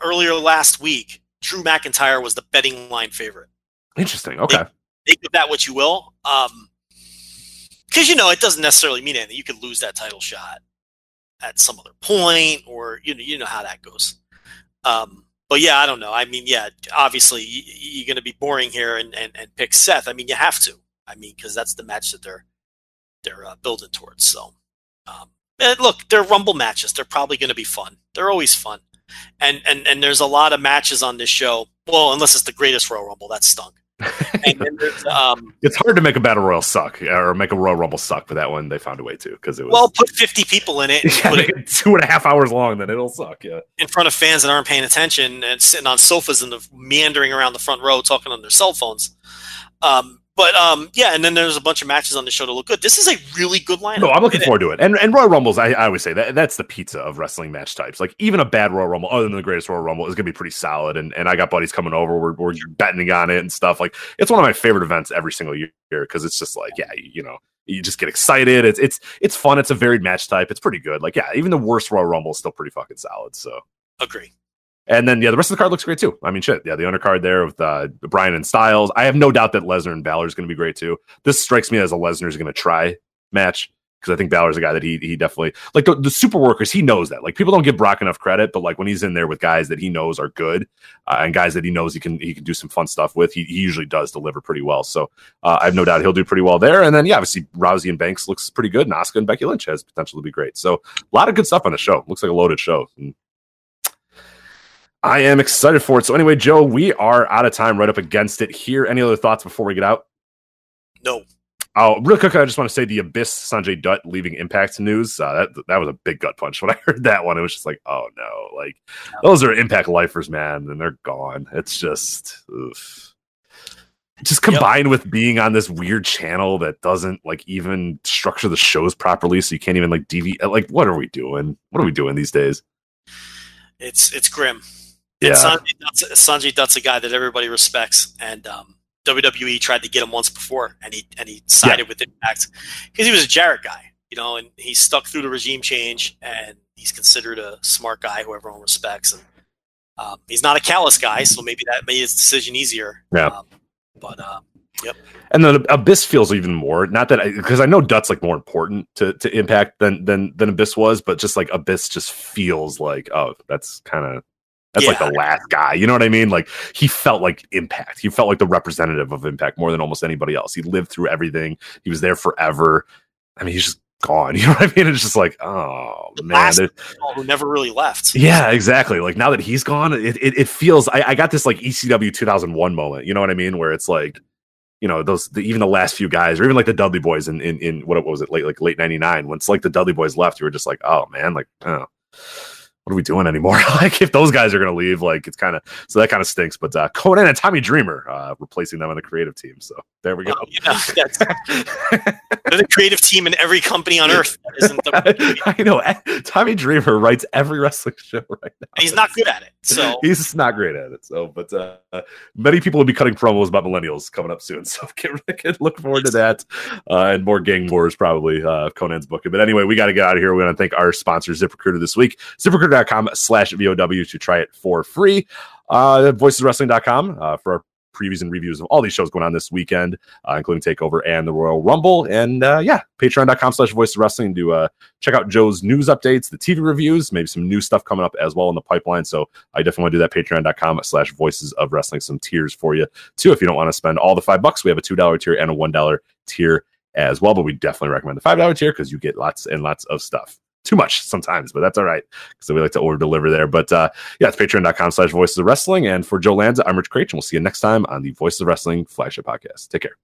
earlier last week, Drew McIntyre was the betting line favorite. Interesting. Okay. Think of that what you will. Um, because you know it doesn't necessarily mean anything. You could lose that title shot at some other point, or you know, you know how that goes. Um, but yeah, I don't know. I mean, yeah, obviously you're going to be boring here and, and and pick Seth. I mean, you have to. I mean, because that's the match that they're they're uh, building towards. So, um, and look, they're Rumble matches. They're probably going to be fun. They're always fun, and and and there's a lot of matches on this show. Well, unless it's the greatest Royal Rumble, that stunk. And then um, It's hard to make a battle royal suck or make a royal rumble suck, but that one they found a way to because it was well, put 50 people in it, yeah, put make it it two and a half hours long, then it'll suck. Yeah. in front of fans that aren't paying attention and sitting on sofas and meandering around the front row talking on their cell phones. Um, but um, yeah, and then there's a bunch of matches on the show to look good. This is a really good lineup. No, I'm looking forward to it. And and Royal Rumbles, I, I always say that that's the pizza of wrestling match types. Like even a bad Royal Rumble, other than the greatest Royal Rumble, is gonna be pretty solid. And and I got buddies coming over, we're we're betting on it and stuff. Like it's one of my favorite events every single year because it's just like, yeah, you, you know, you just get excited. It's it's it's fun. It's a varied match type. It's pretty good. Like, yeah, even the worst Royal Rumble is still pretty fucking solid. So Agree. And then yeah, the rest of the card looks great too. I mean, shit, yeah, the undercard there with uh, Bryan and Styles. I have no doubt that Lesnar and Balor is going to be great too. This strikes me as a Lesnar is going to try match because I think Balor's a guy that he he definitely like the, the super workers. He knows that. Like people don't give Brock enough credit, but like when he's in there with guys that he knows are good uh, and guys that he knows he can he can do some fun stuff with, he, he usually does deliver pretty well. So uh, I have no doubt he'll do pretty well there. And then yeah, obviously Rousey and Banks looks pretty good, and Asuka and Becky Lynch has potential to be great. So a lot of good stuff on the show. Looks like a loaded show. And I am excited for it. So anyway, Joe, we are out of time right up against it here. Any other thoughts before we get out? No. Oh, real quick, I just want to say the Abyss Sanjay Dutt leaving Impact news. Uh, that that was a big gut punch when I heard that one. It was just like, oh no, like those are Impact lifers, man, and they're gone. It's just, oof. just combined with being on this weird channel that doesn't like even structure the shows properly, so you can't even like DV. Like, what are we doing? What are we doing these days? It's it's grim. And Yeah. Sanjay Dutt's, Sanjay Dutt's a guy that everybody respects, and um, WWE tried to get him once before, and he and he sided with Impact because he was a Jarrett guy, you know, and he stuck through the regime change, and he's considered a smart guy who everyone respects, and um, he's not a callous guy, so maybe that made his decision easier. Yeah. Um, but um, And then Abyss feels even more. Not that because I, know Dutt's like more important to, to Impact than than than Abyss was, but just like Abyss just feels like oh that's kind of that's like the last guy. You know what I mean? Like he felt like Impact. He felt like the representative of Impact more than almost anybody else. He lived through everything. He was there forever. I mean, he's just gone. You know what I mean? It's just like oh The man. who never really left. yeah, exactly. Like now that he's gone, it it, it feels. I, I got this like ECW 2001 moment. You know what I mean? Where it's like, you know, those the, even the last few guys, or even like the Dudley Boys in in, in what was it late like late '99? When it's like the Dudley Boys left, you were just like, oh man, like, oh, what are we doing anymore? like if those guys are gonna leave, like it's kind of so that kind of stinks. But uh, Konnan and Tommy Dreamer uh, replacing them on the creative team. So there we go. Well, yeah, they're the creative team in every company on earth. That isn't the, I know Tommy Dreamer writes every wrestling show right now. he's not good at it. So he's not great at it. So, but uh, many people will be cutting promos about millennials coming up soon. So, get, get look forward to that uh, and more gang wars probably. Uh, Konnan's booking. But anyway, we got to get out of here. We want to thank our sponsor, ZipRecruiter, this week. ZipRecruiter.com slash VOW to try it for free. Uh, VoicesWrestling.com uh, for our previews and reviews of all these shows going on this weekend, uh, including Takeover and the Royal Rumble. And uh, yeah, patreon.com slash voice of wrestling to uh, check out Joe's news updates, the TV reviews, maybe some new stuff coming up as well in the pipeline. So I definitely want to do that. Patreon.com slash voices of wrestling. Some tiers for you too. If you don't want to spend all the five bucks, we have a $2 tier and a $1 tier as well. But we definitely recommend the $5 tier because you get lots and lots of stuff. Too much sometimes, but that's all right. So we like to over deliver there. But uh, yeah, it's patreon.com slash voices of wrestling. And for Joe Lanza, I'm Rich Kraetsch, and we'll see you next time on the Voices of Wrestling flagship podcast. Take care.